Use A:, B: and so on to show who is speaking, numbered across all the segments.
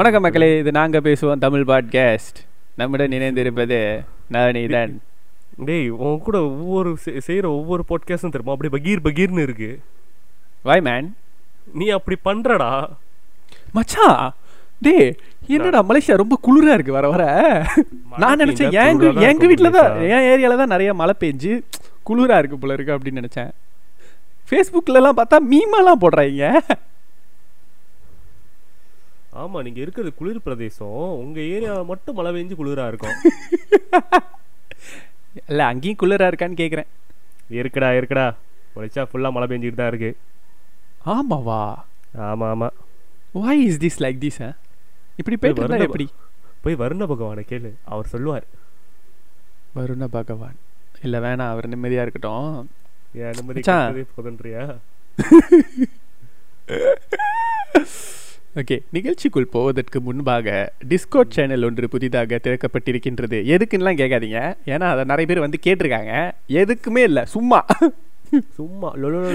A: வணக்கம் மக்களே இது நாங்க பேசுவோம் தமிழ் பாட்காஸ்ட் நம்முடன் நம்மிடம் நான் இதான் டேய் உன் கூட
B: ஒவ்வொரு செய்யற ஒவ்வொரு பாட்காஸ்டும் தெரியுமா அப்படியே பகீர் பகீர்னு இருக்கு வாய் மேன் நீ
A: அப்படி பண்றடா மச்சா டே என்னடா மலேசியா ரொம்ப குளிரா இருக்கு வர வர நான் நினைச்சேன் எங்க எங்க தான் என் ஏரியால தான் நிறைய மழை பெஞ்சு குளிரா இருக்கு போல இருக்கு அப்படின்னு நினைச்சேன் ஃபேஸ்புக்ல எல்லாம் பார்த்தா மீமெல்லாம் போடுறாங்க
B: ஆமா நீங்க இருக்கிறது குளிர் பிரதேசம் உங்க ஏரியா மட்டும் மழை பெஞ்சு குளிரா இருக்கும்
A: இல்ல அங்கேயும் குளிரா இருக்கான்னு கேக்குறேன்
B: இருக்குடா இருக்குடா உழைச்சா ஃபுல்லா மழை பெஞ்சிட்டு தான் இருக்கு ஆமாவா
A: ஆமா ஆமா why is this like this இப்படி போய் வரல எப்படி
B: போய் வருண பகவானை கேளு அவர் சொல்லுவார்
A: வருண பகவான் இல்லை வேணாம் அவர் நிம்மதியாக
B: இருக்கட்டும் ஏன் நிம்மதி போதன்றியா
A: ஓகே நிகழ்ச்சிக்குள் போவதற்கு முன்பாக டிஸ்கோட் சேனல் ஒன்று புதிதாக திறக்கப்பட்டிருக்கின்றது எதுக்குன்னெலாம் கேட்காதீங்க ஏன்னா அதை நிறைய பேர் வந்து கேட்டிருக்காங்க எதுக்குமே இல்லை சும்மா
B: சும்மா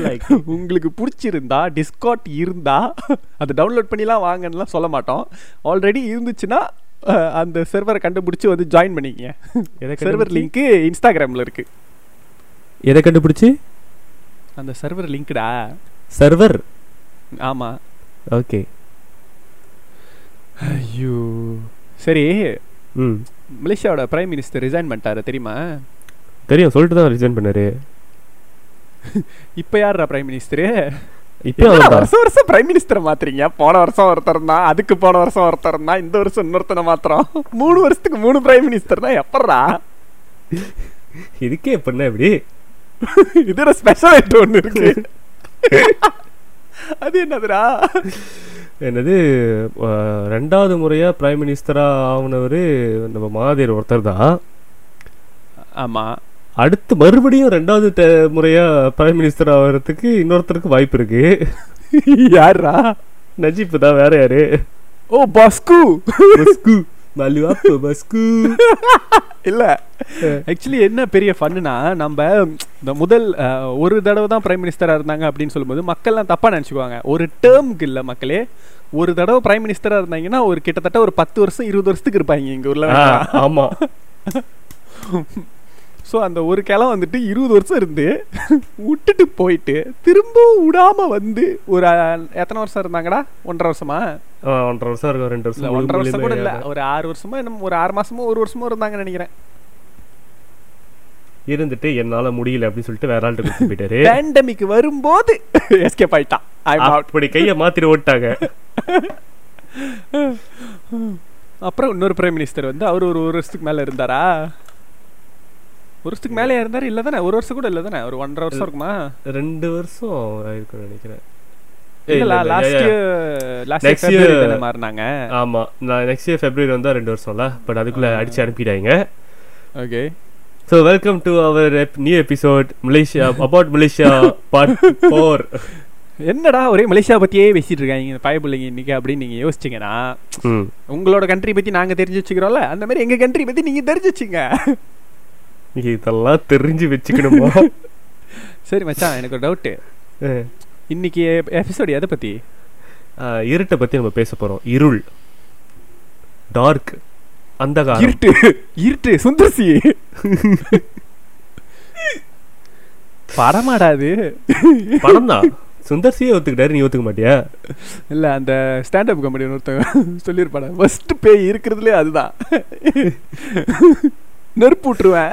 B: லைக்
A: உங்களுக்கு பிடிச்சிருந்தா டிஸ்காட் இருந்தால் அதை டவுன்லோட் பண்ணிலாம் வாங்கன்னுலாம் சொல்ல மாட்டோம் ஆல்ரெடி இருந்துச்சுன்னா அந்த சர்வரை கண்டுபிடிச்சி வந்து ஜாயின் பண்ணிக்கங்க சர்வர் லிங்க்கு இன்ஸ்டாகிராமில் இருக்குது
B: எதை கண்டுபிடிச்சி
A: அந்த சர்வர் லிங்க்டா
B: சர்வர்
A: ஆமாம்
B: ஓகே ஐயோ
A: சரி ம் மலேசியாவோட பிரைம் மினிஸ்டர் ரிசைன் பண்ணிட்டாரு தெரியுமா தெரியும் சொல்லிட்டு தான் ரிசைன் பண்ணாரு இப்போ யாரா பிரைம் மினிஸ்டரு இப்போ வருஷம் வருஷம் பிரைம் மினிஸ்டர் மாத்துறீங்க போன வருஷம் ஒருத்தர் தான் அதுக்கு போன வருஷம் ஒருத்தர் தான் இந்த வருஷம் இன்னொருத்தனை மாத்திரம் மூணு வருஷத்துக்கு மூணு பிரைம் மினிஸ்டர் தான் எப்படா இதுக்கே எப்படின்னா இப்படி இது ஸ்பெஷல் ஐட்டம் ஒன்று இருக்கு
B: அது என்னதுடா என்னது ரெண்டாவது முறையாக பிரைம் மினிஸ்டராக ஆகினவர் நம்ம மாதேர் ஒருத்தர் தான்
A: ஆமாம்
B: அடுத்து மறுபடியும் ரெண்டாவது முறையாக பிரைம் மினிஸ்டர் ஆகிறதுக்கு இன்னொருத்தருக்கு வாய்ப்பு இருக்கு
A: யாரா நஜீப்
B: தான் வேற யாரு
A: ஓ பஸ்கு
B: பஸ்கு மல்லுவாப்பு பஸ்கு இல்லை
A: ஆக்சுவலி என்ன பெரிய ஃபன்னுனா நம்ம இந்த முதல் ஒரு தடவை தான் பிரைம் மினிஸ்டராக இருந்தாங்க அப்படின்னு சொல்லும்போது மக்கள்லாம் தப்பாக நினச்சிக்குவாங்க ஒரு டேர்முக்கு இல்லை மக்களே ஒரு தடவை பிரைம் மினிஸ்டரா இருந்தாங்கன்னா ஒரு கிட்டத்தட்ட ஒரு பத்து வருஷம்
B: இருபது வருஷத்துக்கு இருப்பாங்க எங்க ஊர்ல ஆமா ஸோ அந்த ஒரு கிளம் வந்துட்டு
A: இருபது வருஷம் இருந்து விட்டுட்டு போயிட்டு திரும்பவும் விடாம வந்து ஒரு எத்தனை வருஷம் இருந்தாங்கடா ஒன்றரை வருஷமா ஒன்றரை வருஷம் இருக்கும் ரெண்டு வருஷம் ஒன்றரை வருஷம்
B: கூட இல்லை ஒரு ஆறு வருஷமா என்ன ஒரு ஆறு மாசமோ ஒரு வருஷமோ இருந்தாங்கன்னு நினைக்கிறேன் இருந்துட்டு என்னால முடியல அப்படின்னு சொல்லிட்டு வேற ஆள்கிட்ட கொடுத்து போயிட்டாரு
A: பேண்டமிக் வரும்போது எஸ்கேப் ஆயிட்டான் அப்படி கையை மாத்திட்டு ஓட்டாங்க அப்புறம் இன்னொரு பிரைம் மினிஸ்டர் வந்து அவர் ஒரு ஒரு வருஷத்துக்கு மேல இருந்தாரா ஒரு வருஷத்துக்கு மேல இருந்தாரு இல்ல தானே ஒரு வருஷம் கூட இல்ல தானே ஒரு ஒன்றரை வருஷம் இருக்குமா ரெண்டு வருஷம் இருக்குன்னு நினைக்கிறேன் மாறினாங்க ஆமா நான் நெக்ஸ்ட் இயர் பிப்ரவரி வந்தா ரெண்டு வருஷம்ல பட் அதுக்குள்ள அடிச்சு அனுப்பிட்டாங்க
B: okay so welcome to our new episode Malaysia about Malaysia part four என்னடா
A: ஒரே மலேசியா பற்றியே பேசிட்டு இருக்காங்க இந்த பிள்ளைங்க இன்னைக்கு அப்படின்னு நீங்கள் யோசிச்சீங்கன்னா உங்களோட கண்ட்ரி பத்தி நாங்கள் தெரிஞ்சு வச்சுக்கிறோம்ல அந்த மாதிரி எங்கள் கண்ட்ரி பற்றி நீங்கள் தெரிஞ்சு வச்சுங்க இதெல்லாம் தெரிஞ்சு வச்சுக்கணுமா சரி மச்சான்
B: எனக்கு ஒரு டவுட்டு இன்னைக்கு எபிசோடு எதை பற்றி இருட்டை பற்றி நம்ம பேச போகிறோம் இருள் டார்க் அந்த இருட்டு இருட்டு சுந்தர்சி படமாடாது படம் தான் சுந்தர்சியே ஒத்துக்கிட்டாரு நீ ஒத்துக்க மாட்டியா இல்லை அந்த ஸ்டாண்ட் அப்
A: கம்பெனி ஒருத்தவங்க சொல்லியிருப்பாடா ஃபர்ஸ்ட் பேய் இருக்கிறதுலே அதுதான் நெருப்பு விட்டுருவேன்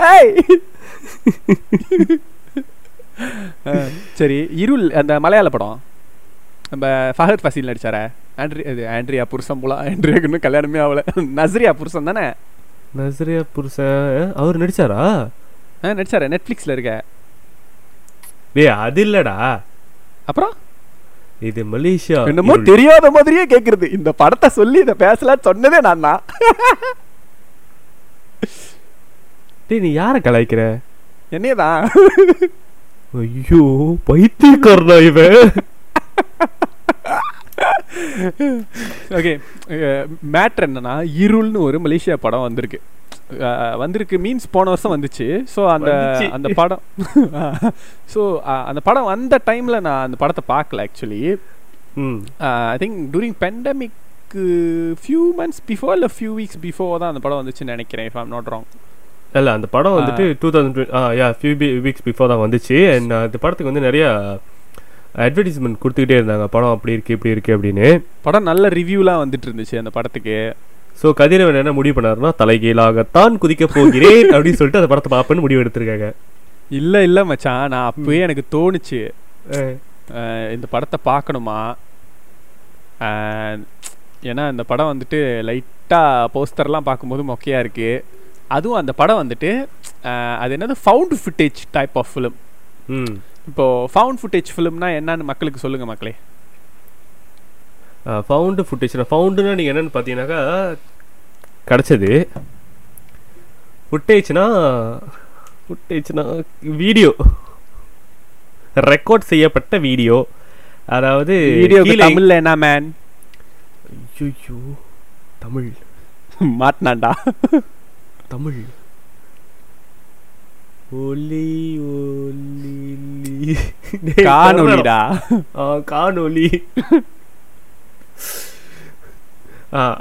A: சரி இருள் அந்த மலையாள படம் நம்ம ஃபஹத் ஃபசீல் நடிச்சார ஆண்ட்ரி இது ஆண்ட்ரியா புருஷன் போல ஆண்ட்ரியாக்கு இன்னும் கல்யாணமே ஆகல நஸ்ரியா புருஷன் தானே நஸ்ரியா புருஷன் அவர் நடிச்சாரா ஆ நடிச்சார நெட்ஃப்ளிக்ஸில் இருக்க டேய் அது இல்லடா அப்புறம் இது மலேசியா என்னமோ தெரியாத மாதிரியே கேட்குறது இந்த படத்தை சொல்லி
B: இதை பேசலான்னு சொன்னதே நான் தான் டேய் நீ யாரை கலாய்க்கிற என்னையதான் ஐயோ பைத்தியக்காரனா இவன்
A: ஓகே மேட்ரு uh, என்னன்னா இருள்னு ஒரு மலேசியா படம் வந்திருக்கு uh, வந்திருக்கு மீன்ஸ் போன வருஷம் வந்துச்சு ஸோ அந்த அந்த படம் ஸோ அந்த படம் அந்த டைமில் நான் அந்த படத்தை பார்க்கல ஆக்சுவலி ஐ திங்க் டூரிங் பெண்டமிக்கு ஃபியூ மந்த்ஸ் பிஃபோர் இல்லை ஃபியூ வீக்ஸ் பிஃபோர் தான் அந்த படம் வந்துச்சுன்னு நினைக்கிறேன் இஃப் ஐம் நாட் ராங்
B: இல்லை அந்த படம் வந்துட்டு two thousand yeah few weeks before தான் வந்துச்சு அண்ட் அந்த படத்துக்கு வந்து நிறையா அட்வர்டைஸ்மெண்ட் கொடுத்துக்கிட்டே இருந்தாங்க படம் அப்படி இருக்குது இப்படி இருக்கு அப்படின்னு
A: படம் நல்ல ரிவ்யூலாம் வந்துட்டு இருந்துச்சு அந்த படத்துக்கு
B: ஸோ கதிரவன் என்ன முடிவு பண்ணாருன்னா தலைகீழாகத்தான் குதிக்க போகிறேன் அப்படின்னு சொல்லிட்டு அந்த படத்தை பார்ப்பேன்னு முடிவு எடுத்திருக்காங்க
A: இல்லை இல்லை மச்சான் நான் அப்பவே எனக்கு தோணுச்சு இந்த படத்தை பார்க்கணுமா ஏன்னா இந்த படம் வந்துட்டு லைட்டாக போஸ்டர்லாம் பார்க்கும்போது மொக்கையாக இருக்குது அதுவும் அந்த படம் வந்துட்டு அது என்னது found footage type of film இப்போது ஃபவுண்ட் ஃபுட்டேஜ் ஃபிலிம்னா என்னன்னு மக்களுக்கு சொல்லுங்கள் மக்களே
B: ஃபவுண்டு ஃபுட்டேஜ் ஃபவுண்டுனா நீங்கள் என்னென்னு பார்த்தீங்கன்னாக்கா கிடச்சது ஃபுட்டேஜ்னா ஃபுட்டேஜ்னா வீடியோ ரெக்கார்ட் செய்யப்பட்ட வீடியோ அதாவது வீடியோ தமிழ்ல என்ன மேன் ஐயோ தமிழ் மாட்டினாண்டா தமிழ் ஒலி ஒலி காணொலிடா காணொலி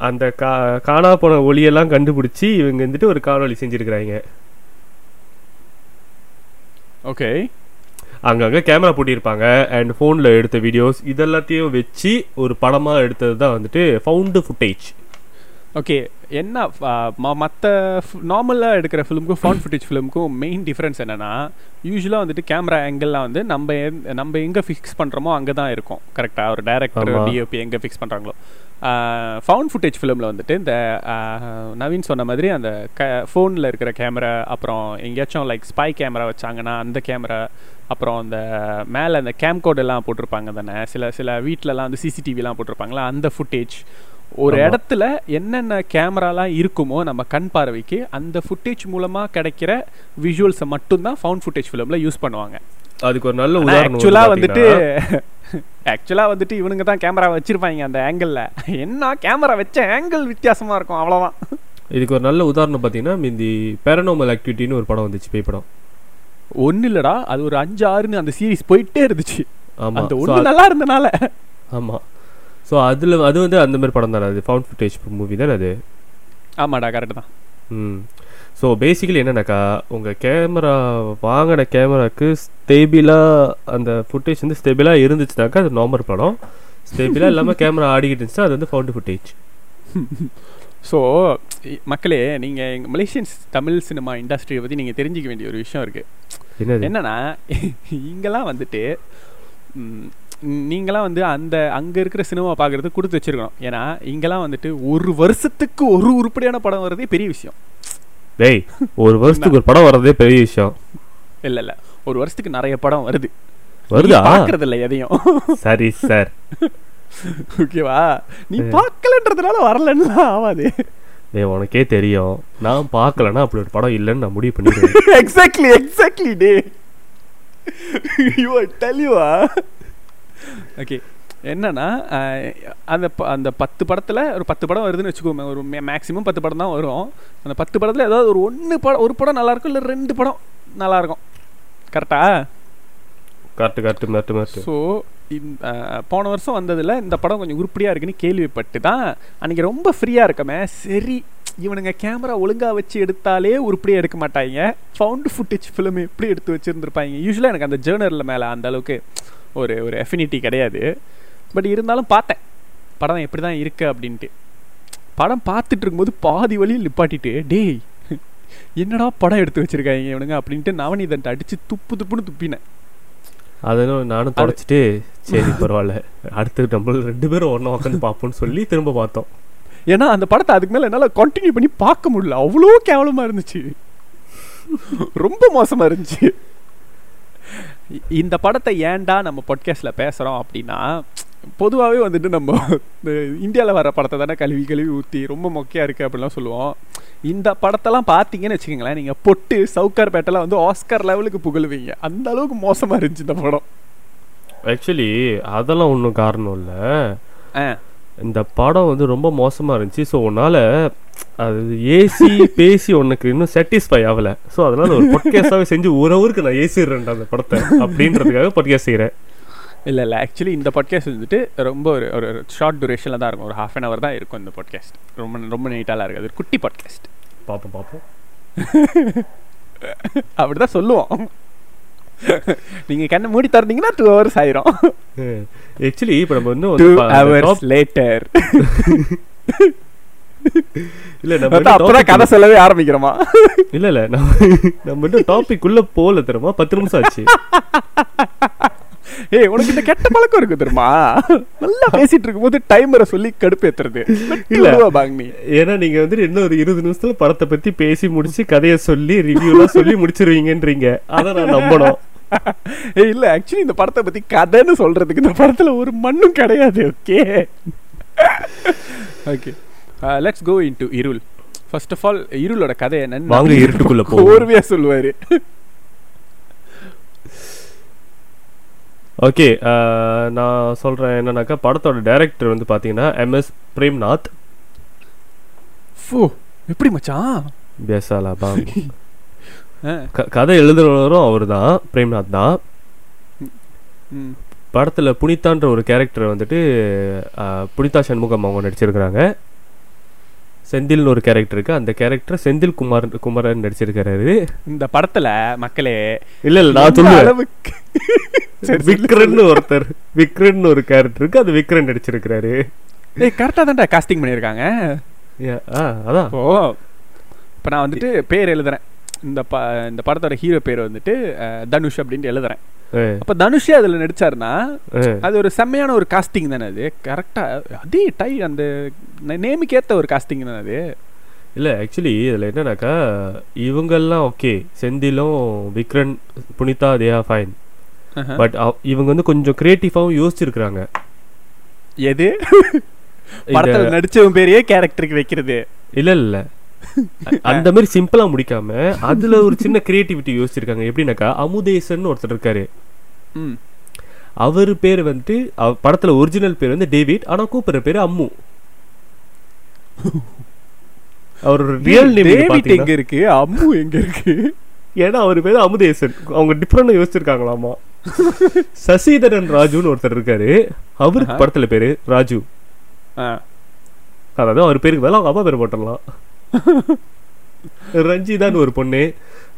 B: அந்த கா காணா போன ஒளியெல்லாம் கண்டுபிடிச்சி இவங்க வந்துட்டு ஒரு காணொலி செஞ்சுருக்கிறாங்க
A: ஓகே
B: அங்கங்க கேமரா பூட்டியிருப்பாங்க அண்ட் ஃபோனில் எடுத்த வீடியோஸ் இதெல்லாத்தையும் வச்சு ஒரு படமாக எடுத்தது தான் வந்துட்டு ஃபவுண்டு ஃபுட்டேஜ்
A: ஓகே என்ன மற்ற நார்மலாக எடுக்கிற ஃபிலிமுக்கும் ஃபவுண்ட் ஃபுட்டேஜ் ஃபிலிமுக்கும் மெயின் டிஃப்ரென்ஸ் என்னென்னா யூஸ்வலாக வந்துட்டு கேமரா ஆங்கிள்லாம் வந்து நம்ம நம்ம எங்கே ஃபிக்ஸ் பண்ணுறோமோ அங்கே தான் இருக்கும் கரெக்டாக ஒரு டேரக்டர் டிஓபி எங்கே ஃபிக்ஸ் பண்ணுறாங்களோ ஃபவுண்ட் ஃபுட்டேஜ் ஃபிலிமில் வந்துட்டு இந்த நவீன் சொன்ன மாதிரி அந்த க ஃபோனில் இருக்கிற கேமரா அப்புறம் எங்கேயாச்சும் லைக் ஸ்பை கேமரா வச்சாங்கன்னா அந்த கேமரா அப்புறம் அந்த மேலே அந்த கேம்கோடெல்லாம் போட்டிருப்பாங்க தானே சில சில வீட்டிலலாம் வந்து சிசிடிவிலாம் போட்டிருப்பாங்களா அந்த ஃபுட்டேஜ் ஒரு இடத்துல என்னென்ன கேமராலாம் இருக்குமோ நம்ம கண் பார்வைக்கு அந்த ஃபுட்டேஜ் மூலமாக கிடைக்கிற விஷுவல்ஸை மட்டும்தான் ஃபவுண்ட் ஃபுட்டேஜ் ஃபிலிமில் யூஸ் பண்ணுவாங்க
B: அதுக்கு ஒரு நல்ல உதாரணம் ஆக்சுவலாக
A: வந்துட்டு ஆக்சுவலாக வந்துட்டு இவனுங்க தான் கேமரா வச்சிருப்பாங்க அந்த ஆங்கிளில் என்ன கேமரா வச்ச ஆங்கிள் வித்தியாசமாக இருக்கும் அவ்வளோதான்
B: இதுக்கு ஒரு நல்ல உதாரணம் பார்த்தீங்கன்னா இந்த பேரனோமல் ஆக்டிவிட்டின்னு ஒரு படம் வந்துச்சு பே படம்
A: ஒன்றும் இல்லைடா அது ஒரு அஞ்சு ஆறுன்னு அந்த சீரீஸ் போயிட்டே இருந்துச்சு ஆமாம் அந்த ஒன்று நல்லா இருந்தனால
B: ஆமாம் ஸோ அதில் அது வந்து அந்த மாதிரி படம் தானே அது ஃபவுண்ட் ஃபுட்டேஜ் மூவி தானே அது
A: ஆமாடா கரெக்டு தான்
B: ம் ஸோ பேசிக்கலி என்னென்னாக்கா உங்கள் கேமரா வாங்கின கேமராவுக்கு ஸ்டேபிளாக அந்த ஃபுட்டேஜ் வந்து ஸ்டேபிளாக இருந்துச்சுனாக்கா அது நார்மல் படம் ஸ்டேபிளாக இல்லாமல் கேமரா ஆடிக்கிட்டு இருந்துச்சுன்னா அது வந்து ஃபவுண்ட் ஃபுட்டேஜ்
A: ஸோ மக்களே நீங்கள் எங்கள் மலேசியன்ஸ் தமிழ் சினிமா இண்டஸ்ட்ரியை பற்றி நீங்கள் தெரிஞ்சிக்க வேண்டிய ஒரு விஷயம் இருக்குது என்னன்னா இங்கெல்லாம் வந்துட்டு நீங்களாம் வந்து அந்த அங்கே இருக்கிற சினிமா பார்க்குறது கொடுத்து வச்சுருக்கணும் ஏன்னா இங்கெல்லாம் வந்துட்டு ஒரு வருஷத்துக்கு ஒரு உருப்படியான படம் வர்றதே பெரிய விஷயம் டேய் ஒரு வருஷத்துக்கு ஒரு படம் வர்றதே பெரிய விஷயம் இல்லை இல்லை ஒரு வருஷத்துக்கு நிறைய படம் வருது வருது பார்க்கறது இல்லை
B: எதையும் சரி சார் ஓகேவா நீ பார்க்கலன்றதுனால வரலன்னு ஆகாது டேய் உனக்கே தெரியும் நான் பார்க்கலன்னா அப்படி ஒரு படம் இல்லைன்னு நான் முடிவு பண்ணிடுவேன் exactly exactly day
A: you are tell you okay என்னன்னா அந்த அந்த பத்து படத்தில் ஒரு பத்து படம் வருதுன்னு வச்சுக்கோமே ஒரு மேக்ஸிமம் பத்து படம் தான் வரும் அந்த பத்து படத்தில் ஏதாவது ஒரு ஒன்று படம் ஒரு படம் நல்லாயிருக்கும் இல்லை ரெண்டு படம்
B: நல்லாயிருக்கும் கரெக்டா correct correct correct so so
A: போன வருஷம் வந்ததில் இந்த படம் கொஞ்சம் உருப்படியாக இருக்குன்னு கேள்விப்பட்டு தான் அன்றைக்கி ரொம்ப ஃப்ரீயாக இருக்கமே சரி இவனுங்க கேமரா ஒழுங்காக வச்சு எடுத்தாலே உருப்படியாக எடுக்க மாட்டாங்க ஃபவுண்டு ஃபுட்டேஜ் ஃபிலிம் எப்படி எடுத்து வச்சுருந்துருப்பாங்க யூஸ்வலாக எனக்கு அந்த ஜேர்னரில் மேலே அந்தளவுக்கு ஒரு ஒரு எஃபினிட்டி கிடையாது பட் இருந்தாலும் பார்த்தேன் படம் எப்படி தான் இருக்குது அப்படின்ட்டு படம் பார்த்துட்டு இருக்கும்போது பாதி வழியில் நிப்பாட்டிட்டு டேய் என்னடா படம் எடுத்து வச்சுருக்காங்க இவனுங்க அப்படின்ட்டு நவநீதன்ட்டு அடித்து துப்பு துப்புன்னு துப்பினேன்
B: அதெல்லாம் நானும் தொடச்சிட்டு சரி பரவாயில்ல அடுத்து நம்ம ரெண்டு பேரும் ஒன்றா உட்காந்து பார்ப்போம்னு சொல்லி திரும்ப பார்த்தோம்
A: ஏன்னா அந்த படத்தை அதுக்கு மேலே என்னால் கண்டினியூ பண்ணி பார்க்க முடியல அவ்வளோ கேவலமாக இருந்துச்சு ரொம்ப மோசமாக இருந்துச்சு இந்த படத்தை ஏன்டா நம்ம பாட்காஸ்ட்டில் பேசுகிறோம் அப்படின்னா பொதுவாகவே வந்துட்டு நம்ம இந்தியாவில் வர படத்தை தானே கழுவி கழுவி ஊற்றி ரொம்ப மொக்கையாக இருக்குது அப்படிலாம் சொல்லுவோம் இந்த படத்தெல்லாம் பார்த்தீங்கன்னு வச்சுக்கோங்களேன் நீங்கள் பொட்டு சவுக்கார் பேட்டெல்லாம் வந்து ஆஸ்கர் லெவலுக்கு புகழுவீங்க அந்த அளவுக்கு மோசமாக இருந்துச்சு இந்த படம்
B: ஆக்சுவலி அதெல்லாம் ஒன்றும் காரணம் இல்லை இந்த படம் வந்து ரொம்ப மோசமாக இருந்துச்சு ஸோ உன்னால் அது ஏசி பேசி உனக்கு இன்னும் சாட்டிஸ்ஃபை ஆகலை ஸோ அதனால் ஒரு பொட்கேஸாகவே செஞ்சு ஒரு ஊருக்கு நான் ஏசிடுறேன் அந்த படத்தை அப்படின்றதுக்காக பொட்கேஸ் செய்கிறேன்
A: இல்லை இல்லை ஆக்சுவலி இந்த பாட்காஸ்ட் வந்துட்டு ரொம்ப ஒரு ஒரு ஷார்ட் டூரேஷனில் தான் இருக்கும் ஒரு ஹாஃப் அன் ஹவர் தான் இருக்கும் இந்த பாட்காஸ்ட் ரொம்ப ரொம்ப நீட்டாலாம் இருக்குது ஒரு குட்டி பாட்காஸ்ட்
B: பார்ப்போம் பார்ப்போம்
A: அப்படி தான் சொல்லுவோம் நீங்க கண்ணை மூடி திறந்தீங்கன்னா டூ ஹவர்ஸ் ஆயிரும் ஆக்சுவலி இப்போ நம்ம வந்து டூ ஹவர்ஸ் லேட்டர் இல்ல நம்ம அப்பதான் கதை சொல்லவே ஆரம்பிக்கிறோமா இல்ல இல்ல நம்ம நம்ம டாபிக் உள்ள
B: போல தரமா பத்து நிமிஷம் ஆச்சு ஏய் உனக்கு இந்த கெட்ட பழக்கம் இருக்கு தெரியுமா நல்லா பேசிட்டு இருக்கும்போது டைமரை சொல்லி கடுப்பேத்துறது இல்ல பாங்கி ஏன்னா நீங்க வந்து இன்னொரு இருபது நிமிஷத்துல படத்தை பத்தி பேசி முடிச்சு கதையை சொல்லி ரிவ்யூலாம் சொல்லி முடிச்சிருவீங்கன்றீங்க
A: அதை நான் நம்பணும் ஏய் இல்ல ஆக்சுவலி இந்த படத்தை பத்தி கதைன்னு சொல்றதுக்கு இந்த படத்துல ஒரு மண்ணும் கிடையாது okay okay let's go into Irul first of all இருளோட கதை என்னன்னு வாங்க இருட்டுக்குள்ள போவோம் ஓர்வையா சொல்லுவாரு
B: ஓகே uh, நான் சொல்கிறேன் என்னன்னாக்கா படத்தோட டைரக்டர் வந்து பார்த்தீங்கன்னா எம்எஸ் பிரேம்நாத்
A: ஃபோ
B: எப்படி மச்சான் பேசாலா பாம் கதை எழுதுறவரும் அவர் தான் பிரேம்நாத் தான் படத்தில் புனிதான்ற ஒரு கேரக்டர் வந்துட்டு புனிதா சண்முகம் அவங்க நடிச்சிருக்கிறாங்க செந்தில்னு ஒரு கேரக்டர் இருக்கு அந்த கேரக்டர் செந்தில் குமார் குமாரன் நடிச்சிருக்கிறாரு
A: இந்த படத்துல மக்களே இல்ல இல்ல நான்
B: சொல்லுவேன் சரி விக்ரன் ஒருத்தர் விக்ரன் ஒரு கேரக்டர் இருக்கு அது விக்ரன் நடிச்சிருக்கிறாரு ஏய் கரெக்டாக
A: தான்டா காஸ்டிங் பண்ணியிருக்காங்க அதான் ஓ இப்போ நான் வந்துட்டு பேர் எழுதுறேன் இந்த ப இந்த படத்தோட ஹீரோ பேர் வந்துட்டு தனுஷ் அப்படின்ட்டு எழுதுறேன் அப்ப தனுஷே அதுல நடிச்சாருன்னா அது ஒரு செம்மையான ஒரு காஸ்டிங் தானே அது கரெக்டா அதே டை அந்த நேமுக்கு ஏத்த ஒரு காஸ்டிங் தானே அது இல்லை ஆக்சுவலி
B: இதில் என்னன்னாக்கா இவங்கெல்லாம் ஓகே செந்திலும் Vikran Punitha they fine but uh-huh. uh, இவங்க வந்து கொஞ்சம் கிரியேட்டிவாகவும் யோசிச்சிருக்கிறாங்க எது படத்துல நடிச்சவன்
A: பேரையே கேரக்டருக்கு
B: வைக்கிறது இல்ல இல்ல அந்த மாதிரி சிம்பிளா முடிக்காம அதுல ஒரு சின்ன கிரியேட்டிவிட்டி யோசிச்சிருக்காங்க எப்படின்னாக்கா அமுதேசன் ஒருத்தர் இருக்காரு அவர் பேர் வந்துட்டு படத்துல ஒரிஜினல் பேர் வந்து டேவிட் ஆனா கூப்பிடுற பேரு அம்மு அவர் ரியல் நேம் எங்க இருக்கு
A: அம்மு எங்க இருக்கு ஏன்னா அவர் பேர் அமுதேசன் அவங்க டிஃப்ரெண்டாக யோசிச்சிருக்காங்களாமா
B: சசிதரன் ராஜுன்னு ஒருத்தர் இருக்காரு அவருக்கு படத்துல பேரு ராஜு அதாவது அவர் பேருக்கு மேலே அவங்க அப்பா பேர் போட்டலாம் ரஞ்சிதான்னு ஒரு பொண்ணு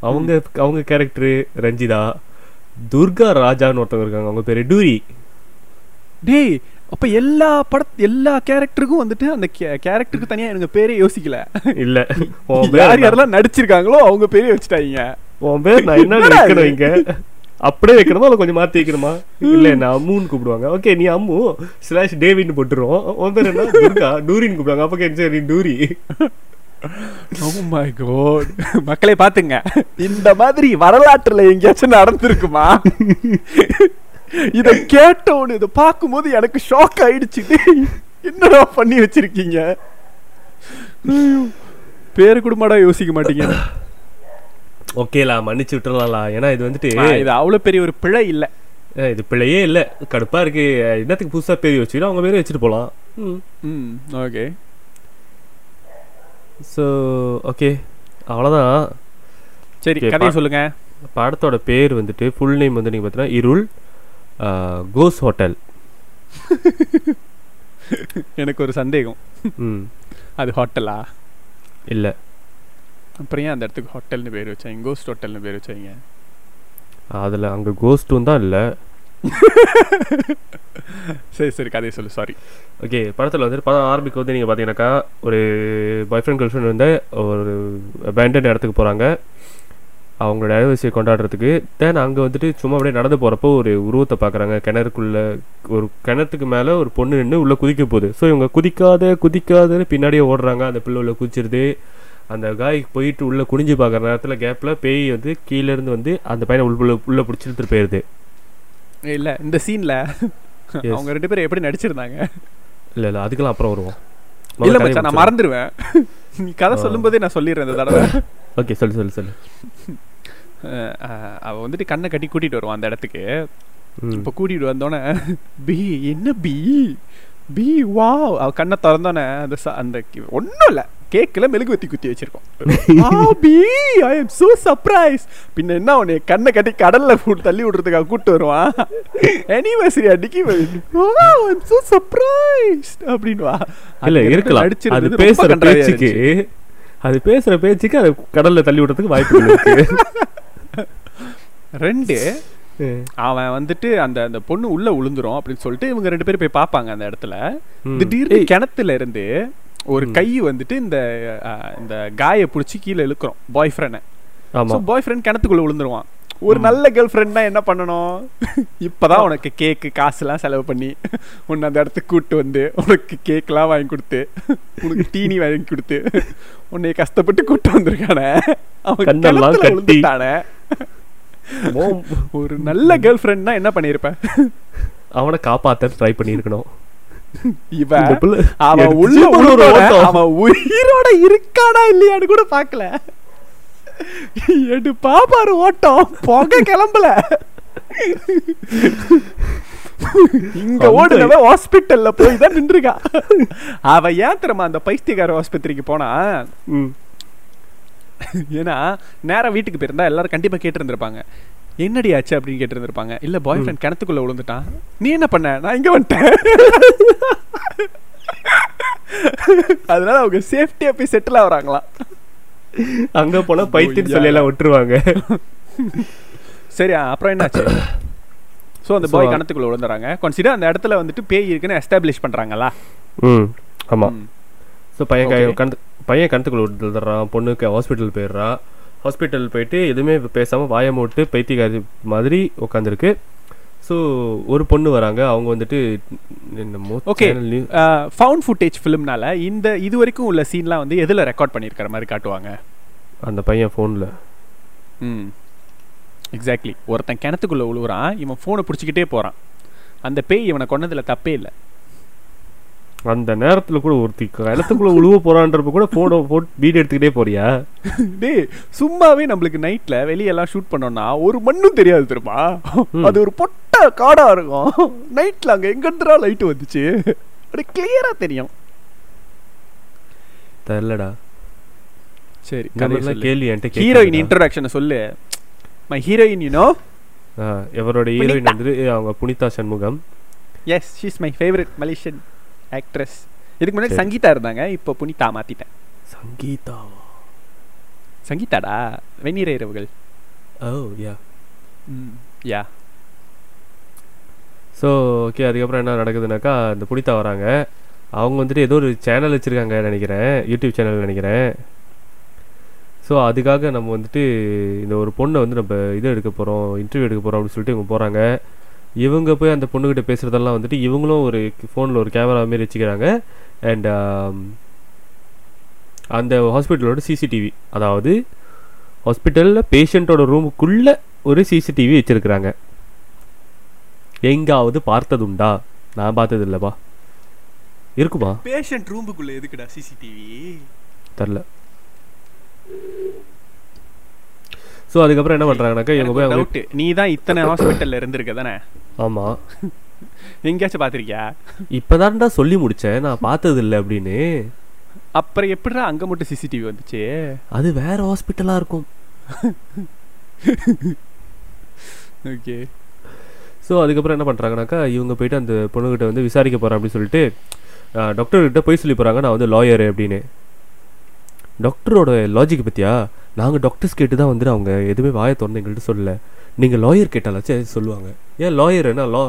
B: அவங்க அவங்க கேரக்டரு ரஞ்சிதா துர்கா ராஜான்னு ஒருத்தவங்க இருக்காங்க அவங்க பேரு டூரி
A: டேய் அப்ப எல்லா பட எல்லா கேரக்டருக்கும் வந்துட்டு அந்த கேரக்டருக்கு தனியா எனக்கு பேரே யோசிக்கல இல்ல யார் யாரெல்லாம் நடிச்சிருக்காங்களோ அவங்க பேரே வச்சுட்டாங்க
B: உன் பேர் நான் என்ன வைக்கணும் இங்க அப்படியே வைக்கணுமா இல்லை கொஞ்சம் மாத்தி வைக்கணுமா இல்ல என்ன அம்முன்னு கூப்பிடுவாங்க ஓகே நீ அம்மு ஸ்லாஷ் டேவின்னு போட்டுருவோம் உன் பேர் என்ன துர்கா டூரின்னு கூப்பிடுவாங்க அப்போ கேட்டு நீ டூரி oh மக்களை பாத்துங்க
A: இந்த மாதிரி வரலாற்றுல எங்கேயாச்சும் நடந்திருக்குமா இத கேட்டோன்னு இதை போது எனக்கு ஷாக் ஆயிடுச்சு என்னடா பண்ணி வச்சிருக்கீங்க பேரு கூடமாடா யோசிக்க மாட்டீங்க ஓகேலா மன்னிச்சு விட்டுறலாம்லா ஏன்னா இது வந்துட்டு இது அவ்வளோ பெரிய ஒரு பிழை இல்லை இது பிள்ளையே இல்ல கடுப்பா இருக்கு என்னத்துக்கு புதுசா பேர் வச்சுக்கிட்டு அவங்க பேரும் வச்சுட்டு போகலாம் ம் ஓகே சோ ஓகே அவ்வளவுதான் சரி கதையை சொல்லுங்க படத்தோட பேர் வந்துட்டு ஃபுல்
B: நேம் வந்து நீங்க பார்த்தீங்கன்னா இருள்
A: கோஸ் ஹோட்டல் எனக்கு ஒரு சந்தேகம் ம் அது ஹோட்டலா இல்லை அப்புறம்
B: ஏன் அந்த இடத்துக்கு ஹோட்டல்னு பேர் வச்சாங்க கோஸ்ட் ஹோட்டல்னு பேர் வச்சாங்க அதில் அங்கே கோஸ்ட்டும் தான் இல்லை
A: சரி சரி கதையை
B: சொல்லு சாரி ஓகே படத்தில் வந்து படம் ஆரம்பிக்கும் வந்து நீங்கள் பார்த்தீங்கன்னாக்கா ஒரு பாய் ஃப்ரெண்ட் கேர்ள் ஃப்ரெண்ட் வந்து ஒரு பேண்டன் இடத்துக்கு போகிறாங்க அவங்களோட அனிவர்சரி கொண்டாடுறதுக்கு தேன் அங்கே வந்துட்டு சும்மா அப்படியே நடந்து போகிறப்போ ஒரு உருவத்தை பார்க்குறாங்க கிணறுக்குள்ளே ஒரு கிணத்துக்கு மேலே ஒரு பொண்ணு நின்று உள்ளே குதிக்க போகுது ஸோ இவங்க குதிக்காத குதிக்காதன்னு பின்னாடியே ஓடுறாங்க அந்த பிள்ளை உள்ளே குதிச்சிருது அந்த காய் போயிட்டு உள்ளே குனிஞ்சு பார்க்குற நேரத்தில் கேப்பில் பேய் வந்து கீழேருந்து வந்து அந்த பையனை உள்ள உள்ளே பிடிச்சி இழுத்துட்டு போயிடுது
A: இல்லை இந்த சீனில் அவங்க ரெண்டு பேரும் எப்படி நடிச்சிருந்தாங்க இல்லை இல்லை அதுக்கெல்லாம்
B: அப்புறம்
A: வருவோம் இல்லை நான் மறந்துடுவேன் நீ கதை சொல்லும்போதே நான் சொல்லிடுறேன் இந்த தடவை
B: ஓகே சொல்லு
A: சொல்லு சொல்லு அவள் வந்துட்டு கண்ணை கட்டி கூட்டிகிட்டு வருவான் அந்த இடத்துக்கு இப்போ கூட்டிகிட்டு வந்தோடனே பி என்ன பி பி வா அவள் கண்ணை திறந்தோடனே அந்த அந்த ஒன்றும் இல்லை கேக்கில் வத்தி குத்தி வச்சிருக்கோம் ஆபி ஐ சோ சர்ப்ரைஸ் பின்ன என்ன உன்னை கண்ணை கட்டி கடல்ல தள்ளி விடுறதுக்காக கூட்டு வருவான் அனிவர்சரி அடிக்கி ஐ சோ
B: சர்ப்ரைஸ் அப்படின்வா இல்ல இருக்கலாம் அடிச்சு அது பேசுற பேச்சுக்கு அது பேசுற பேச்சுக்கு அது கடல்ல தள்ளி விடுறதுக்கு
A: வாய்ப்பு இருக்கு ரெண்டு அவன் வந்துட்டு அந்த அந்த பொண்ணு உள்ள உளுந்துரும் அப்படின்னு சொல்லிட்டு இவங்க ரெண்டு பேரும் போய் பார்ப்பாங்க அந்த இடத்துல திடீர்னு கிணத்துல இருந்து ஒரு கை வந்துட்டு இந்த இந்த காயை பிடிச்சி கீழே இழுக்கிறோம் பாய் ஃப்ரெண்டை பாய் ஃப்ரெண்ட் கிணத்துக்குள்ளே விழுந்துருவான் ஒரு நல்ல கேர்ள் ஃப்ரெண்ட்னா என்ன பண்ணணும் இப்போதான் உனக்கு கேக்கு காசுலாம் செலவு பண்ணி உன்னை அந்த இடத்துக்கு கூப்பிட்டு வந்து உனக்கு எல்லாம் வாங்கி கொடுத்து உனக்கு டீனி வாங்கி கொடுத்து உன்னை கஷ்டப்பட்டு கூப்பிட்டு வந்திருக்கானே அவன் கிணத்துல விழுந்துட்டானே ஒரு நல்ல கேர்ள் ஃப்ரெண்ட்னா என்ன பண்ணியிருப்பேன் அவனை காப்பாற்ற ட்ரை பண்ணியிருக்கணும் இவன் அவன் உள்ள அவன் உயிரோட இருக்கானா இல்லையான்னு கூட பாக்கல எடு பாப்பாரு ஓட்டம் புகை கிளம்பல இங்க ஓடுனவன் ஹாஸ்பிட்டல்ல போய் தான் நின்றுக்கா அவ ஏன் தெரியுமா அந்த பைத்தியக்கார ஆஸ்பத்திரிக்கு போனா ஏன்னா நேரம் வீட்டுக்கு போயிருந்தா எல்லாரும் கண்டிப்பா கேட்டு கேட்டிருந்திருப்பாங்க என்னடி ஆச்சு அப்படின்னு கேட்டிருந்திருப்பாங்க இல்லை பாய் ஃப்ரெண்ட் கிணத்துக்குள்ளே விழுந்துட்டான் நீ என்ன பண்ண நான் இங்கே வந்துட்டேன் அதனால அவங்க சேஃப்டியாக போய் செட்டில் ஆகுறாங்களாம் அங்கே போனால் பைத்தியம் சொல்லி எல்லாம் விட்டுருவாங்க சரியா அப்புறம் ஆச்சு ஸோ அந்த பாய் கிணத்துக்குள்ள விழுந்துறாங்க கொஞ்சம் அந்த இடத்துல வந்துட்டு பேய் இருக்குன்னு எஸ்டாப்ளிஷ் பண்ணுறாங்களா ம் ஆமாம் ஸோ பையன் கணத்து பையன் கிணத்துக்குள்ள விழுந்துடுறான் பொண்ணுக்கு ஹாஸ்பிட்டல் போயிடுறான் ஹாஸ்பிட்டல் போயிட்டு எதுவுமே பேசாமல் வாயை மூட்டு பைத்தியக்காரி மாதிரி உட்காந்துருக்கு ஸோ ஒரு பொண்ணு வராங்க அவங்க வந்துட்டு ஓகே ஃபவுண்ட் ஃபுட்டேஜ் ஃபிலிம்னால இந்த இது வரைக்கும் உள்ள சீன்லாம் வந்து எதில் ரெக்கார்ட் பண்ணியிருக்கிற மாதிரி காட்டுவாங்க அந்த பையன் ஃபோனில் ம் எக்ஸாக்ட்லி ஒருத்தன் கிணத்துக்குள்ளே உழுவுறான் இவன் ஃபோனை பிடிச்சிக்கிட்டே போகிறான் அந்த பேய் இவனை கொண்டதில் தப்பே இல்லை அந்த நேரத்துல கூட ஒருத்தி இடத்துக்குள்ள உழுவ போறான்றப்ப கூட போட்டோ போட்டு வீடியோ எடுத்துக்கிட்டே போறியா டே சும்மாவே நம்மளுக்கு நைட்ல வெளியெல்லாம் ஷூட் பண்ணோம்னா ஒரு மண்ணும் தெரியாது தெரியுமா அது ஒரு பொட்ட காடா இருக்கும் நைட்ல அங்க எங்க இருந்துடா லைட் வந்துச்சு அப்படி கிளியரா தெரியும் தெரியலடா சரி கேள்வி என்கிட்ட ஹீரோயின் இன்ட்ரோடக்ஷனை சொல்லு மை ஹீரோயின் யூனோ எவரோட ஹீரோயின் வந்து அவங்க Punitha Shanmugam yes she's my favourite Malaysian actress இதுக்கு முன்னாடி சங்கீதா இருந்தாங்க இப்போ புனிதா மாத்திட்டேன் சங்கீதா சங்கீதாடா வெந்நீர இரவுகள் ஓ oh, யா ம் யா ஸோ ஓகே அதுக்கப்புறம் என்ன நடக்குதுன்னாக்கா இந்த புனிதா வராங்க அவங்க வந்துட்டு ஏதோ ஒரு சேனல் வச்சுருக்காங்க நினைக்கிறேன் யூடியூப் சேனல் நினைக்கிறேன் ஸோ அதுக்காக நம்ம வந்துட்டு இந்த ஒரு பொண்ணை வந்து நம்ம இது எடுக்க போகிறோம் இன்டர்வியூ எடுக்க போகிறோம் அப்படின்னு சொல்லிட்டு இவங்க போகிறாங்க இவங்க போய் அந்த பொண்ணுக்கிட்ட பேசுகிறதெல்லாம் வந்துட்டு இவங்களும் ஒரு ஃபோனில் ஒரு கேமரா மாரி வச்சுக்கிறாங்க அண்ட் um, அந்த ஹாஸ்பிட்டலோட சிசிடிவி அதாவது ஹாஸ்பிட்டலில் பேஷண்ட்டோட
C: ரூமுக்குள்ளே ஒரு சிசிடிவி வச்சுருக்குறாங்க எங்காவது பார்த்ததுண்டா நான் பார்த்தது இல்லைப்பா இருக்குமா பேஷண்ட் ரூமுக்குள்ளே எதுக்குடா சிசிடிவி தெரில ஸோ அதுக்கப்புறம் என்ன பண்ணுறாங்கனாக்கா இவங்க போய் டவுட்டு நீ தான் இத்தனை ஹாஸ்பிட்டலில் இருந்திருக்க தானே ஆமாம் எங்கேயாச்சும் பார்த்துருக்கியா இப்போதான்டா சொல்லி முடித்தேன் நான் பார்த்தது இல்லை அப்படின்னு அப்புறம் எப்படிடா அங்கே மட்டும் சிசிடிவி வந்துச்சு அது வேற ஹாஸ்பிட்டலாக இருக்கும் ஓகே ஸோ அதுக்கப்புறம் என்ன பண்ணுறாங்கனாக்கா இவங்க போயிட்டு அந்த கிட்ட வந்து விசாரிக்க போகிறேன் அப்படின்னு சொல்லிட்டு டாக்டர்கிட்ட போய் சொல்லி போகிறாங்க நான் வந்து லாயரு அப்படின்னு டாக்டரோட லாஜிக் பற்றியா நாங்கள் டாக்டர்ஸ் கேட்டு தான் வந்துட்டு அவங்க எதுவுமே வாய திறந்து எங்கள்கிட்ட சொல்லல நீங்கள் லாயர் கேட்டாலாச்சும் சொல்லுவாங்க ஏன் என்ன லா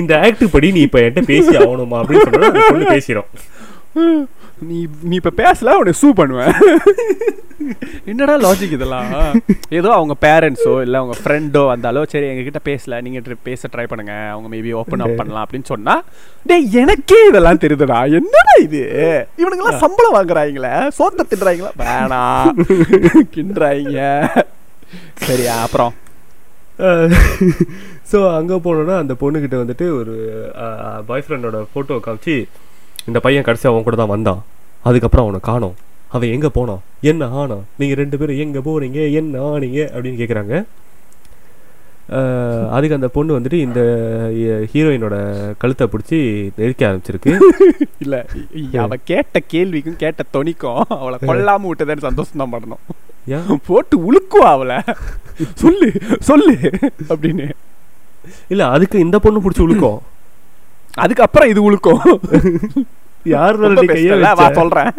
C: இந்த ஆக்ட் படி நீ இப்போ என்கிட்ட பேசி ஆகணுமா அப்படின்னு சொல்லி பேசிடும் நீ நீ இப்போ பேசல உன்னை சூ பண்ணுவேன் என்னடா லாஜிக் இதெல்லாம் ஏதோ அவங்க பேரண்ட்ஸோ இல்லை அவங்க ஃப்ரெண்டோ வந்தாலோ சரி எங்ககிட்ட பேசல நீங்கள் பேச ட்ரை பண்ணுங்க அவங்க மேபி ஓப்பன் அப் பண்ணலாம் அப்படின்னு சொன்னால் டே எனக்கே இதெல்லாம் தெரியுதுடா என்னடா இது இவனுங்கெல்லாம் சம்பளம் வாங்குறாங்களே சோத்த தின்றாங்களா வேணாம் கிண்டுறாங்க சரியா அப்புறம் ஸோ அங்கே போனோன்னா அந்த பொண்ணுக்கிட்ட வந்துட்டு ஒரு பாய் ஃப்ரெண்டோட ஃபோட்டோ காமிச்சு இந்த பையன் கடைசியாக அவன் கூட தான் வந்தான் அதுக்கப்புறம் அவனை காணோம் அவன் எங்கே போனான் என்ன ஆனா நீங்கள் ரெண்டு பேரும் எங்கே போகிறீங்க என்ன ஆனீங்க அப்படின்னு கேட்குறாங்க அதுக்கு அந்த பொண்ணு வந்துட்டு இந்த ஹீரோயினோட கழுத்தை பிடிச்சி நெருக்க ஆரம்பிச்சிருக்கு இல்லை அவ கேட்ட கேள்விக்கும் கேட்ட தொனிக்கும் அவளை கொல்லாமல் விட்டதேன்னு சந்தோஷம் தான் பண்ணணும் போட்டு உழுக்குவா அவளை சொல்லு சொல்லு அப்படின்னு இல்லை அதுக்கு இந்த பொண்ணு பிடிச்சி உழுக்கும் அதுக்கப்புறம் இது உழுக்கும் யார் கையை சொல்றேன்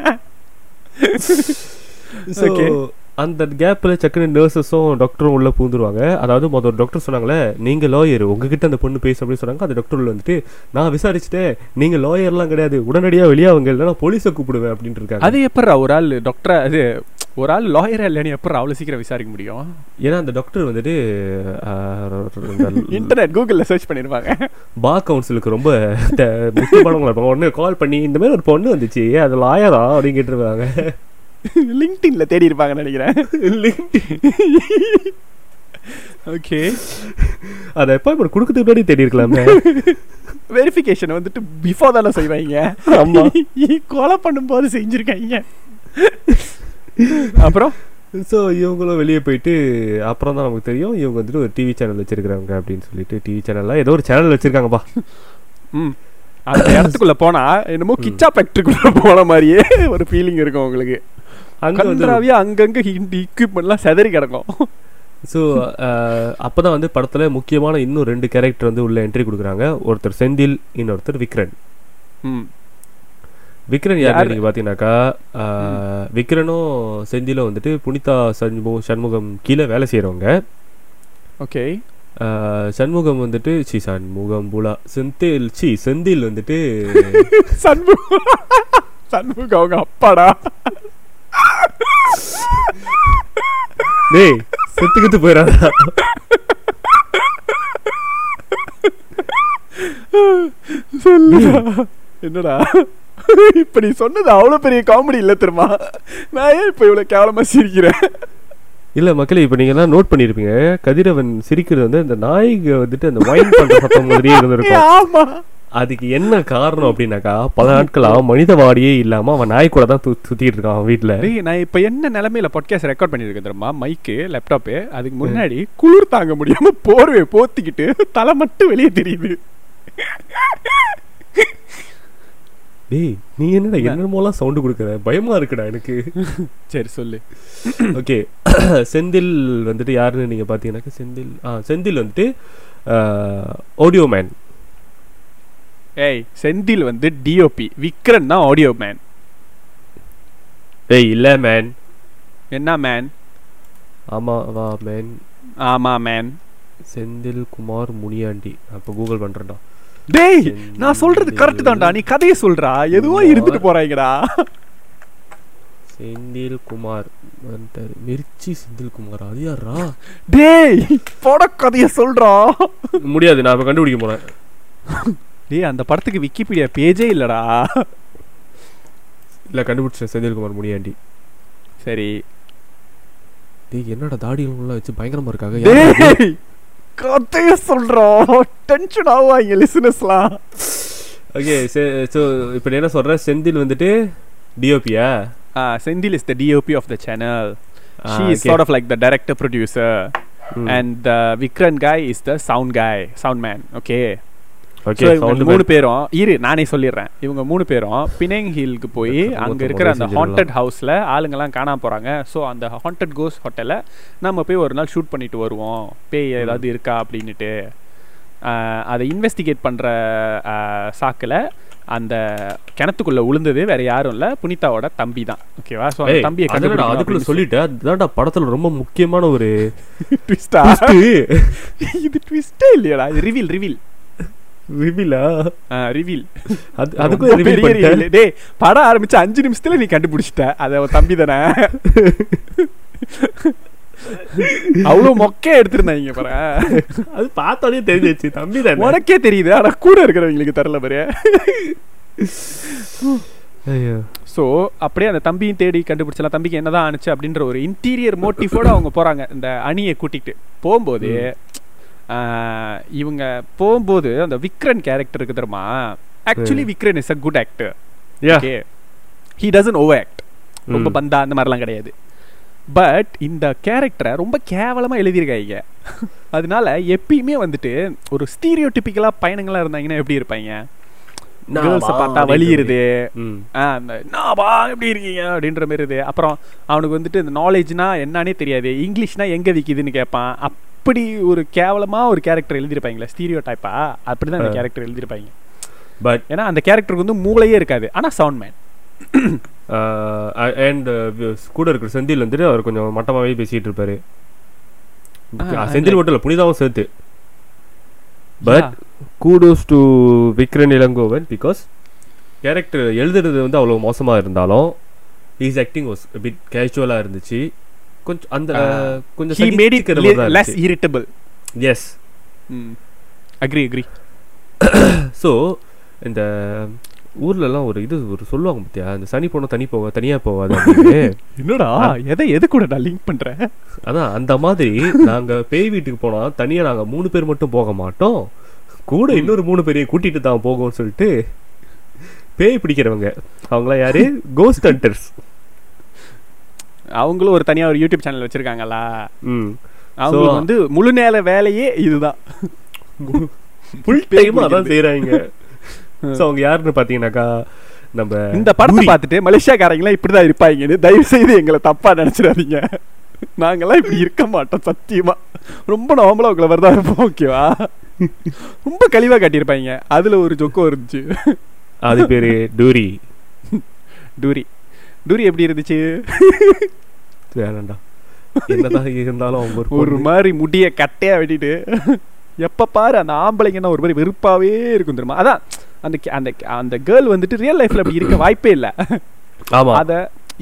C: அந்த கேப்பில் சக்குன்னு நர்சஸும் டாக்டரும் உள்ளே பூந்துருவாங்க அதாவது மொதல் டாக்டர் சொன்னாங்களே நீங்கள் லாயர் உங்ககிட்ட அந்த பொண்ணு பேசு அப்படின்னு சொன்னாங்க அந்த டாக்டர் உள்ள வந்துட்டு நான் விசாரிச்சுட்டேன் நீங்கள் லாயர்லாம் கிடையாது உடனடியாக அவங்க இல்லைன்னா போலீஸை
D: கூப்பிடுவேன் அப்படின்ட்டு இருக்காங்க அது எப்படா ஒரு ஆள் டாக்டர் அது ஒரு ஆள் லாயர் இல்லைன்னு எப்படி அவ்வளோ சீக்கிரம் விசாரிக்க முடியும்
C: ஏன்னா அந்த டாக்டர் வந்துட்டு
D: இன்டர்நெட் கூகுளில் சர்ச் பண்ணியிருப்பாங்க
C: பா கவுன்சிலுக்கு ரொம்ப முக்கியமானவங்களா இருப்பாங்க கால் பண்ணி இந்த மாதிரி ஒரு பொண்ணு வந்துச்சு அது லாயரா அப்படின்னு கேட்டுருவாங்க
D: லிங்க்டின்ல தேடி இருப்பாங்கன்னு
C: நினைக்கிறேன்
D: ஓகே
C: அதை இப்போ கொடுக்கறதுக்கு முன்னாடி தேடி
D: இருக்கலாமே வெரிஃபிகேஷன் வந்துட்டு பிஃபோர் தானே செய்வாங்க ஆமாம் கொலை பண்ணும்போது செஞ்சுருக்காங்க
C: அப்புறம் ஸோ இவங்களும் வெளியே போயிட்டு அப்புறம் தான் நமக்கு தெரியும் இவங்க வந்துட்டு ஒரு டிவி சேனல் வச்சிருக்கிறாங்க அப்படின்னு சொல்லிட்டு டிவி சேனல்ல ஏதோ ஒரு சேனல் வச்சிருக்காங்கப்பா ம் அந்த இடத்துக்குள்ள போனா என்னமோ கிச்சா ஃபேக்டரிக்குள்ள போன மாதிரியே ஒரு ஃபீலிங் இருக்கும் உங்களுக்கு அங்கங்கே அங்கங்க எக்யூப்மெண்ட்லாம் செதறி கிடக்கும் ஸோ அப்போ தான் வந்து படத்தில் முக்கியமான இன்னும் ரெண்டு கேரக்டர் வந்து உள்ள என்ட்ரி கொடுக்குறாங்க ஒருத்தர் செந்தில் இன்னொருத்தர் விக்ரன் ம் விக்ரன் யார் நீங்கள் பார்த்தீங்கன்னாக்கா விக்ரனும் செந்திலும் வந்துட்டு புனிதா சண்முக சண்முகம் கீழே வேலை செய்கிறவங்க ஓகே சண்முகம் வந்துட்டு சி சண்முகம் பூலா செந்தில் சி செந்தில் வந்துட்டு சண்முகம்
D: சண்முகம் அவங்க அப்பாடா டேய்
C: செத்துக்கிட்டு போயிடாதா
D: என்னடா இப்ப நீ சொன்னது அவ்வளோ பெரிய காமெடி இல்லை தெரியுமா
C: நான் ஏன் இப்போ இவ்வளோ கேவலமாக சிரிக்கிறேன் இல்லை மக்களே இப்போ நீங்கள்லாம் நோட் பண்ணியிருப்பீங்க கதிரவன் சிரிக்கிறது வந்து அந்த நாய்க்கு வந்துட்டு அந்த வைன் பண்ணுற சத்தம் மாதிரியே இருந்திருக்கும் ஆமாம் அதுக்கு என்ன காரணம் அப்படின்னாக்கா பல நாட்களா மனித வாடியே இல்லாம
D: அவன் நாய் கூட தான் சுத்திட்டு இருக்கான் அவன் வீட்டுல நான் இப்ப என்ன நிலைமையில பாட்காஸ்ட் ரெக்கார்ட் பண்ணிருக்கேன் தெரியுமா மைக்கு லேப்டாப்பு அதுக்கு முன்னாடி குளிர் தாங்க முடியாம போர்வை போத்திக்கிட்டு தலை மட்டும் வெளியே தெரியுது
C: டேய் நீ என்னடா என்னமோலாம் சவுண்டு கொடுக்குற பயமா இருக்குடா எனக்கு
D: சரி சொல்லு
C: ஓகே செந்தில் வந்துட்டு யாருன்னு நீங்கள் பார்த்தீங்கன்னாக்கா செந்தில் ஆ செந்தில் வந்துட்டு ஆடியோ மேன்
D: ஏய் செந்தில் வந்து டிஓபி விக்ரன் தான் ஆடியோ மேன்
C: டேய் இல்லை மேன் என்ன மேன் ஆமா வா மேன் ஆமாம் மேன் செந்தில் குமார் முனியாண்டி அப்போ கூகுள் பண்ணுறேன்டா
D: டேய் நான் சொல்றது கரெக்ட் தான்டா நீ கதையை சொல்றா எதுவோ இருந்துட்டு போறாங்கடா
C: செந்தில் குமார் வந்துட்டாரு மிர்ச்சி செந்தில் குமார்
D: அது யாரா டேய் பட கதைய சொல்றா
C: முடியாது நான் கண்டுபிடிக்க போறேன்
D: டேய் அந்த படத்துக்கு விக்கிபீடியா பேஜே இல்லடா
C: இல்ல கண்டுபிடிச்ச செந்தில் குமார்
D: முடியாண்டி சரி டேய் என்னடா
C: தாடி வச்சு பயங்கரமா இருக்காங்க
D: கதையை சொல்கிறோம் டென்ஷன் ஆகுவாங்க லிசினஸ்லாம் ஓகே சே ஸோ இப்போ நீ என்ன
C: சொல்கிற செந்தில் வந்துட்டு டிஓபியா ஆ
D: Senthil is the DOP of the channel she is sort of like the director producer and the Vitran guy is the sound guy sound man okay okay மூணு பேரும் இரு நானே சொல்லிடுறேன் இவங்க மூணு பேரும் பினேங் ஹில்க்கு போய் அங்க இருக்கிற அந்த ஹாண்டட் ஹவுஸ்ல ஆளுங்கெல்லாம் காணாம போறாங்க ஸோ அந்த ஹாண்டட் கோஸ் ஹோட்டல்ல நம்ம போய் ஒரு நாள் ஷூட் பண்ணிட்டு வருவோம் பேய் ஏதாவது இருக்கா அப்படின்னுட்டு அதை இன்வெஸ்டிகேட் பண்ற சாக்கில் அந்த கிணத்துக்குள்ள உளுந்தது வேற யாரும் இல்ல புனிதாவோட தம்பி தான் ஓகேவா சோ
C: அந்த தம்பியை கண்டுபிடிச்சு அதுக்குள்ள சொல்லிட்டேன் அதுதான்டா படத்துல ரொம்ப முக்கியமான ஒரு ட்விஸ்டா இது ட்விஸ்டே இல்லையாடா ரிவீல் ரிவீல் பெரிய
D: டேய் அஞ்சு நிமிஷத்துல நீ கண்டுபிடிச்சிட்ட அத தம்பி மொக்கே அது உனக்கே தெரியுது ஆனா கூட இருக்கிறவங்களுக்கு பாரு அப்படியே அந்த தம்பியும் தேடி கண்டுபிடிச்சலாம் தம்பிக்கு என்னதான் ஆனிச்சு அப்படின்ற ஒரு இன்டீரியர் மோட்டிஃபோட அவங்க போறாங்க இந்த அணியை கூட்டிட்டு போகும்போது இவங்க போகும்போது அந்த விக்ரன் கேரக்டர் இருக்கு தெரியுமா
C: actually Vikran is a good actor okay he doesn't over act
D: ரொம்ப பந்தா அந்த மாதிரிலாம் கிடையாது பட் இந்த கேரக்டரை ரொம்ப கேவலமாக எழுதியிருக்காங்க அதனால எப்பயுமே வந்துட்டு ஒரு ஸ்டீரியோ டிப்பிக்கலாக பயணங்களாக இருந்தாங்கன்னா எப்படி இருப்பாங்க கேர்ள்ஸை எப்படி இருக்கீங்க அப்படின்ற மாதிரி அப்புறம் அவனுக்கு வந்துட்டு இந்த நாலேஜ்னா என்னன்னே தெரியாது இங்கிலீஷ்னா எங்க விற்கிதுன்னு கேட்பான் அப்படி ஒரு
C: கேவலமாக ஒரு கேரக்டர் எழுதியிருப்பாங்களே ஸ்டீரியோ டைப்பா அப்படி தான் அந்த கேரக்டர் எழுதியிருப்பாங்க பட் ஏன்னா அந்த கேரக்டருக்கு வந்து மூளையே இருக்காது ஆனால் சவுண்ட் மேன் அண்ட் கூட இருக்கிற செந்தில் வந்துட்டு அவர் கொஞ்சம் மட்டமாகவே பேசிகிட்டு இருப்பாரு செந்தில் மட்டும் இல்லை புனிதாவும் சேர்த்து but kudos to Vikran Ilangovan because character எழுதுறது வந்து அவ்வளோ மோசமாக இருந்தாலும் ஹீஸ் ஆக்டிங் வாஸ் பிட் கேஷுவலாக இருந்துச்சு கொஞ்சம் அந்த கொஞ்சம் he made it less irritable yes agree agree so இந்த ஊர்லலாம் ஒரு இது ஒரு சொல்லுவாங்க பார்த்தியா இந்த சனி போனால் தனி போக தனியாக போகாது
D: என்னடா எதை எது கூட நான் லிங்க் பண்ணுறேன் அதான்
C: அந்த மாதிரி நாங்கள் பேய் வீட்டுக்கு போனால் தனியாக நாங்கள் மூணு பேர் மட்டும் போக மாட்டோம் கூட இன்னொரு மூணு பேரையும் கூட்டிட்டு தான் போகும்னு சொல்லிட்டு பேய் பிடிக்கிறவங்க அவங்களாம் யாரு கோஸ்ட் ஹண்டர்ஸ் அவங்களும் ஒரு தனியாக ஒரு யூடியூப் சேனல் வச்சுருக்காங்களா ம் அவங்களுக்கு வந்து முழு நேர வேலையே இதுதான் ஃபுல் டைம் அதான் செய்கிறாங்க ஸோ அவங்க யாருன்னு பார்த்தீங்கன்னாக்கா நம்ம இந்த படத்தை பார்த்துட்டு மலேசியாக்காரங்களாம் இப்படி தான் இருப்பாங்கன்னு தயவு செய்து எங்களை தப்பாக நினச்சிடாதீங்க நாங்கெல்லாம் இப்படி இருக்க மாட்டோம் சத்தியமா ரொம்ப நார்மலாக உங்களை வரதா இருப்போம் ஓகேவா ரொம்ப
D: கழிவாக காட்டியிருப்பாங்க அதில் ஒரு ஜொக்கோ இருந்துச்சு அது பேர் டூரி டூரி டூரி எப்படி இருந்துச்சு வேணாண்டா என்னதான் இருந்தாலும் அவங்க ஒரு ஒரு மாதிரி முடிய கட்டையா வெட்டிட்டு எப்போ பாரு அந்த ஆம்பளைங்கன்னா ஒரு மாதிரி வெறுப்பாவே இருக்கும் தெரியுமா அதான் அந்த அந்த அந்த கேர்ள் வந்துட்டு ரியல் லைஃப்ல
C: அப்படி இருக்க வாய்ப்பே இல்லை ஆமா அத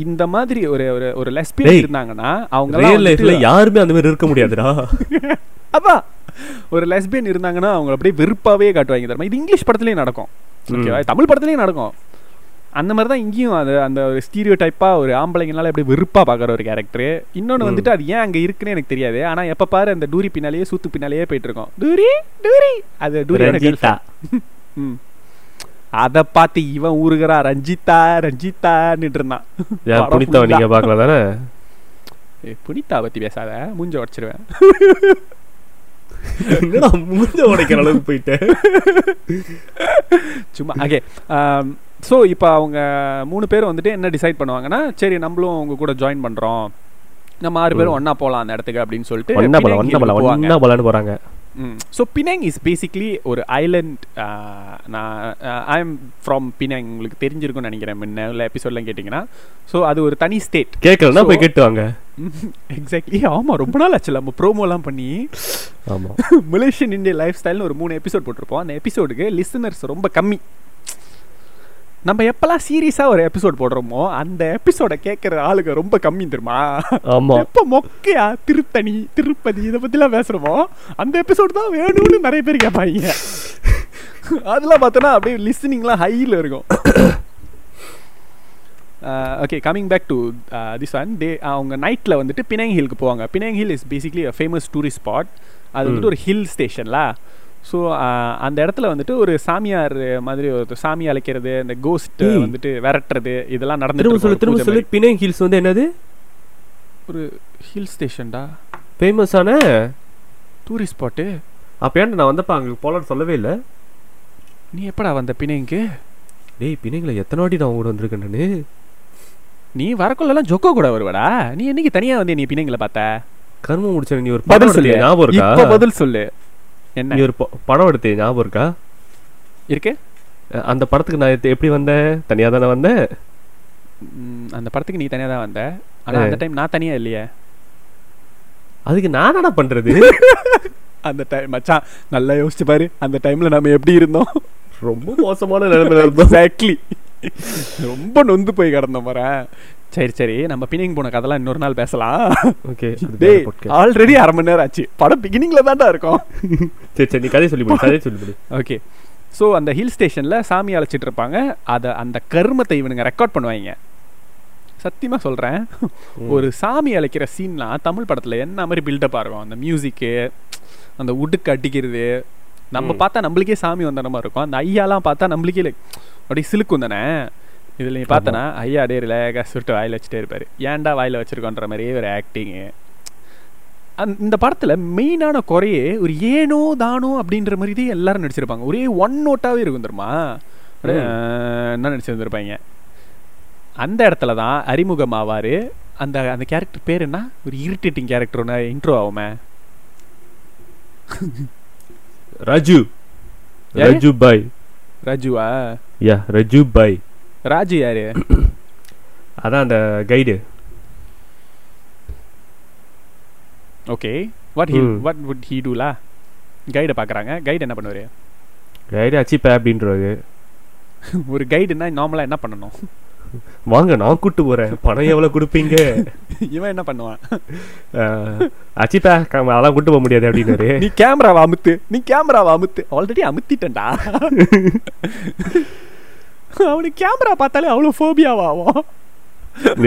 C: இந்த மாதிரி ஒரு ஒரு ஒரு லெஸ்பியன் இருந்தாங்கன்னா அவங்க ரியல் லைஃப்ல யாருமே அந்த மாதிரி இருக்க முடியாதுடா அப்பா ஒரு லெஸ்பியன் இருந்தாங்கன்னா
D: அவங்க அப்படியே வெறுப்பாவே காட்டுவாங்க தெரியுமா இது இங்கிலீஷ் படத்துலயும் நடக்கும் தமிழ் படத்துலயும் நடக்கும் அந்த மாதிரி தான் இங்கேயும் அது அந்த ஒரு ஸ்டீரியோ டைப்பாக ஒரு ஆம்பளைங்கனால எப்படி வெறுப்பாக பார்க்குற ஒரு கேரக்டர் இன்னொன்று வந்துட்டு அது ஏன் அங்கே இருக்குன்னு எனக்கு தெரியாது ஆனால் எப்போ பாரு அந்த டூரி பின்னாலேயே சூத்து பின்னாலேயே போயிட்டு இருக்கோம் டூரி டூரி அது டூரி ம் அதை பார்த்து இவன் ஊருகிறா ரஞ்சிதா ரஞ்சிதான்னுட்டு இருந்தான் புனிதா நீங்க பார்க்கல தானே புனிதா பத்தி பேசாத மூஞ்ச உடச்சிருவேன் மூஞ்ச உடைக்கிற அளவுக்கு போயிட்டேன் சும்மா ஸோ இப்போ அவங்க மூணு பேர் வந்துட்டு என்ன டிசைட் பண்ணுவாங்கன்னா சரி நம்மளும் அவங்க கூட ஜாயின் பண்ணுறோம் நம்ம ஆறு பேரும் ஒன்னா போகலாம் அந்த இடத்துக்கு அப்படின்னு
C: சொல்லிட்டு போகிறாங்க
D: ஸோ பினாங் இஸ் பேசிக்லி ஒரு ஐலண்ட் நான் ஐ எம் ஃப்ரம் பினாங் உங்களுக்கு தெரிஞ்சிருக்கும்னு நினைக்கிறேன் முன்ன உள்ள எபிசோட்லாம் கேட்டிங்கன்னா ஸோ அது ஒரு தனி ஸ்டேட் கேட்கலாம் போய் கேட்டுவாங்க எக்ஸாக்ட்லி ஆமாம் ரொம்ப நாள் ஆச்சு நம்ம ப்ரோமோலாம் பண்ணி ஆமாம் மலேசியன் இந்திய லைஃப் ஸ்டைல்னு ஒரு மூணு எபிசோட் போட்டிருப்போம் அந்த எபிசோடுக்கு லிசனர்ஸ் ரொம்ப கம்மி நம்ம எப்பெல்லாம் சீரியஸாக ஒரு எபிசோட் போடுறோமோ அந்த எபிசோடை கேட்குற ஆளுங்க ரொம்ப கம்மி தெரியுமா ஆமாம் எப்போ மொக்கையா திருத்தணி திருப்பதி இதை பற்றிலாம் பேசுகிறோமோ அந்த எபிசோட் தான் வேணும்னு நிறைய பேர் கேட்பாங்க அதெல்லாம் பார்த்தோன்னா அப்படியே லிஸனிங்லாம் ஹையில் இருக்கும் okay coming back to this one day அவங்க நைட்டில் வந்துட்டு பினாங் ஹில்க்கு போவாங்க Penang hill is basically a famous tourist spot அது வந்துட்டு ஒரு ஹில் ஸ்டேஷன்ல ஸோ அந்த இடத்துல வந்துட்டு ஒரு சாமியார் மாதிரி ஒரு சாமி அழைக்கிறது அந்த கோஸ்ட் வந்துட்டு விரட்டுறது இதெல்லாம் நடந்துட்டு சொல்லு திரும்ப சொல்லு பினே ஹில்ஸ் வந்து என்னது ஒரு ஹில் ஸ்டேஷன்டா ஃபேமஸான டூரிஸ்ட் ஸ்பாட்டு அப்போ ஏன்டா நான் வந்தப்ப அங்கே போலான்னு
C: சொல்லவே இல்லை
D: நீ எப்படா வந்த பிணைங்கு டேய் பிணைங்கில்
C: எத்தனை வாட்டி நான் கூட வந்திருக்கேன் நீ
D: வரக்குள்ளலாம் ஜொக்கோ கூட வருவடா நீ என்னைக்கு தனியாக வந்து நீ பிணைங்களை பார்த்த கர்மம் முடிச்ச நீ ஒரு பதில் சொல்லு ஞாபகம் பதில் சொல்லு
C: என்ன நீ ஒரு படம் எடுத்த ஞாபகம் இருக்கா இருக்கு அந்த
D: படத்துக்கு நான் எப்படி வந்தேன் தனியாக தானே வந்தேன் அந்த படத்துக்கு நீ தனியாக தான் வந்த ஆனால் அந்த டைம் நான் தனியாக இல்லையே அதுக்கு நான் என்னடா பண்ணுறது அந்த டைம் மச்சான் நல்லா யோசிச்சு பாரு அந்த டைமில் நம்ம எப்படி இருந்தோம் ரொம்ப மோசமான நிலைமையில இருந்தோம் எக்ஸாக்ட்லி ரொம்ப நொந்து போய் கிடந்த முறை சரி சரி நம்ம பின்னிங் போன கதெல்லாம் இன்னொரு நாள் பேசலாம் ஓகே டேய் ஆல்ரெடி அரை மணி நேரம் ஆச்சு படம் பிகினிங்ல தான்டா
C: இருக்கும் சரி சரி நீ கதை சொல்லி கதை சொல்லி ஓகே ஸோ அந்த
D: ஹில் ஸ்டேஷனில் சாமி அழைச்சிட்டு இருப்பாங்க அதை அந்த கர்மத்தை இவனுங்க ரெக்கார்ட் பண்ணுவாங்க சத்தியமாக சொல்கிறேன் ஒரு சாமி அழைக்கிற சீன்லாம் தமிழ் படத்தில் என்ன மாதிரி பில்டப்பாக இருக்கும் அந்த மியூசிக்கு அந்த உடுக்கு அடிக்கிறது நம்ம பார்த்தா நம்மளுக்கே சாமி வந்த மாதிரி இருக்கும் அந்த ஐயாலாம் பார்த்தா நம்மளுக்கே அப்படியே சிலுக்கும் தானே இதில் நீ பார்த்தனா ஐயா அடே ரிலாக்காக சுட்டு வாயில் வச்சுட்டே இருப்பார் ஏன்டா வாயில் வச்சுருக்கோன்ற மாதிரியே ஒரு ஆக்டிங்கு அந் இந்த படத்தில் மெயினான குறையே ஒரு ஏனோ தானோ அப்படின்ற மாதிரி தான் எல்லாரும் நடிச்சிருப்பாங்க ஒரே ஒன் நோட்டாகவே இருக்கும் தெரியுமா என்ன வந்துருப்பாங்க அந்த இடத்துல தான் அறிமுகம் ஆவார் அந்த அந்த கேரக்டர் பேர் என்ன ஒரு இரிட்டேட்டிங் கேரக்டர் ஒன்று இன்ட்ரோ ஆகுமே ராஜு ராஜு பாய் ராஜுவா யா ரஜு பாய் ராஜு யாரு
C: அதான் அந்த guide
D: okay what he what would he டூலா கைடை பார்க்குறாங்க கைடு என்ன பண்ணுவார் கைடு
C: அச்சிப்ப அப்படின்றது ஒரு
D: கைடுனா நார்மலாக என்ன பண்ணணும் வாங்க
C: நான் கூட்டு போகிறேன் பணம் எவ்வளோ கொடுப்பீங்க
D: இவன் என்ன பண்ணுவான்
C: அச்சிப்பா அதெல்லாம் கூட்டு போக முடியாது அப்படின்னாரு நீ
D: கேமராவை அமுத்து நீ கேமராவை அமுத்து ஆல்ரெடி அமுத்திட்டேன்டா அவனுக்கு கேமரா பார்த்தாலே அவ்வளோ ஃபோபியாவாகும்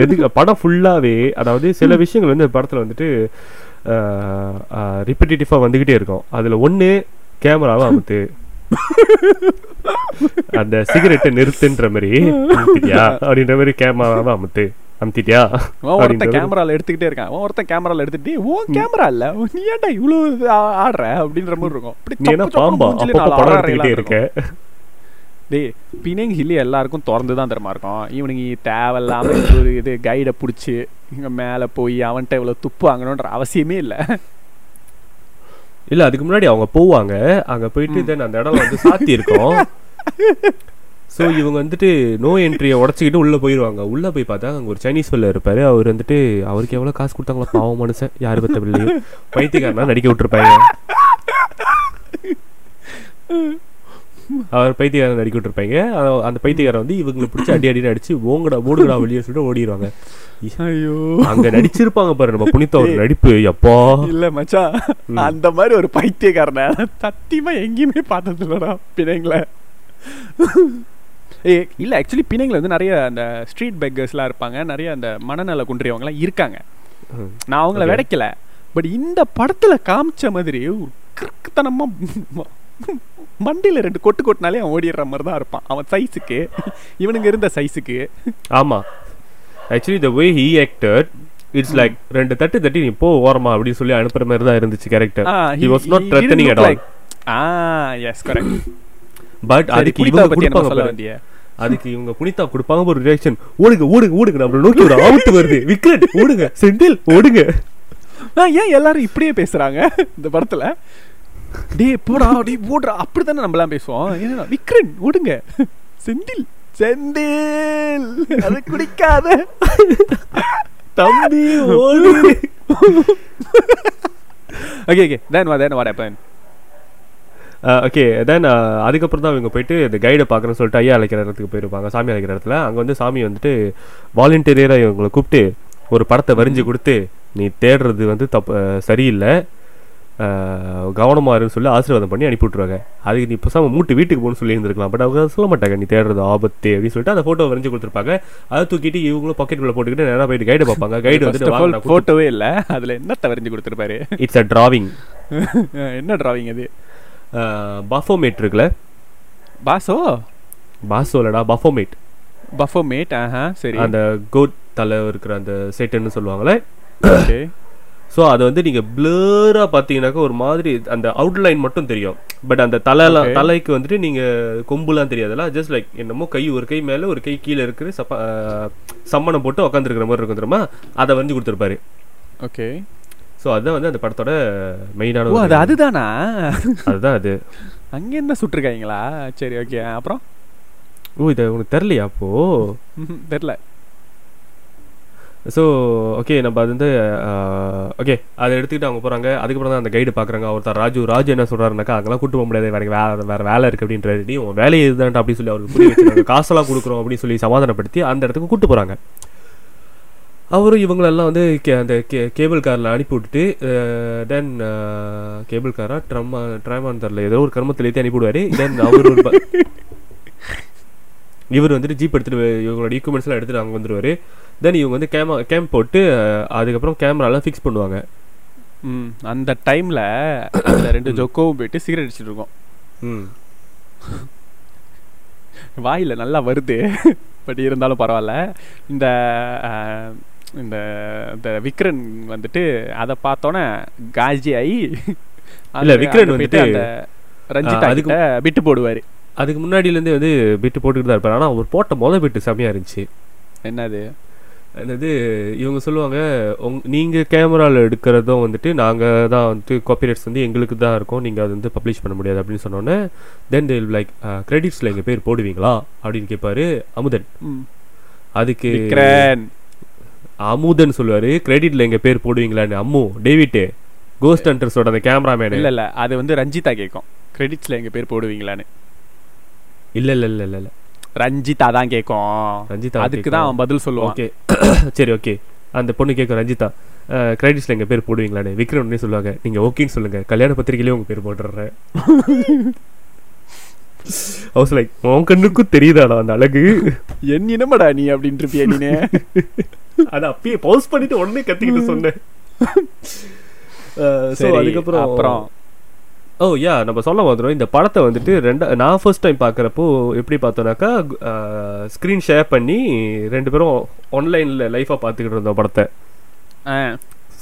C: எதுக்கு படம் ஃபுல்லாகவே அதாவது சில விஷயங்கள் வந்து படத்தில் வந்துட்டு ரிப்பிட்டேட்டிவாக வந்துக்கிட்டே இருக்கும் அதில் ஒன்று கேமராவை அமுத்து அந்த சிகரெட்டை நிறுத்துன்ற மாதிரி அப்படின்ற மாதிரி கேமராவை அமுத்து ஒருத்தன்
D: எடுத்துக்கிட்டே ஒருத்தன் கேமரால எடுத்துட்டு ஓ கேமரா இல்ல நீ ஏன்டா இவ்வளவு ஆடுற அப்படின்ற மாதிரி இருக்கும் டே பிணைங் ஹில்லி எல்லாருக்கும் திறந்து தான் தரமா இருக்கும் இவனுக்கு தேவையில்லாமல் ஒரு இது கைடை பிடிச்சி இங்கே மேலே போய் அவன்கிட்ட இவ்வளோ துப்பு வாங்கணுன்ற அவசியமே
C: இல்லை இல்லை அதுக்கு முன்னாடி அவங்க போவாங்க அங்கே போயிட்டு தென் அந்த இடம் வந்து சாத்தி இருக்கும் ஸோ இவங்க வந்துட்டு நோ என்ட்ரியை உடச்சிக்கிட்டு உள்ளே போயிடுவாங்க உள்ளே போய் பார்த்தா அங்கே ஒரு சைனீஸ் பிள்ளை இருப்பார் அவர் வந்துட்டு அவருக்கு எவ்வளோ காசு கொடுத்தாங்களோ பாவம் மனுஷன் யார் பத்த பிள்ளையும் பைத்தியக்காரனா நடிக்க விட்டுருப்பாங்க அவர் பைத்தியக்காரன் அடிக்கிட்டு இருப்பாங்க அந்த பைத்தியக்காரன் வந்து இவங்களை பிடிச்சி அடி அடி அடிச்சு ஓங்கடா ஓடுகடா வெளியே சொல்லிட்டு ஓடிடுவாங்க
D: ஐயோ
C: அங்க நடிச்சிருப்பாங்க பாரு நம்ம
D: புனித ஒரு நடிப்பு எப்பா இல்ல மச்சா அந்த மாதிரி ஒரு பைத்தியக்காரனை சத்தியமா எங்கேயுமே பார்த்தது இல்லடா பிணைங்களை ஏ இல்லை ஆக்சுவலி பிணைங்கள வந்து நிறைய அந்த ஸ்ட்ரீட் பெக்கர்ஸ்லாம் இருப்பாங்க நிறைய அந்த மனநல குன்றியவங்கலாம் இருக்காங்க நான் அவங்கள விடைக்கல பட் இந்த படத்துல காமிச்ச மாதிரி ஒரு மண்டியில் ரெண்டு கொட்டு கொட்டினாலே அவன் ஓடிடுற மாதிரி தான் இருப்பான் அவன் சைஸுக்கு இவனுங்க இருந்த சைஸுக்கு
C: ஆமாம் actually the way he acted it's like ரெண்டு தட்டு தட்டி நீ போ ஓரமா அப்படின்னு சொல்லி அனுப்புற மாதிரி தான் இருந்துச்சு character he was not threatening
D: at all ஆ எஸ் கரெக்ட் பட் அதுக்கு இவங்க கொடுப்பாங்க சொல்ல வேண்டிய அதுக்கு
C: இவங்க புனிதா கொடுப்பாங்க ஒரு ரியாக்ஷன் ஓடுங்க ஓடுங்க ஓடுங்க நம்ம நோக்கி ஒரு ஆபத்து வருது விக்ரட் ஓடுங்க செந்தில் ஓடுங்க
D: ஏன் எல்லாரும் இப்படியே பேசுறாங்க இந்த படத்துல டே போடா டே போடுறா அப்படி தானே நம்மளாம் பேசுவோம் என்ன விக்ரன் ஓடுங்க செந்தில் செந்தில் அது குடிக்காத தம்பி ஓடு ஓகே ஓகே தேன் வா then what happen okay then அதுக்கப்புறம் தான் இவங்க
C: போயிட்டு இந்த கைடை பார்க்குறேன்னு சொல்லிட்டு ஐயா அழைக்கிற இடத்துக்கு போயிருப்பாங்க சாமி அழைக்கிற இடத்துல அங்கே வந்து சாமி வந்துட்டு வாலண்டியராக இவங்களை கூப்பிட்டு ஒரு படத்தை வரிஞ்சு கொடுத்து நீ தேடுறது வந்து தப்பு சரியில்லை கவனமாக இருன்னு சொல்லி ஆசீர்வாதம் பண்ணி அனுப்பி விட்ருவாங்க அதுக்கு நீ இப்போ மூட்டு வீட்டுக்கு போகணும்னு சொல்லி இருந்திருக்கலாம் பட் அவங்க சொல்ல மாட்டாங்க நீ தேடுறது ஆபத்து அப்படின்னு சொல்லிட்டு அந்த ஃபோட்டோ வரைஞ்சி கொடுத்துருப்பாங்க அதை தூக்கிட்டு இவங்களும் உள்ள போட்டுக்கிட்டு நேராக போயிட்டு கைடு பார்ப்பாங்க கைடு வந்து ஃபோட்டோவே இல்லை அதில் என்னத்த வரைஞ்சி கொடுத்துருப்பாரு இட்ஸ் அ டிராவிங் என்ன டிராவிங் அது பஃபோமேட் இருக்குல்ல பாசோ பாசோ இல்லடா பஃபோமேட் பஃபோமேட் ஆஹா சரி அந்த கோட் தலை இருக்கிற அந்த செட்டுன்னு சொல்லுவாங்களே ஸோ அதை வந்து நீங்கள் பிளராக பார்த்தீங்கனாக்கா ஒரு மாதிரி அந்த அவுட்லைன் மட்டும் தெரியும் பட் அந்த தலைலாம் தலைக்கு வந்துட்டு நீங்கள் கொம்புலாம் தெரியாதுல்ல ஜஸ்ட் லைக் என்னமோ கை ஒரு கை மேலே ஒரு கை கீழே இருக்கிற சப்ப சம்மணம் போட்டு உக்காந்துருக்கிற மாதிரி இருக்கும் தெரியுமா அதை வரைஞ்சி கொடுத்துருப்பாரு
D: ஓகே ஸோ
C: அதுதான் வந்து அந்த படத்தோட மெயினான
D: அது அதுதானா அதுதான்
C: அது
D: அங்கே என்ன சுட்டுருக்காங்களா சரி ஓகே அப்புறம்
C: ஓ இதை உனக்கு தெரிலையா அப்போ தெரில ஸோ ஓகே நம்ம அது வந்து ஓகே uh, அதை எடுத்துக்கிட்டு அவங்க போகிறாங்க அதுக்கப்புறம் தான் அந்த கைடு பார்க்குறாங்க ஒருத்தர் ராஜு ராஜு என்ன சொல்கிறாருனாக்கா அதெல்லாம் கூட்டு போக முடியாது வேறு வேலை வேறு வேலை இருக்குது அப்படின்றது நீ உன் வேலையை இதுதான் அப்படின்னு சொல்லி அவருக்கு புரிய வச்சுருக்காங்க காசெல்லாம் கொடுக்குறோம் அப்படின்னு சொல்லி சமாதானப்படுத்தி அந்த இடத்துக்கு கூட்டு போகிறாங்க அவரும் இவங்களெல்லாம் வந்து கே அந்த கே கேபிள் காரில் அனுப்பி விட்டுட்டு தென் கேபிள் காராக ட்ரம்மா ட்ரமாந்தரில் ஏதோ ஒரு கர்மத்தில் அனுப்பிவிடுவார் தென் அவர் ஒரு இவர் வந்துட்டு ஜீப் எடுத்துகிட்டு இவங்களோட எல்லாம் எடுத்துகிட்டு அங்கே வந்துடுவார் தென் இவங்க வந்து கேமரா கேம் போட்டு அதுக்கப்புறம் கேமராலாம் ஃபிக்ஸ் பண்ணுவாங்க
D: அந்த டைமில் ரெண்டு ஜொக்கோவும் போயிட்டு சிகரெட் அடிச்சுட்டு இருக்கோம் வாயில் நல்லா வருது பட் இருந்தாலும் பரவாயில்ல இந்த இந்த இந்த விக்ரன் வந்துட்டு அதை பார்த்தோன்னே காஜி ஆகி
C: இல்லை விக்ரன் வந்துட்டு
D: ரஞ்சித் அதுக்கு விட்டு போடுவார் அதுக்கு முன்னாடியிலேருந்தே வந்து பிட்டு
C: போட்டுக்கிட்டு தான் இருப்பார் ஆனால் அவர் போட்ட மொதல் பிட்டு செம்மையாக இருந்துச்சு என்னது என்னது இவங்க சொல்லுவாங்க உங் நீங்கள் கேமராவில் எடுக்கிறதும் வந்துட்டு நாங்கள் தான் வந்துட்டு காப்பிரைட்ஸ் வந்து எங்களுக்கு தான் இருக்கும் நீங்கள் அதை வந்து பப்ளிஷ் பண்ண முடியாது அப்படின்னு சொன்னோன்னே தென் தில் லைக் கிரெடிட்ஸில் எங்கள் பேர் போடுவீங்களா அப்படின்னு கேட்பாரு அமுதன் அதுக்கு அமுதன் சொல்லுவார் கிரெடிட்டில் எங்கள் பேர் போடுவீங்களான்னு அம்மு டேவிட்டு கோஸ்ட் ஹண்டர்ஸோட அந்த கேமராமேன் இல்லை இல்லை அது வந்து ரஞ்சிதா கேட்கும் கிரெடிட்ஸில் எங்கள் பேர் போடுவீங்களான்னு இல்லை இல்லை இல்லை இல்லை இல்லை ரஞ்சிதா தான் கேட்கும் ரஞ்சிதா அதுக்கு தான் அவன் பதில் சொல்லுவான் ஓகே சரி ஓகே அந்த பொண்ணு கேட்கும் ரஞ்சிதா கிரெடிட்ஸில் எங்கள் பேர் போடுவீங்களான்னு விக்ரம்னே சொல்லுவாங்க நீங்கள் ஓகேன்னு சொல்லுங்கள் கல்யாண பத்திரிகையிலே உங்கள் பேர் போட்டுடுறேன் ஹவுஸ் லைக் உன் கண்ணுக்கும் தெரியுதாடா அந்த அழகு என் இனமடா நீ
D: அப்படின்ட்டு இருப்பியா நீ அதை அப்பயே
C: பவுஸ் பண்ணிட்டு உடனே கத்திக்கிட்டு சொன்னேன் சரி அதுக்கப்புறம் அப்புறம் ஓ யா நம்ம சொல்ல வந்துடும் இந்த படத்தை வந்துட்டு ரெண்டு நான் ஃபர்ஸ்ட் டைம் பார்க்குறப்போ எப்படி பார்த்தோன்னாக்கா ஸ்க்ரீன் ஷேர் பண்ணி ரெண்டு பேரும் ஆன்லைனில் லைஃபாக பார்த்துக்கிட்டு இருந்தோம் படத்தை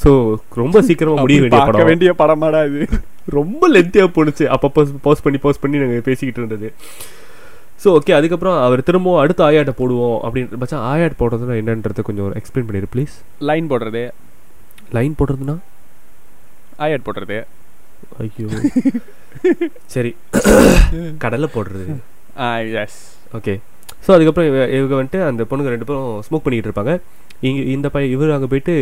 C: ஸோ ரொம்ப சீக்கிரமாக
D: முடிய வேண்டிய படம் வேண்டிய படமாடா இது
C: ரொம்ப லென்த்தியாக போணுச்சு அப்பப்போ போஸ்ட் பண்ணி போஸ்ட் பண்ணி நாங்கள் பேசிக்கிட்டு இருந்தது ஸோ ஓகே அதுக்கப்புறம் அவர் திரும்பவும் அடுத்த ஆயாட்டை போடுவோம் அப்படின்னு பச்சா ஆயாட் போடுறதுனா என்னன்றதை கொஞ்சம் எக்ஸ்பிளைன் பண்ணிடு ப்ளீஸ்
D: லைன் போடுறது
C: லைன் போடுறதுனா
D: ஆயாட் போடுறது ஐயோ
C: சரி கடலை
D: போடுறது எஸ் ஓகே ஸோ
C: அதுக்கப்புறம் இவங்க வந்துட்டு அந்த பொண்ணுங்க ரெண்டு பேரும் ஸ்மோக் பண்ணிக்கிட்டு இருப்பாங்க இங்கே இந்த பையன் இவர் அங்கே போயிட்டு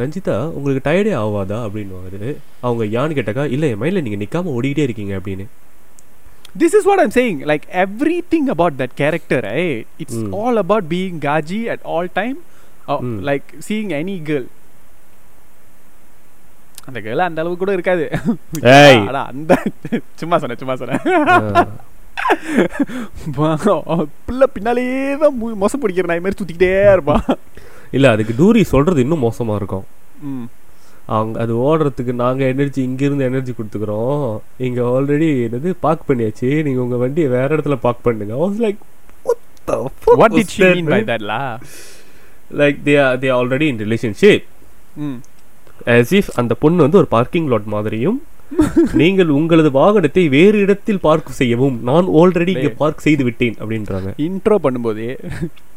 C: ரஞ்சிதா உங்களுக்கு டயர்டே ஆகாதா அப்படின்னு அவங்க யான்னு கேட்டாக்கா இல்லை என் மைண்டில் நீங்கள் நிற்காமல் ஓடிக்கிட்டே இருக்கீங்க அப்படின்னு this is what I'm
D: saying like everything about that character it's all about being Qazi at all time like seeing any girl அந்த கேள் அந்த அளவுக்கு கூட இருக்காது
C: அந்த
D: சும்மா சொன்னேன் சும்மா சொன்னேன் பிள்ளை பின்னாலேயே தான் மோசம் பிடிக்கிற நாய் மாதிரி சுத்திக்கிட்டே இருப்பான்
C: இல்ல அதுக்கு டூரி சொல்றது இன்னும் மோசமா இருக்கும் அவங்க அது ஓடுறதுக்கு நாங்க எனர்ஜி இங்கிருந்து எனர்ஜி கொடுத்துக்கிறோம் இங்க ஆல்ரெடி என்னது பார்க் பண்ணியாச்சு நீங்க உங்க வண்டியை வேற இடத்துல பார்க் பண்ணுங்க was like like they are they already in relationship if அந்த பொண்ணு வந்து ஒரு பார்க்கிங் லாட் மாதிரியும் நீங்கள் உங்களது வாகனத்தை வேறு இடத்தில் பார்க் செய்யவும் நான் ஆல்ரெடி இங்கே பார்க் செய்து விட்டேன் அப்படின்றாங்க இன்ட்ரோ பண்ணும்போதே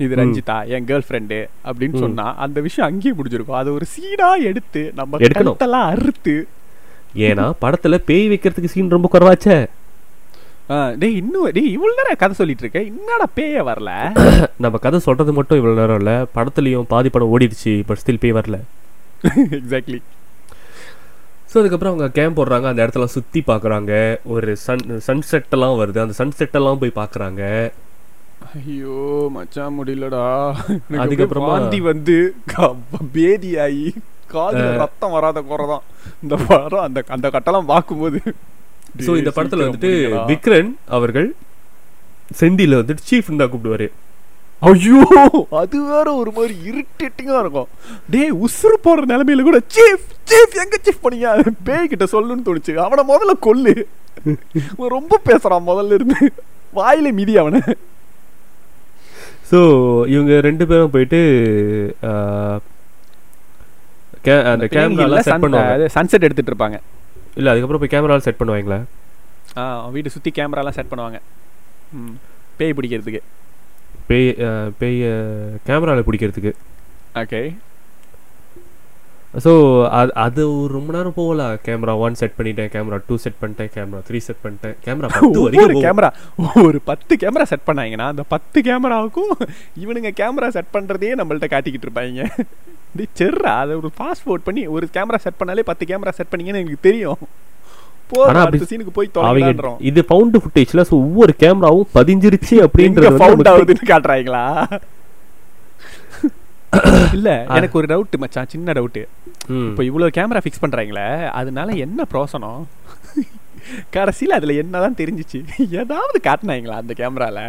C: இது ரஞ்சிதா என் கேர்ள் ஃப்ரெண்டு அப்படின்னு சொன்னா அந்த
D: விஷயம் அங்கேயே முடிஞ்சிருக்கும் அதை ஒரு சீனா எடுத்து நம்ம எடுக்கணும் அறுத்து ஏன்னா படத்துல பேய் வைக்கிறதுக்கு சீன் ரொம்ப குறவாச்சே டேய் இன்னும் டேய் இவ்வளோ நேரம் கதை சொல்லிட்டு இருக்கேன் என்னடா பேய வரல நம்ம கதை சொல்றது மட்டும் இவ்வளோ நேரம் இல்லை படத்துலையும் பாதி படம் ஓடிடுச்சு பட் ஸ்டில் பேய் வரல
C: எக்ஸாக்ட்லி ஸோ அதுக்கப்புறம் அவங்க கேம்ப் போடுறாங்க அந்த இடத்தெல்லாம் சுற்றி பார்க்குறாங்க ஒரு சன் சன்செட்டெல்லாம் வருது அந்த சன்செட்டெல்லாம் போய்
D: பார்க்குறாங்க ஐயோ மச்சான் முடியலடா அதுக்கப்புறம் வாந்தி வந்து பேதி ஆகி காது ரத்தம் வராத தான் இந்த படம் அந்த அந்த கட்டெல்லாம் பார்க்கும்போது ஸோ இந்த படத்தில் வந்துட்டு விக்ரன் அவர்கள் செந்தியில் வந்துட்டு சீஃப்னு தான் கூப்பிடுவாரு ஐயோ அது வேற ஒரு மாதிரி இரிட்டேட்டிங்காக இருக்கும் டே உசுறு போடுற நிலமையில கூட சீஃப் சீஃப் எங்க சீஃப் பேய் பேய்கிட்ட சொல்லுன்னு தோணுச்சு அவனை முதல்ல கொல்லு ரொம்ப பேசுறான் முதல்ல இருந்து வாயில
C: மிதி அவனை ஸோ இவங்க ரெண்டு பேரும் போயிட்டு அந்த
D: கேமராலாம் செட் பண்ணுவாங்க சன்செட் எடுத்துட்டு இருப்பாங்க
C: இல்லை அதுக்கப்புறம் போய் கேமராலாம் செட் பண்ணுவாங்களா
D: ஆ வீட்டை சுற்றி கேமராலாம் செட் பண்ணுவாங்க பேய் பிடிக்கிறதுக்கு பேய் பேய கேமராவில் பிடிக்கிறதுக்கு ஓகே ஸோ அது அது ரொம்ப
C: நேரம் போகல கேமரா ஒன் செட் பண்ணிட்டேன் கேமரா டூ செட் பண்ணிட்டேன் கேமரா
D: த்ரீ செட் பண்ணிட்டேன் கேமரா பத்து வரைக்கும் கேமரா ஒரு பத்து கேமரா செட் பண்ணாங்கன்னா அந்த பத்து கேமராவுக்கும் இவனுங்க கேமரா செட் பண்ணுறதே நம்மள்ட்ட காட்டிக்கிட்டு இருப்பாங்க இது செர்ரா அதை ஒரு பாஸ்போர்ட் பண்ணி ஒரு கேமரா செட் பண்ணாலே பத்து கேமரா செட் பண்ணிங்கன்னு எனக்கு தெரியும்
C: இது ஃபவுண்ட் ஃபுட்டேஜ்ல சோ ஒவ்வொரு கேமராவும் பதிஞ்சிருச்சு அப்படின்றது காட்டுறாங்களா
D: இல்ல எனக்கு ஒரு டவுட் மச்சான் சின்ன டவுட் இப்போ இவ்வளவு கேமரா ஃபிக்ஸ் பண்றாங்களே அதனால என்ன ப்ரோசனம் கடைசியில் அதுல என்னதான் தெரிஞ்சிச்சு ஏதாவது காட்டினாங்களா அந்த கேமரால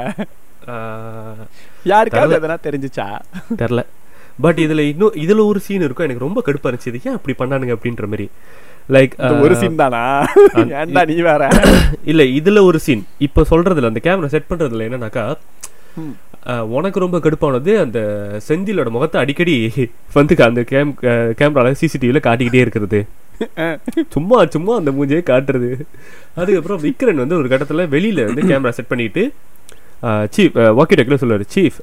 D: யாருக்காவது
C: எதனா தெரிஞ்சிச்சா தெரில பட் இதுல இன்னும் இதுல ஒரு சீன் இருக்கும் எனக்கு ரொம்ப கடுப்பாக இருந்துச்சு ஏன் அப்படி பண்ணானுங்க அப்படின்ற மாதிரி லைக் ஒரு சீன் uh, தானா ஏன்டா நீ வேற இல்ல இதுல ஒரு சீன் இப்ப சொல்றதுல அந்த கேமரா செட் பண்றதுல என்னன்னாக்கா uh, உனக்கு ரொம்ப கடுப்பானது அந்த செந்திலோட முகத்தை அடிக்கடி வந்து அந்த கேம் கேமரால சிசிடிவில காட்டிக்கிட்டே இருக்கிறது சும்மா சும்மா அந்த மூஞ்சியை காட்டுறது அதுக்கப்புறம் விக்ரன் வந்து ஒரு கட்டத்துல வெளியில வந்து கேமரா செட் பண்ணிட்டு சீஃப் வாக்கி டெக்ல சொல்லுவார் சீஃப்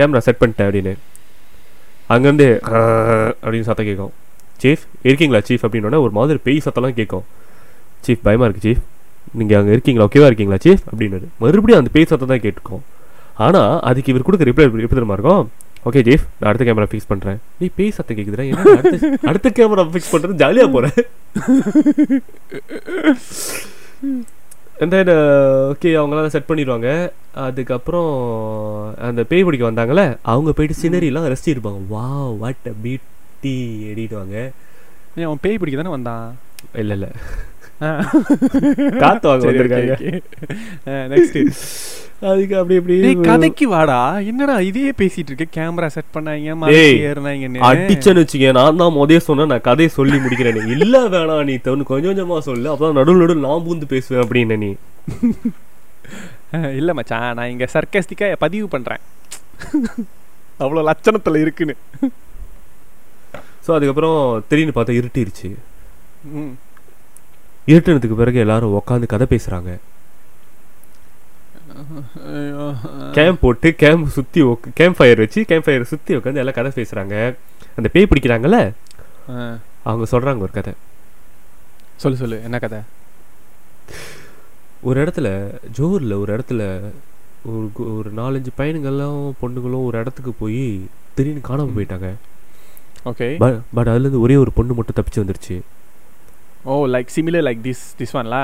C: கேமரா செட் பண்ணிட்டேன் அப்படின்னு அங்கேருந்து அப்படின்னு சத்தம் கேட்கும் சீஃப் இருக்கீங்களா சீஃப் அப்படின்னோடனே ஒரு மாதிரி பேய் சத்தம்லாம் கேட்கும் சீஃப் பயமாக இருக்குது சீஃப் நீங்கள் அங்கே இருக்கீங்களா ஓகேவா இருக்கீங்களா சீஃப் அப்படின்னாரு மறுபடியும் அந்த பேய் சத்தம் தான் கேட்டுக்கும் ஆனால் அதுக்கு இவர் கொடுக்க ரிப்ளை எப்படி தருமா இருக்கும் ஓகே ஜீஃப் நான் அடுத்த கேமரா ஃபிக்ஸ் பண்ணுறேன் நீ பேய் சத்தம் கேட்குதுடா என்ன அடுத்த கேமரா ஃபிக்ஸ் பண்ணுறது ஜாலியாக போகிறேன் எந்த தென் ஓகே uh, அவங்களாம் செட் பண்ணிடுவாங்க அதுக்கப்புறம் அந்த பேய் பிடிக்க வந்தாங்களே அவங்க போயிட்டு சினரிலாம் ரசிச்சிருப்பாங்க வா வாட் அ பீட் கத்தி நீ
D: அவன் பேய் பிடிக்க தானே வந்தான் இல்ல இல்ல காத்து வாங்க வந்திருக்காங்க நெக்ஸ்ட் அதுக்கு அப்படி இப்படி கதைக்கு வாடா என்னடா இதையே பேசிட்டு இருக்க
C: கேமரா செட் பண்ணாங்க ஏறினாங்க அடிச்சன்னு வச்சுக்க நான் தான் முதல்ல சொன்னேன் நான் கதையை சொல்லி முடிக்கிறேன் இல்ல வேணாம் நீ தவணு கொஞ்ச கொஞ்சமா சொல்லு அப்பதான் நடுவில் நடுவில் நான் பூந்து பேசுவேன் அப்படின்னு நீ இல்ல மச்சான்
D: நான் இங்க சர்க்கஸ்டிக்காக பதிவு பண்றேன் அவ்வளவு லட்சணத்துல இருக்குன்னு
C: ஸோ அதுக்கப்புறம் திடீர்னு பார்த்தா இருட்டிருச்சு இருட்டினதுக்கு பிறகு எல்லாரும் உக்காந்து கதை பேசுகிறாங்க கேம்ப் போட்டு கேம்ப் சுற்றி கேம்ப் ஃபயர் வச்சு கேம்ப் ஃபயர் சுற்றி உட்காந்து எல்லாம் கதை பேசுகிறாங்க அந்த பேய் பிடிக்கிறாங்கல்ல அவங்க சொல்கிறாங்க ஒரு கதை
D: சொல்லு சொல்லு என்ன கதை
C: ஒரு இடத்துல ஜோரில் ஒரு இடத்துல ஒரு ஒரு நாலஞ்சு பையனுங்களும் பொண்ணுங்களும் ஒரு இடத்துக்கு போய் திடீர்னு காணாமல் போயிட்டாங்க ஓகே பட் பட் அதுலேருந்து ஒரே ஒரு பொண்ணு மட்டும் தப்பிச்சு வந்துருச்சு oh like similar like this this ஒன்லா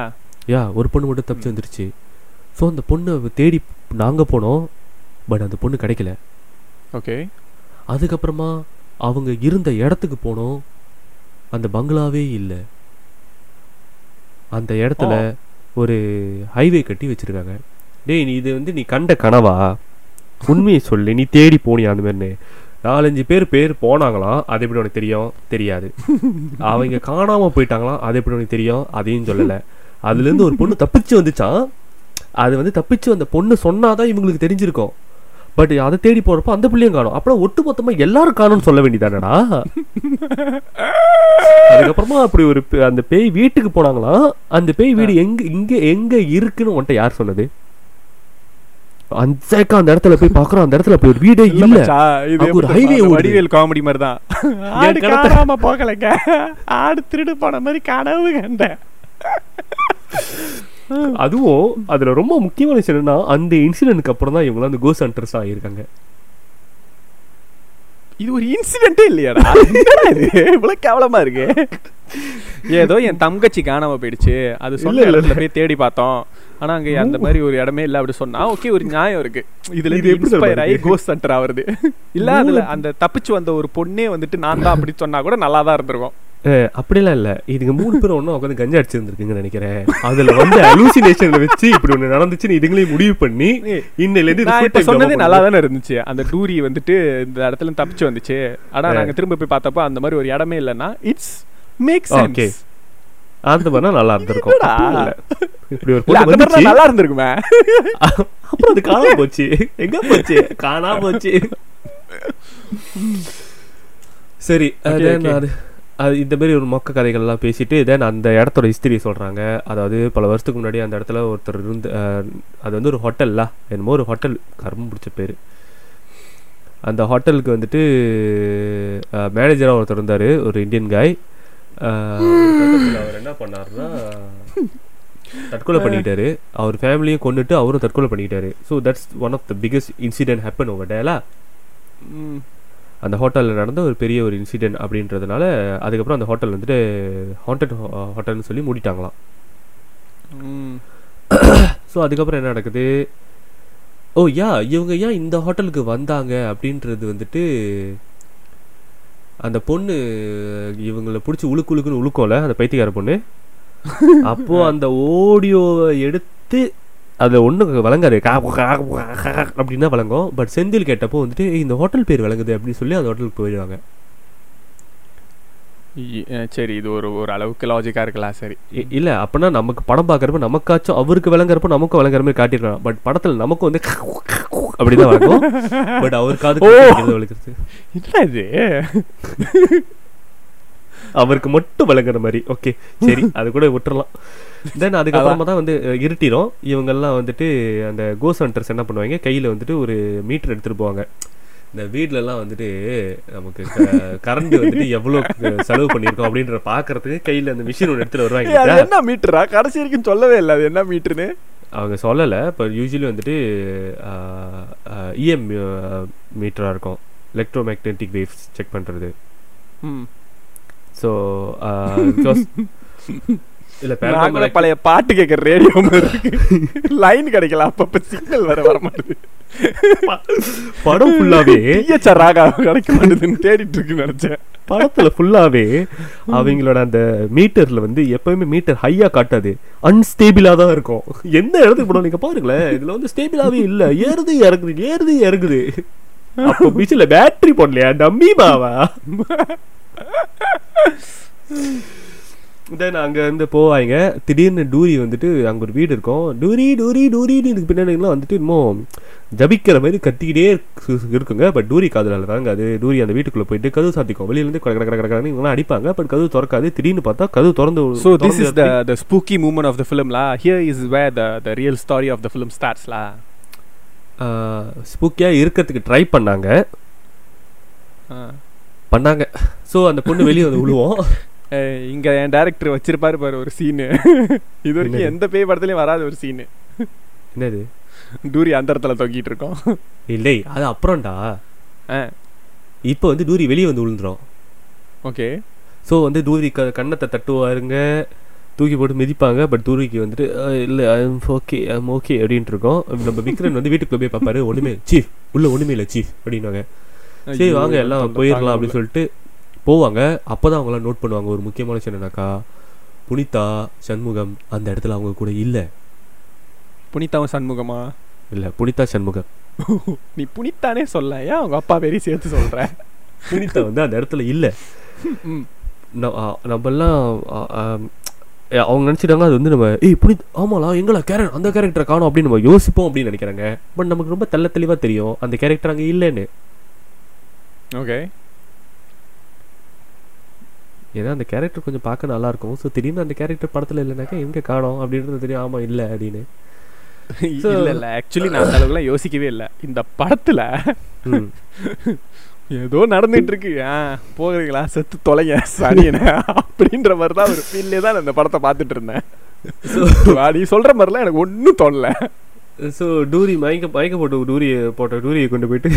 C: யா ஒரு பொண்ணு மட்டும் தப்பிச்சு hmm. வந்துருச்சு ஸோ அந்த பொண்ணை தேடி நாங்கள் போனோம் பட் அந்த பொண்ணு கிடைக்கல ஓகே அதுக்கப்புறமா அவங்க இருந்த இடத்துக்கு போனோம் அந்த பங்களாவே இல்லை அந்த இடத்துல oh. ஒரு ஹைவே கட்டி வச்சிருக்காங்க டேய் நீ இது வந்து நீ கண்ட கனவா உண்மையை சொல்லி நீ தேடி போனியா அந்த மாதிரி நாலஞ்சு பேர் பேர் போனாங்களாம் அது எப்படி உனக்கு தெரியும் தெரியாது அவங்க காணாமல் போயிட்டாங்களாம் அது எப்படி உனக்கு தெரியும் அதையும் சொல்லலை அதுலேருந்து ஒரு பொண்ணு தப்பிச்சு வந்துச்சான் அது வந்து தப்பிச்சு அந்த பொண்ணு சொன்னாதான் இவங்களுக்கு தெரிஞ்சிருக்கும் பட் அதை தேடி போறப்ப அந்த பிள்ளையும் காணும் அப்புறம் ஒட்டு மொத்தமா எல்லாரும் காணும்னு சொல்ல வேண்டியதானடா அதுக்கப்புறமா அப்படி ஒரு அந்த பேய் வீட்டுக்கு போனாங்களாம் அந்த பேய் வீடு எங்க இங்க எங்க இருக்குன்னு உன்ட்ட யார் சொன்னது அஞ்சாக்கா அந்த இடத்துல போய் பாக்குறோம் அந்த இடத்துல போய் வீடே இல்ல ஒரு ஹைவே வடிவேல் காமெடி மாதிரி தான் ஆடு காணாம போகலங்க ஆடு திருடு போன மாதிரி கனவு கண்டேன் அதுவும் அதுல ரொம்ப முக்கியமான விஷயம் என்னன்னா அந்த இன்சிடென்ட்க்கு அப்புறம் தான் இவங்க அந்த கோஸ் ஹண்டர்ஸ் ஆகியிருக்காங்க இது ஒரு இன்சிடென்ட்டே இல்லையாடா இவ்வளவு
D: கேவலமா இருக்கு ஏதோ என் தங்கச்சி காணாம போயிடுச்சு அது சொன்ன இடத்துல போய் தேடி பார்த்தோம் ஆனா அங்க அந்த மாதிரி ஒரு இடமே இல்ல அப்படி சொன்னா ஓகே ஒரு நியாயம் இருக்கு இதுல இது இன்ஸ்பயர் கோஸ் சென்டர் ஆவறது இல்ல அதுல அந்த தப்பிச்சு வந்த ஒரு
C: பொண்ணே வந்துட்டு நான் தான் அப்படி சொன்னா கூட நல்லா தான் இருந்திருக்கும் அப்படிலாம் இல்ல இதுங்க மூணு பேரும் ஒன்னும் உட்காந்து கஞ்சா அடிச்சிருந்துருக்குங்க நினைக்கிறேன் அதுல வந்து அலூசினேஷன்ல வச்சு இப்படி ஒண்ணு நடந்துச்சுன்னு இதுங்களையும் முடிவு
D: பண்ணி இன்னையில இருந்து சொன்னதே நல்லா தானே இருந்துச்சு அந்த டூரி வந்துட்டு இந்த இடத்துல தப்பிச்சு வந்துச்சு ஆனா நாங்க திரும்ப போய் பார்த்தப்ப அந்த மாதிரி ஒரு இடமே இல்லைன்னா இட்ஸ் மேக் சென்ஸ் ஓகே
C: அந்த மாதிரி நல்லா இருந்திருக்கும் இப்படி ஒரு பொண்ணு நல்லா இருந்திருக்குமே அப்புறம் அது காணாம போச்சு எங்க போச்சு காணாம போச்சு சரி அது அது இந்த மாதிரி ஒரு மொக்க கதைகள்லாம் பேசிட்டு தென் அந்த இடத்தோட ஹிஸ்டரியை சொல்கிறாங்க அதாவது பல வருஷத்துக்கு முன்னாடி அந்த இடத்துல ஒருத்தர் இருந்து அது வந்து ஒரு ஹோட்டல்ல என்னமோ ஒரு ஹோட்டல் கரும்பு பிடிச்ச பேர் அந்த ஹோட்டலுக்கு வந்துட்டு மேனேஜராக ஒருத்தர் இருந்தார் ஒரு இந்தியன் காய் அவர் என்ன பண்ணார்னா தற்கொலை பண்ணிக்கிட்டாரு அவர் ஃபேமிலியும் கொண்டுட்டு அவரும் தற்கொலை பண்ணிக்கிட்டாரு so that's one of the biggest incident happen over டேலா அந்த ஹோட்டலில் நடந்த ஒரு பெரிய ஒரு இன்சிடென்ட் அப்படின்றதுனால அதுக்கப்புறம் அந்த ஹோட்டல் வந்துட்டு ஹாண்டட் ஹோட்டல்னு சொல்லி மூடிட்டாங்களாம் ஸோ அதுக்கப்புறம் என்ன நடக்குது ஓ oh, யா இவங்க ஏன் இந்த ஹோட்டலுக்கு வந்தாங்க அப்படின்றது வந்துட்டு அந்த பொண்ணு இவங்களை பிடிச்சி உழுக்கு உழுக்குன்னு உழுக்கோல அந்த பைத்தியக்கார பொண்ணு அப்போ அந்த ஓடியோவை எடுத்து அதை ஒன்றும் வழங்காது அப்படின்னா வழங்கும் பட் செந்தில் கேட்டப்போ வந்துட்டு இந்த ஹோட்டல் பேர் வழங்குது அப்படின்னு சொல்லி அந்த ஹோட்டலுக்கு போயிடுவாங்க
D: சரி இது ஒரு ஒரு அளவுக்கு லாஜிக்காக இருக்கலாம் சரி இல்லை
C: அப்படின்னா நமக்கு படம் பார்க்குறப்ப நமக்காச்சும் அவருக்கு விளங்குறப்ப நமக்கும் விளங்குற மாதிரி காட்டிருக்கலாம் பட் படத்தில் நமக்கு வந்து அப்படிதான் பட் அவருக்காது
D: விளக்குறது இது அவருக்கு மட்டும் விளங்குற
C: மாதிரி ஓகே சரி அது கூட விட்டுறலாம் தென் அதுக்கப்புறமா தான் வந்து இருட்டிடும் இவங்கெல்லாம் வந்துட்டு அந்த கோஸ் ஹண்டர்ஸ் என்ன பண்ணுவாங்க கையில் வந்துட்டு ஒரு மீட்டர் எடுத்துகிட்டு போவாங்க இந்த வீட்லலாம் வந்துட்டு நமக்கு கரண்ட் வந்துட்டு எவ்வளோ செலவு பண்ணியிருக்கோம் அப்படின்ற பார்க்கறதுக்கு கையில் அந்த மிஷின் ஒன்று எடுத்துகிட்டு வருவாங்க என்ன
D: மீட்டரா கடைசி வரைக்கும் சொல்லவே இல்லை அது என்ன மீட்டருன்னு
C: அவங்க சொல்லலை இப்போ யூஸ்வலி வந்துட்டு இஎம் மீட்டராக e இருக்கும் எலக்ட்ரோ மேக்னெட்டிக் வேவ்ஸ் செக் பண்ணுறது ஸோ
D: இல்ல பழைய பாட்டு கேட்கற ரேடியோ லைன் கிடைக்கல அப்பப்ப சிக்னல் வர வர மாட்டேது படம்
C: ஃபுல்லாவே டிஎச்ஆர்
D: ராகா கிடைக்க
C: மாட்டேதுன்னு தேடிட்டு இருக்கு நினைச்சேன் படத்துல ஃபுல்லாவே அவங்களோட அந்த மீட்டர்ல வந்து எப்பயுமே மீட்டர் ஹையா காட்டாது அன்ஸ்டேபிளா தான் இருக்கும் எந்த இடத்துக்கு போனோம் நீங்க பாருங்களேன் இதுல வந்து ஸ்டேபிளாவே இல்ல ஏறுது இறங்குது ஏறுது இறங்குது அப்போ பீச்சில் பேட்டரி போடலையா டம்மி பாவா தென் அங்கேருந்து போவாங்க திடீர்னு டூரி வந்துட்டு அங்கே ஒரு வீடு இருக்கும் டூரி டூரி டூரின்னு இதுக்கு பின்னாடி வந்துட்டு இன்னும் ஜபிக்கிற மாதிரி கத்திக்கிட்டே இருக்குங்க பட் டூரி காதலால் அது டூரி அந்த வீட்டுக்குள்ளே போயிட்டு கதவு சாத்திக்கும் வெளியிலேருந்து கடை கடை கடை இவங்களாம் அடிப்பாங்க பட் கதவு திறக்காது திடீர்னு பார்த்தா கதவு
D: திறந்து so this is the the spooky moment
C: of the ஃபிலிம்லா here is where the the real story of the film ஸ்டார்ஸ்லா ஸ்பூக்கியாக இருக்கிறதுக்கு ட்ரை பண்ணாங்க பண்ணாங்க ஸோ அந்த பொண்ணு வெளியே வந்து விழுவோம்
D: இங்க என் டேரக்டர் வச்சிருப்பாரு பாரு ஒரு சீனு இது வரைக்கும் எந்த பேய் படத்துலயும் வராது ஒரு சீனு
C: என்னது டூரி அந்த இடத்துல தொங்கிட்டு இருக்கோம் இல்லை அது அப்புறம்டா இப்போ வந்து டூரி வெளியே வந்து விழுந்துரும் ஓகே ஸோ வந்து டூரி க கண்ணத்தை தட்டுவாருங்க தூக்கி போட்டு மிதிப்பாங்க பட் தூரிக்கு வந்துட்டு இல்லை எம் ஓகே ஐம் ஓகே அப்படின்ட்டு இருக்கோம் நம்ம விக்ரன் வந்து வீட்டுக்குள்ளே போய் பார்ப்பாரு ஒன்றுமே சீஃப் உள்ள ஒன்றுமே இல்லை சீஃப் அப்படின்னாங்க சரி வாங்க எல்லாம் போயிடலாம் அப்படின்னு சொல்லிட்டு போவாங்க அப்போ தான் அவங்களாம் நோட் பண்ணுவாங்க ஒரு முக்கியமான விஷயம் என்னன்னாக்கா புனிதா சண்முகம் அந்த இடத்துல அவங்க கூட இல்லை
D: புனிதாவும் சண்முகமா
C: இல்லை புனிதா சண்முகம்
D: நீ புனிதானே சொல்ல ஏன் அவங்க அப்பா பேரையும் சேர்த்து சொல்கிற
C: புனிதா வந்து அந்த இடத்துல இல்லை நம்மெல்லாம் அவங்க நினச்சிட்டாங்க அது வந்து நம்ம ஏய் புனித் ஆமாலா எங்களா கேரக்டர் அந்த கேரக்டரை காணும் அப்படின்னு நம்ம யோசிப்போம் அப்படின்னு நினைக்கிறாங்க பட் நமக்கு ரொம்ப தள்ள தெளிவாக தெரியும் அந்த கேரக்டர் அங்கே இல்லைன்னு ஓகே ஏன்னா அந்த கேரக்டர் கொஞ்சம் பார்க்க நல்லாயிருக்கும் ஸோ திடீர்னு அந்த கேரக்டர் படத்தில் இல்லைனாக்கா எங்கே காணும் அப்படின்றது தெரியும் ஆமாம்
D: இல்லை அப்படின்னு இல்லை இல்லை ஆக்சுவலி நான் அந்த அளவுக்குலாம் யோசிக்கவே இல்லை இந்த படத்தில் ஏதோ நடந்துட்டு இருக்கு ஆ போகிறீங்களா செத்து தொலைங்க சனியன அப்படின்ற மாதிரி தான் ஒரு ஃபீல்லே தான் அந்த படத்தை பார்த்துட்டு இருந்தேன் நீ சொல்கிற மாதிரிலாம் எனக்கு ஒன்றும் தோணலை
C: ஸோ டூரி மயக்க மயக்க போட்டு டூரியை போட்ட டூரியை கொண்டு போயிட்டு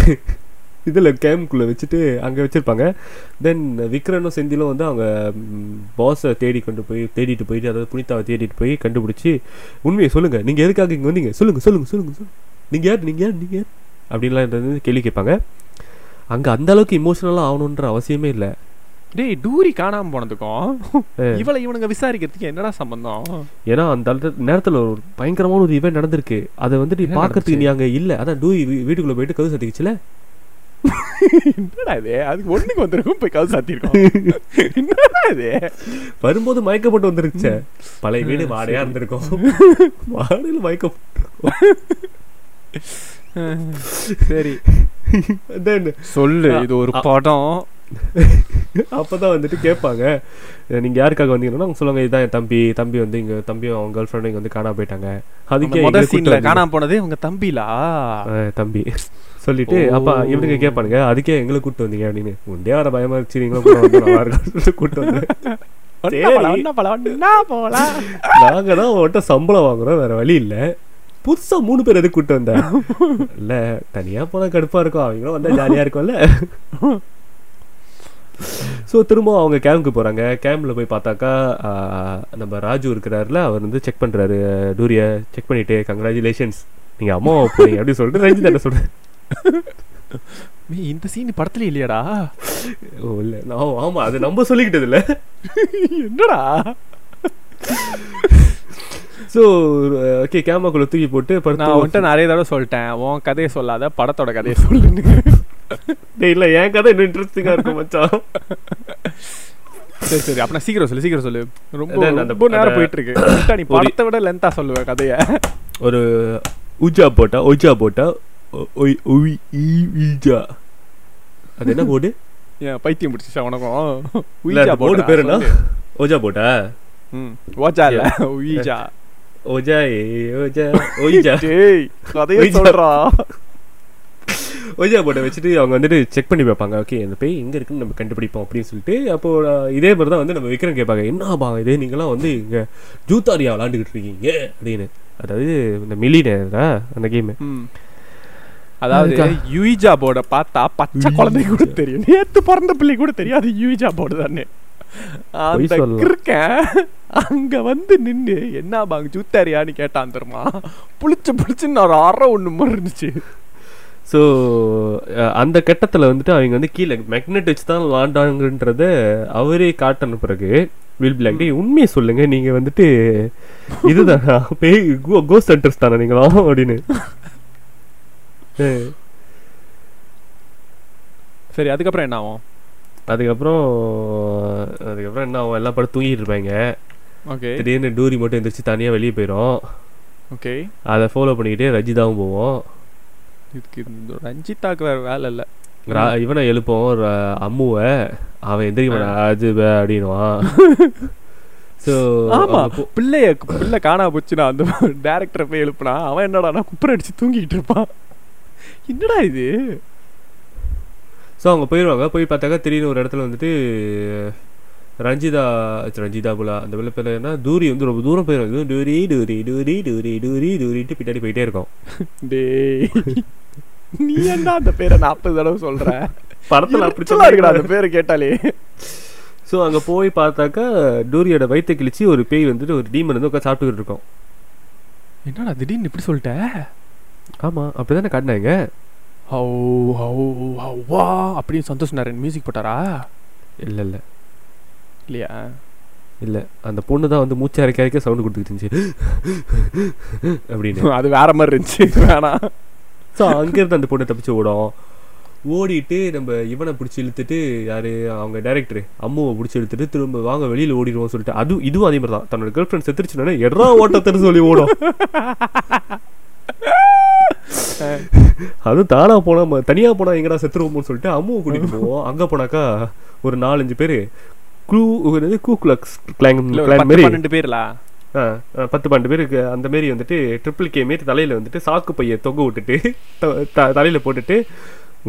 C: இதில் கேம்குள்ளே வச்சுட்டு அங்கே வச்சுருப்பாங்க தென் விக்ரனும் செந்திலும் வந்து அவங்க பாஸை தேடி கொண்டு போய் தேடிட்டு போயிட்டு அதாவது புனிதாவை தேடிட்டு போய் கண்டுபிடிச்சி உண்மையை சொல்லுங்கள் நீங்கள் எதுக்காக இங்கே வந்தீங்க சொல்லுங்கள் சொல்லுங்கள் சொல்லுங்கள் சொல்லுங்கள் நீங்கள் யார் நீங்கள் யார் நீங்கள் யார் அப்படின்லாம் வந்து கேள்வி கேட்பாங்க அங்கே அந்த அளவுக்கு இமோஷனலாக ஆகணுன்ற அவசியமே இல்லை
D: டேய் டூரி காணாம போனதுக்கும் இவளை இவனுங்க விசாரிக்கிறதுக்கு என்னடா சம்பந்தம் ஏன்னா
C: அந்த நேரத்துல ஒரு பயங்கரமான ஒரு இவன் நடந்திருக்கு அதை வந்துட்டு பாக்குறதுக்கு நீ அங்க இல்ல அதான் டூரி வீட்டுக்குள்ள போயிட்டு கது சத்திக்குச்சுல என்னடா இது வந்துருக்கும் போய் கவு வரும்போது மயக்கப்பட்டு வந்துருச்சு பழைய வீடு வாடையா இருந்திருக்கும் வாடையில் மயக்கம்
D: சரி சொல்லு இது ஒரு படம்
C: அப்போ தான் வந்துட்டு கேட்பாங்க நீங்கள் யாருக்காக வந்தீங்கன்னா அவங்க சொல்லுவாங்க இதுதான் என் தம்பி தம்பி வந்து இங்கே தம்பியும் அவங்க கேர்ள் ஃப்ரெண்டும் இங்கே வந்து காணாம போயிட்டாங்க அதுக்கே சீனில் காணாம போனது உங்க தம்பிலா தம்பி சொல்லிட்டு அப்பா இவனுங்க கேட்பானுங்க அதுக்கே எங்களை கூப்பிட்டு வந்தீங்க அப்படின்னு உண்டே வர பயமா இருந்துச்சு நீங்களும்
D: கூட வந்து நல்லா இருக்கும்னு நாங்க தான்
C: சம்பளம் வாங்குறோம் வேற வழி இல்ல புதுசா மூணு பேர் எதுக்கு கூட்டு வந்தேன் இல்ல தனியா போனா கடுப்பா இருக்கும் அவங்களும் வந்தா ஜாலியா இருக்கும்ல
D: ஸோ திரும்ப அவங்க கேம்க்கு போகிறாங்க கேம்பில் போய் பார்த்தாக்கா நம்ம ராஜு இருக்கிறாருல அவர் வந்து செக் பண்ணுறாரு டூரியை செக் பண்ணிவிட்டு கங்க்ராச்சுலேஷன்ஸ் நீங்கள் அம்மா போறீங்க அப்படின்னு சொல்லிட்டு ரஞ்சித் என்ன சொல்கிறேன் இந்த சீன் படத்துல இல்லையாடா ஓ இல்லை நான் ஆமாம் அது நம்ம சொல்லிக்கிட்டது இல்லை என்னடா ஸோ ஓகே கேமராக்குள்ளே தூக்கி போட்டு நான் வந்துட்டு நிறைய தடவை சொல்லிட்டேன்
C: உன் கதையை
D: சொல்லாத படத்தோட கதையை சொல்லுன்னு
C: டேய் இல்ல என் கதை இன்னும் இன்ட்ரஸ்டிங்கா இருக்கும் மச்சான்
D: சரி சரி அப்பனா சீக்கிரம் சொல்லு சீக்கிரம் சொல்லு ரொம்ப ரொம்ப நேரம் போயிட்டு இருக்கு நீ படத்தை விட லென்த்தா சொல்லுவ கதைய
C: ஒரு உஜா போட்டா ஒஜா போட்டா ஈஜா அது என்ன போடு ஏன் பைத்தியம் பிடிச்சிச்சா உனக்கும் உயிஜா போடு பேரு என்ன ஓஜா போட்டா ம் ஓஜா இல்ல உயிஜா ஓஜா ஏ ஓஜா ஓயிஜா டேய் கதையை சொல்றா ஒய்யா போர்டை வச்சுட்டு அவங்க வந்துட்டு செக் பண்ணி பார்ப்பாங்க ஓகே அந்த பேய் எங்கே இருக்குன்னு நம்ம கண்டுபிடிப்போம் அப்படின்னு சொல்லிட்டு அப்போ இதே மாதிரி தான் வந்து நம்ம விக்ரம் கேட்பாங்க என்ன பா இதே நீங்களாம் வந்து இங்கே ஜூத்தாரியா
D: விளாண்டுக்கிட்டு இருக்கீங்க அப்படின்னு அதாவது இந்த மில்லினேரா அந்த கேமு அதாவது யூஜா போர்டை பார்த்தா பச்சை குழந்தை கூட தெரியும் நேற்று பிறந்த பிள்ளை கூட தெரியும் அது யூஜா போர்டு தானே இருக்கேன் அங்க வந்து நின்று என்ன பாங்க ஜூத்தாரியான்னு கேட்டான் தெரியுமா புளிச்சு புளிச்சுன்னு ஒரு அற ஒண்ணு மாதிரி இருந்துச்சு ஸோ
C: அந்த கட்டத்தில் வந்துட்டு அவங்க வந்து கீழே மெக்னெட் வச்சு தான் லாண்டாங்கன்றத அவரே காட்ட பிறகு வில் பிளாக் டே உண்மையை சொல்லுங்க நீங்கள் வந்துட்டு இதுதான் கோ கோ சென்டர்ஸ் தானே நீங்களா அப்படின்னு சரி அதுக்கப்புறம் என்ன ஆகும் அதுக்கப்புறம் அதுக்கப்புறம் என்ன ஆகும் எல்லா படம் தூங்கிட்டு இருப்பாங்க ஓகே திடீர்னு டூரி மட்டும் எந்திரிச்சு தனியாக வெளியே போயிடும் ஓகே அதை ஃபாலோ பண்ணிக்கிட்டே ரஜிதாவும் போவோம்
D: இதுக்கு ரஞ்சித்தாக்கு வேற வேலை இல்லை இவனை எழுப்போம் ஒரு அம்முவ
C: அவன் எந்திரிக்க அது அப்படின்வான் ஸோ ஆமா
D: பிள்ளைய பிள்ளை காணா போச்சுன்னா அந்த டேரக்டரை போய் எழுப்புனா அவன் என்னடா நான் குப்பரை அடிச்சு தூங்கிட்டு இருப்பான் என்னடா இது
C: ஸோ அவங்க போயிடுவாங்க போய் பார்த்தாக்கா திடீர்னு ஒரு இடத்துல வந்துட்டு ரஞ்சிதா ரஞ்சிதா புலா அந்த பிள்ளை
D: பேர் என்ன தூரி வந்து ரொம்ப தூரம் போயிடும் டூரி டூரி டூரி டூரி டூரி டூரிட்டு பின்னாடி போயிட்டே இருக்கும் டே நீ என்ன அந்த பேரை நாற்பது தடவை சொல்கிற படத்தில் அப்படி சொல்ல இருக்கடா அந்த பேரை கேட்டாலே ஸோ அங்கே
C: போய் பார்த்தாக்கா டூரியோட வயிற்று கிழிச்சு ஒரு பேய் வந்துட்டு ஒரு டீமன் வந்து உட்காந்து சாப்பிட்டுக்கிட்டு இருக்கோம்
D: என்னடா திடீர்னு இப்படி சொல்லிட்ட
C: ஆமாம் அப்படி தானே காட்டினாங்க
D: ஹவு ஹவு ஹவ்வா அப்படின்னு சந்தோஷ் நாராயண் மியூசிக் போட்டாரா
C: இல்லை இல்லை கேட்கலையா இல்லை அந்த பொண்ணு தான் வந்து மூச்சு அரைக்க அரைக்க சவுண்டு கொடுத்துட்டு இருந்துச்சு அப்படின்னு அது வேற மாதிரி இருந்துச்சு வேணா ஸோ அங்கேருந்து அந்த பொண்ணை தப்பிச்சு ஓடும் ஓடிட்டு நம்ம இவனை பிடிச்சி இழுத்துட்டு யாரு அவங்க டேரக்டர் அம்முவை பிடிச்சி இழுத்துட்டு திரும்ப வாங்க வெளியில் ஓடிடுவோம் சொல்லிட்டு அதுவும் இதுவும் அதே மாதிரி தான் தன்னோட கேர்ள் ஃப்ரெண்ட் செத்துருச்சுன்னா எடா ஓட்டத்தன்னு சொல்லி ஓடும் அதுவும் தானா போனா தனியா போனா எங்கடா செத்துருவோம்னு சொல்லிட்டு அம்முவை கூட்டிட்டு போவோம் அங்க போனாக்கா ஒரு நாலஞ்சு பேர் க்ளூ க்ளூ குலக்ஸ் கிளாங் கிளாங் மாரி பன்னெண்டு பேர்லா பத்து பன்னெண்டு பேருக்கு அந்த மாரி வந்துட்டு ட்ரிபிள் கே மாரி தலையில் வந்துட்டு சாக்கு பையை தொங்க விட்டுட்டு தலையில் போட்டுட்டு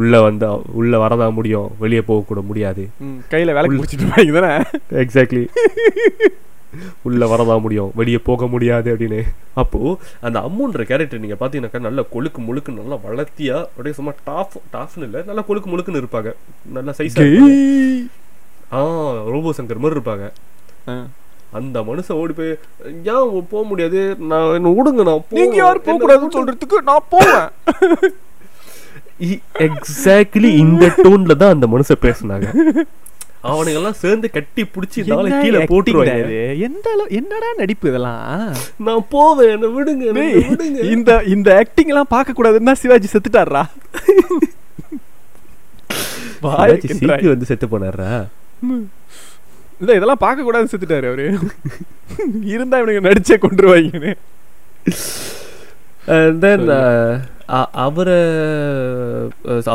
C: உள்ளே வந்தா உள்ளே வரதான் முடியும் வெளியே போகக்கூட முடியாது கையில் வேலை முடிச்சுட்டு தானே எக்ஸாக்ட்லி உள்ளே வரதான் முடியும் வெளியே போக முடியாது அப்படின்னு அப்போது அந்த அம்முன்ற கேரக்டர் நீங்கள் பார்த்தீங்கன்னாக்கா நல்லா கொழுக்கு முழுக்கு நல்லா வளர்த்தியா அப்படியே சும்மா டாஃப் டாஃப்னு இல்லை நல்லா கொழுக்கு முழுக்குன்னு இருப்பாங்க நல்லா சைஸ் ரோபோ சங்கர் மாதிரி இருப்பாங்க அந்த மனுஷன் ஓடி போய் ஏன் போக முடியாது நான் என்ன விடுங்க நான் நீங்க
D: யாரும் போக கூடாதுன்னு சொல்றதுக்கு நான் போவேன்
C: எக்ஸாக்ட்லி இந்த டோன்ல தான் அந்த மனுஷன் பேசினாங்க அவனுங்கெல்லாம் சேர்ந்து
D: கட்டி பிடிச்சி நாளை கீழே போட்டுருவாங்க எந்த என்னடா நடிப்பு இதெல்லாம் நான்
C: போவேன் என்ன
D: விடுங்க இந்த இந்த ஆக்டிங் எல்லாம் பார்க்க கூடாதுன்னா சிவாஜி
C: செத்துட்டாரா சிவாஜி வந்து செத்து போனாரா
D: இல்லை இதெல்லாம் பார்க்கக்கூடாதுன்னு செத்துட்டாரு அவரு இருந்தால் இவனுக்கு நடிச்சே
C: கொண்டுருவாங்கன்னு வாங்கினேன் uh, அவரை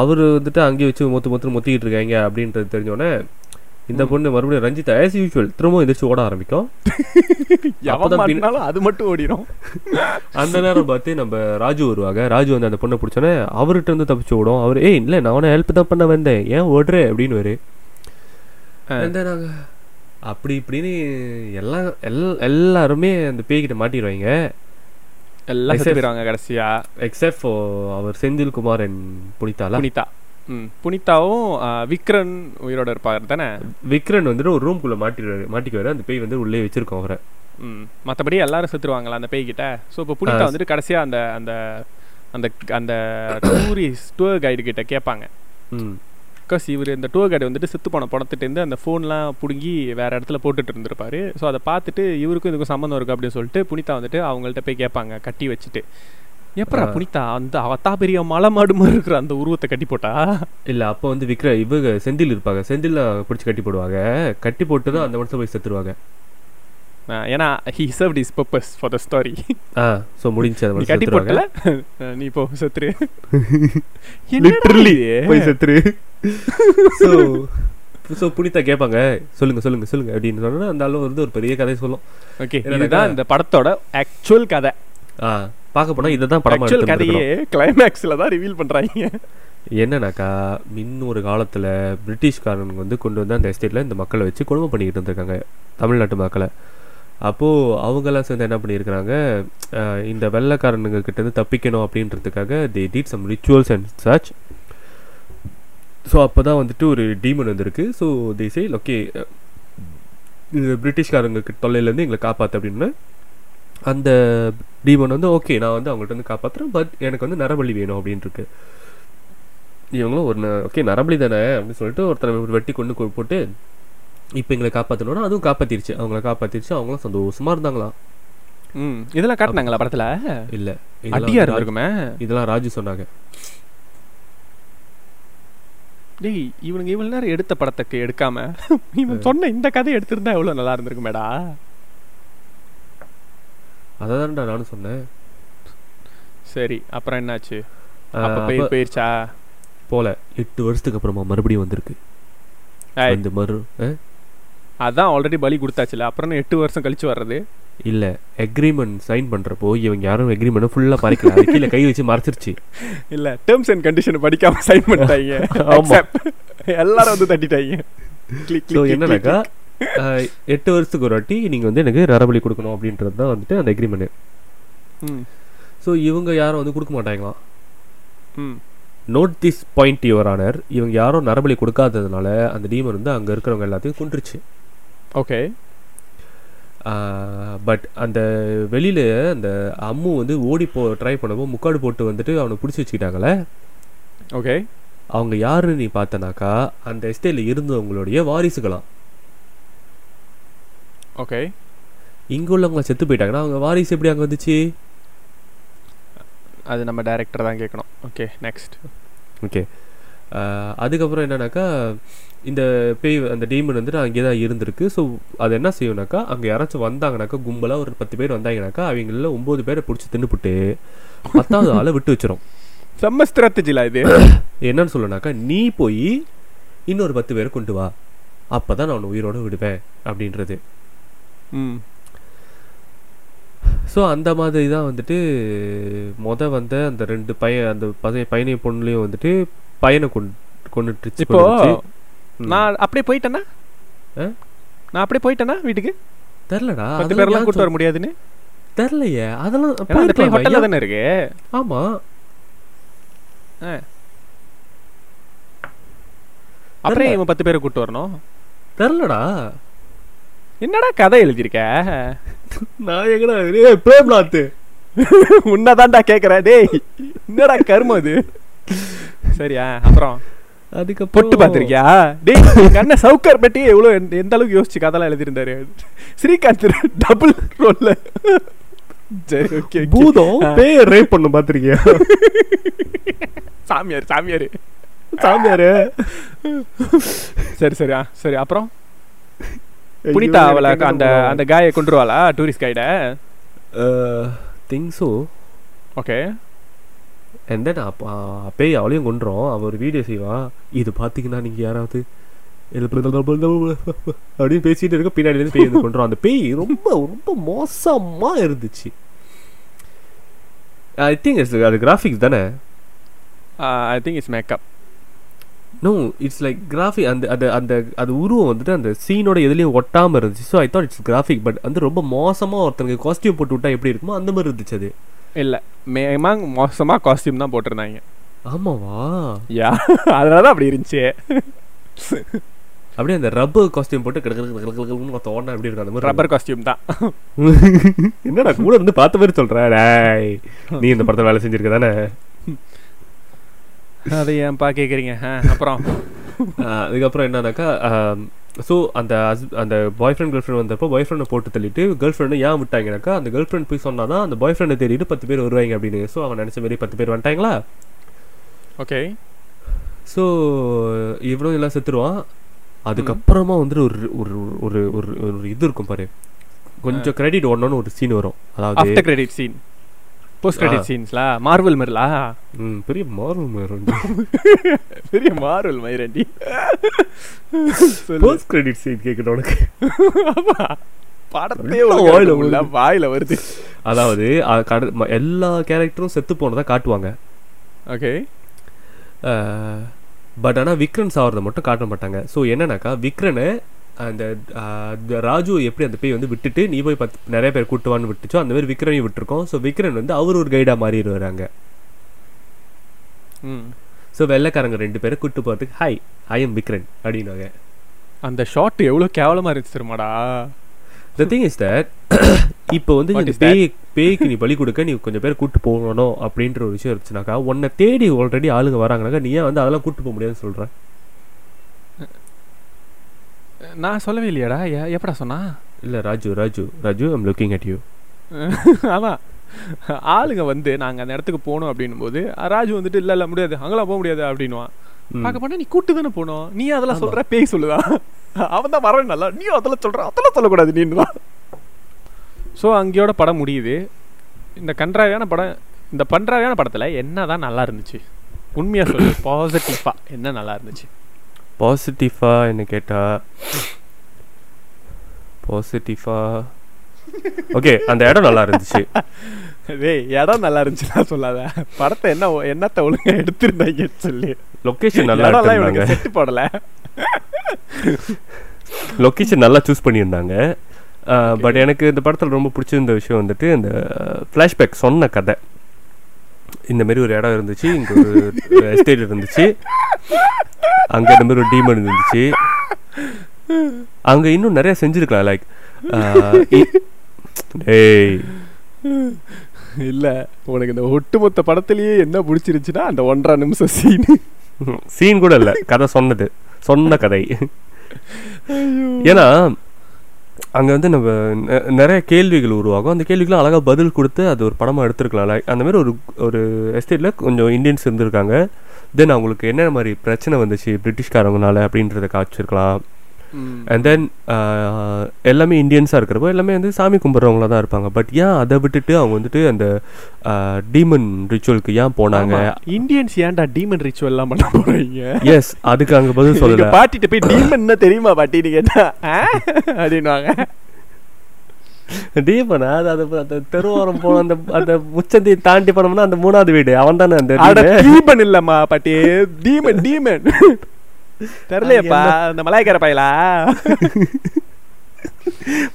C: அவர் வந்துட்டு அங்கேயே வச்சு மொத்த மொத்தம் மொத்திக்கிட்டு இருக்காங்க அப்படின்றது தெரிஞ்சோடனே இந்த பொண்ணு மறுபடியும் ரஞ்சித் ஆஸ் யூஷுவல் திரும்பவும் எதிர்த்து ஓட ஆரம்பிக்கும்
D: அது மட்டும் ஓடிடும்
C: அந்த நேரம் பார்த்து நம்ம ராஜு வருவாங்க ராஜு வந்து அந்த பொண்ணை பிடிச்சோன்னே அவர்கிட்ட இருந்து தப்பிச்சு ஓடும் அவர் ஏய் இல்லை நான் உன ஹெல்ப் தான் பண்ண வந்தேன் ஏன் ஓடுறே அப்படின்னு வரு அப்படி இப்படின்னு எல்லாம் எல்லாருமே அந்த பேய்கிட்ட மாட்டிடுவாங்க
D: எல்லாம் சேர்த்துருவாங்க கடைசியா
C: எக்ஸப்ட் ஃபோ அவர் செந்தில் குமார் என் புனிதா
D: புனிதா ம் புனிதாவும் விக்ரன்
C: உயிரோட இருப்பார் தானே விக்ரன் வந்துட்டு ஒரு ரூம்குள்ளே மாட்டிடுவாரு மாட்டிக்குவாரு அந்த பேய் வந்து உள்ளே வச்சிருக்கோம் அவரை ம் மற்றபடி
D: எல்லாரும் செத்துருவாங்களா அந்த பேய்கிட்ட ஸோ இப்போ புனிதா வந்துட்டு கடைசியாக அந்த அந்த அந்த அந்த டூரிஸ்ட் டூர் கைடு கிட்ட கேட்பாங்க பிகாஸ் இவர் இந்த டூர் கைடு வந்துட்டு செத்து போன பணத்துட்டேருந்து அந்த ஃபோன்லாம் பிடுங்கி வேறு இடத்துல போட்டுட்டு இருந்திருப்பார் ஸோ அதை பார்த்துட்டு இவருக்கும் இதுக்கும் சம்மந்தம் இருக்குது அப்படின்னு சொல்லிட்டு புனிதா வந்துட்டு அவங்கள்ட்ட போய் கேட்பாங்க கட்டி வச்சுட்டு எப்பரா புனிதா அந்த அவத்தா பெரிய மலை மாடு மாதிரி இருக்கிற அந்த உருவத்தை கட்டி போட்டா
C: இல்லை அப்போ வந்து விக்ர இவங்க செந்தில் இருப்பாங்க செந்தில பிடிச்சி கட்டி போடுவாங்க கட்டி போட்டு தான் அந்த மனசை போய் செத்துருவாங்க ஏன்னா he serve is purpose for the story ah so முடிஞ்சு அது கட்டி போட்டல நீ
D: போ செத்துரு லிட்டரலி போய் செத்துரு ஸோ ஸோ புனிதா கேட்பாங்க சொல்லுங்க சொல்லுங்க சொல்லுங்க அப்படின்னு சொன்னா அந்த அளவு வந்து ஒரு பெரிய கதை சொல்லும் ஓகே இதுதான் இந்த படத்தோட ஆக்சுவல் கதை ஆ பார்க்க போனா இதை தான் படம் ஆக்சுவல் கதையே கிளைமேக்ஸில் தான் ரிவீல் பண்ணுறாங்க என்னன்னாக்கா மின்னொரு ஒரு
C: காலத்தில் பிரிட்டிஷ்காரனுங்க வந்து கொண்டு வந்து அந்த எஸ்டேட்டில் இந்த மக்களை வச்சு கொடுமை பண்ணிக்கிட்டு இருந்திருக்காங்க தமிழ்நாட்டு மக்களை அப்போது அவங்கெல்லாம் சேர்ந்து என்ன பண்ணியிருக்கிறாங்க இந்த வெள்ளக்காரனுங்க தப்பிக்கணும் அப்படின்றதுக்காக they did some rituals and church so அப்போ தான் வந்துட்டு ஒரு டீமன் வந்திருக்கு ஸோ தே சேல் ஓகே பிரிட்டிஷ்காரங்க தொல்லையிலேருந்து எங்களை காப்பாற்று அப்படின்னு அந்த டீமன் வந்து ஓகே நான் வந்து அவங்கள்ட்ட வந்து காப்பாற்றுறேன் பட் எனக்கு வந்து நரபலி வேணும் அப்படின்ட்டு இவங்களும் ஒரு ஓகே நரபலி தானே அப்படின்னு சொல்லிட்டு ஒருத்தனை வெட்டி கொண்டு போட்டு இப்போ எங்களை காப்பாற்றணும்னா அதுவும் காப்பாத்திருச்சு அவங்கள காப்பாத்திருச்சு அவங்களும் சந்தோஷமாக இருந்தாங்களா
D: ம் இதெல்லாம் காட்டினாங்களா படத்துல இல்ல இதெல்லாம் இருக்குமே இதெல்லாம் ராஜு சொன்னாங்க டேய் இவனுங்க இவ்வளோ நேரம் எடுத்த படத்துக்கு எடுக்காம இவன் சொன்ன இந்த கதை எடுத்திருந்தா எவ்வளவு நல்லா
C: இருந்திருக்குமேடா அதான்டா நானும் சொன்னேன்
D: சரி அப்புறம் என்னாச்சு அப்போ போயிருச்சா போல
C: எட்டு வருஷத்துக்கு அப்புறமா மறுபடியும் வந்திருக்கு இந்த மறு
D: அதான் ஆல்ரெடி பலி கொடுத்தாச்சுல அப்புறம் எட்டு வருஷம் கழிச்சு வர்றது
C: இல்லை அக்ரிமெண்ட் சைன் பண்ணுறப்போ இவங்க யாரும் அக்ரிமெண்ட் ஃபுல்லாக படிக்கல அது கீழே கை வச்சு மறைச்சிருச்சு
D: இல்லை டேர்ம்ஸ் அண்ட் கண்டிஷன் படிக்காமல் சைன் பண்ணிட்டாங்க ஆமா எல்லாரும் வந்து தட்டிட்டாங்க
C: என்னன்னாக்கா எட்டு வருஷத்துக்கு ஒரு வாட்டி நீங்கள் வந்து எனக்கு ரரபலி கொடுக்கணும் அப்படின்றது தான் வந்துட்டு அந்த அக்ரிமெண்ட்டு ஸோ இவங்க யாரும் வந்து கொடுக்க மாட்டாங்களாம் ம் note this point your honour இவங்க யாரும் நரபலி கொடுக்காததுனால அந்த டீமர் வந்து அங்கே இருக்கிறவங்க எல்லாத்தையும் குண்டுருச்சு
D: ஓகே
C: பட் அந்த வெளியில் அந்த அம்மு வந்து ஓடி போ ட்ரை பண்ணவும் முக்காடு போட்டு வந்துட்டு அவனை பிடிச்சி வச்சுக்கிட்டாங்களே
D: ஓகே
C: அவங்க யாருன்னு நீ பார்த்தனாக்கா அந்த எஸ்டேட்டில் இருந்தவங்களுடைய வாரிசுகளாம்
D: ஓகே
C: இங்கே உள்ளவங்க செத்து போயிட்டாங்கன்னா அவங்க வாரிசு எப்படி அங்கே வந்துச்சு
D: அது நம்ம டேரக்டர் தான் கேட்கணும் ஓகே நெக்ஸ்ட்
C: ஓகே அதுக்கப்புறம் என்னன்னாக்கா இந்த பேய் அந்த டீமன் வந்துட்டு அங்கே தான் இருந்திருக்கு ஸோ அது என்ன செய்யணும்னாக்கா அங்கே யாராச்சும் வந்தாங்கனாக்கா கும்பலாக ஒரு பத்து பேர் வந்தாங்கனாக்கா அவங்கள ஒம்பது பேரை பிடிச்சி தின்னுபிட்டு பத்தாவது ஆளை விட்டு வச்சிடும் செம்ம ஸ்ட்ராட்டஜில இது என்னன்னு சொல்லனாக்கா நீ போய் இன்னொரு பத்து பேரை கொண்டு வா அப்போ தான் நான் உயிரோடு விடுவேன் அப்படின்றது ம் ஸோ அந்த மாதிரி தான் வந்துட்டு மொத வந்த அந்த ரெண்டு பையன் அந்த பையனை பொண்ணுலையும் வந்துட்டு பையனை கொண்டு கொண்டுட்டுருச்சு
D: இப்போ நான் அப்படியே போயிட்டேன்னா
C: நான் அப்படியே போயிட்டேன்னா வீட்டுக்கு தெரிலடா பத்து பேரெல்லாம் கூட்டு வர முடியாதுன்னு தெரிலையே அதெல்லாம் ஹோட்டல்ல தானே இருக்கு ஆமா அப்புறம் இவன்
D: பத்து பேரை கூட்டு வரணும்
C: தெரிலடா என்னடா
D: கதை
C: எழுதியிருக்க நான் எங்கடா ஏ பிரேம்நாத் உன்னதான்டா கேட்குறேன் டேய் என்னடா
D: கரும அது சரியா அப்புறம் அதுக்கு பொட்டு பார்த்துருக்கியா டே கண்ண சவுக்கர் பட்டி எவ்வளோ எந்த எந்த அளவுக்கு யோசிச்சு கதெல்லாம் எழுதியிருந்தாரு ஸ்ரீகாந்த்
C: டபுள் ரோல்ல சரி ஓகே பூதம் பேய ரேப் பண்ணும் பார்த்துருக்கியா
D: சாமியார் சாமியார்
C: சாமியார்
D: சரி சரியா சரி அப்புறம் புனிதா அவளை அந்த அந்த காயை கொண்டுருவாளா டூரிஸ்ட் கைடை
C: திங்ஸோ
D: ஓகே அண்ட்
C: தென் அப்போ அப்பே அவளையும் கொண்டுறோம் அவள் ஒரு வீடியோ செய்வான் இது பார்த்தீங்கன்னா நீங்கள் யாராவது அப்படின்னு பேசிகிட்டு இருக்க பின்னாடிலேருந்து பேய் வந்து கொண்டுறோம் அந்த பேய் ரொம்ப ரொம்ப மோசமாக இருந்துச்சு ஐ திங்க் இட்ஸ் அது கிராஃபிக்ஸ் தானே I think it's makeup no it's like graphic அந்த அது அந்த அது உருவம் வந்துட்டு அந்த சீனோட எதுலேயும் ஒட்டாமல் இருந்துச்சு so I thought it's graphic but வந்து ரொம்ப மோசமாக ஒருத்தனுக்கு காஸ்டியூம் போட்டு விட்டா எப்படி இருக்குமோ அந்த மாதிரி இருந்துச்சு அது
D: இல்லை மேமாங் மோசமாக காஸ்டியூம் தான் போட்டிருந்தாங்க ஆமாவா யா அதனால தான் அப்படி இருந்துச்சு அப்படியே அந்த ரப்பர் காஸ்டியூம் போட்டு கிடக்கு தோண அப்படி இருக்கும் அந்த ரப்பர்
C: காஸ்டியூம் தான் என்னடா கூட இருந்து பார்த்த மாதிரி சொல்கிறேன் நீ இந்த படத்தில் வேலை செஞ்சிருக்க தானே அதை பா கேட்குறீங்க அப்புறம் அதுக்கப்புறம் என்னன்னாக்கா ஸோ அந்த அந்த பாய் ஃப்ரெண்ட் கேர்ள் ஃப்ரெண்ட் வந்தப்போ பாய் ஃப்ரெண்டை போட்டு தள்ளிட்டு கேர்ள் ஃப்ரெண்டு ஏன் விட்டாங்கனாக்கா அந்த கேர்ள் ஃப்ரெண்ட் போய் சொன்னால் தான் அந்த பாய் ஃப்ரெண்டை தேடிட்டு பத்து பேர் வருவாங்க அப்படின்னு ஸோ அவன் நினச்ச மாதிரி பத்து பேர் வந்துட்டாங்களா ஓகே ஸோ இவ்வளோ எல்லாம் செத்துருவான் அதுக்கப்புறமா வந்துட்டு ஒரு ஒரு ஒரு ஒரு இது இருக்கும் பாரு கொஞ்சம் கிரெடிட் ஒன்னு ஒரு சீன் வரும்
D: அதாவது கிரெடிட் சீன் போஸ்ட் கிரெடிட் சீன்ஸ்லா மார்வல் மயிரலா
C: ம் பெரிய மார்வல் மயிரண்டி
D: பெரிய மார்வல் மயிரண்டி
C: போஸ்ட் கிரெடிட் சீன் கேட்கணும் உனக்கு
D: படத்தே வாயில உள்ள வாயில வருது அதாவது
C: எல்லா கேரக்டரும் செத்து போனதா
D: காட்டுவாங்க ஓகே பட் ஆனால் விக்ரன் சாவறதை மட்டும் காட்ட
C: மாட்டாங்க ஸோ என்னன்னாக்கா விக்ரனை அந்த ராஜு எப்படி அந்த பேய் வந்து விட்டுட்டு நீ போய் பத்து நிறைய பேர் கூட்டுவான்னு விட்டுச்சோ அந்த மாதிரி விக்ரமையும் விட்டுருக்கோம் ஸோ விக்ரன் வந்து அவர் ஒரு கைடாக
D: ம் ஸோ வெள்ளைக்காரங்க ரெண்டு பேரும் கூட்டு போகிறதுக்கு ஹாய் ஐ எம் விக்ரன் அப்படின்னாங்க அந்த ஷாட் எவ்வளோ கேவலமாக இருந்துச்சு தெரியுமாடா த திங் இஸ் தட் இப்போ வந்து இந்த பேய் பேய்க்கு நீ பலி கொடுக்க
C: நீ கொஞ்சம் பேர் கூட்டு போகணும் அப்படின்ற ஒரு விஷயம் இருந்துச்சுனாக்கா உன்னை தேடி ஆல்ரெடி ஆளுங்க வராங்கனாக்கா நீ ஏன் வந்து அதெல்லாம் கூட்டு போக முடியாதுன்னு சொல்கிறேன்
D: நான் சொல்லவே இல்லையாடா எப்படா சொன்னா
C: இல்லை Raju Raju Raju I'm
D: looking at you ஆமா ஆளுங்க வந்து நாங்கள் அந்த இடத்துக்கு போகணும் அப்படின்னும் போது ராஜு வந்துட்டு இல்லை இல்லை முடியாது அங்கெல்லாம் போக முடியாது அப்படின்வான் பார்க்க போனா நீ கூட்டு தானே போனோம் நீ அதெல்லாம் சொல்கிற பேய் சொல்லுதா அவன் தான் வரவே நல்லா நீ அதெல்லாம் சொல்கிற அதெல்லாம் சொல்லக்கூடாது நீன்னு ஸோ அங்கேயோட படம் முடியுது இந்த கன்றாவியான படம் இந்த பண்றாவியான படத்தில் என்ன தான் நல்லா இருந்துச்சு உண்மையாக சொல்லு பாசிட்டிவாக என்ன நல்லா இருந்துச்சு பாசிட்டிவாக என்ன கேட்டால்
C: பாசிட்டிவாக ஓகே அந்த இடம் நல்லா
D: இருந்துச்சு டேய் இடம் நல்லா இருந்துச்சுன்னா சொல்லாத படத்தை என்ன என்னத்தை ஒழுங்கா எடுத்திருந்தாங்க சொல்லி லொக்கேஷன் நல்லா இருந்தாங்க செட்டு போடல லொக்கேஷன்
C: நல்லா சூஸ் பண்ணியிருந்தாங்க பட் எனக்கு இந்த படத்தில் ரொம்ப பிடிச்சிருந்த விஷயம் வந்துட்டு இந்த ஃப்ளாஷ்பேக் சொன்ன கதை இந்த மாரி ஒரு இடம் இருந்துச்சு இங்கே ஒரு எஸ்டேட் இருந்துச்சு அங்கே அந்த மாதிரி ஒரு டீமன் இருந்துச்சு அங்கே இன்னும் நிறைய செஞ்சுருக்கலாம் லைக் ஏய் இல்லை
D: உனக்கு இந்த ஒட்டுமொத்த படத்துலேயே என்ன பிடிச்சிருச்சுன்னா
C: அந்த ஒன்றரை நிமிஷம் சீன் சீன் கூட இல்லை கதை சொன்னது சொன்ன கதை ஏன்னா அங்கே வந்து நம்ம நிறைய கேள்விகள் உருவாகும் அந்த கேள்விக்கெலாம் அழகாக பதில் கொடுத்து அது ஒரு படமாக எடுத்துருக்கலாம் அந்த மாதிரி ஒரு ஒரு எஸ்டேட்டில் கொஞ்சம் இந்தியன்ஸ் இருந்திருக்காங்க தென் அவங்களுக்கு என்ன மாதிரி பிரச்சனை வந்துச்சு பிரிட்டிஷ்காரங்கனால அப்படின்றத காய்ச்சிருக்கலாம் அண்ட் தென் எல்லாமே இந்தியன்ஸாக இருக்கிறப்போ எல்லாமே வந்து சாமி கும்பிட்றவங்களா தான் இருப்பாங்க பட் ஏன் அதை விட்டுட்டு அவங்க வந்துட்டு அந்த டீமன் ரிச்சுவலுக்கு ஏன் போனாங்க இந்தியன்ஸ் ஏன்டா
D: டீமன் ரிச்சுவல்லாம் பண்ண போகிறீங்க
C: எஸ் அதுக்கு அங்கே
D: பதில் சொல்லல பாட்டிட்டு போய் டீமன் தெரியுமா பாட்டி நீ கேட்டா அப்படின்வாங்க
C: டீபனா அது அந்த தெருவோரம் போன அந்த அந்த முச்சந்தி தாண்டி போனோம்னா அந்த மூணாவது வீடு அவன்
D: தானே அந்த டீபன் இல்லம்மா பாட்டி டீமன் டீமன் தெரியலையப்பா அந்த மலாய்க்கார பையலா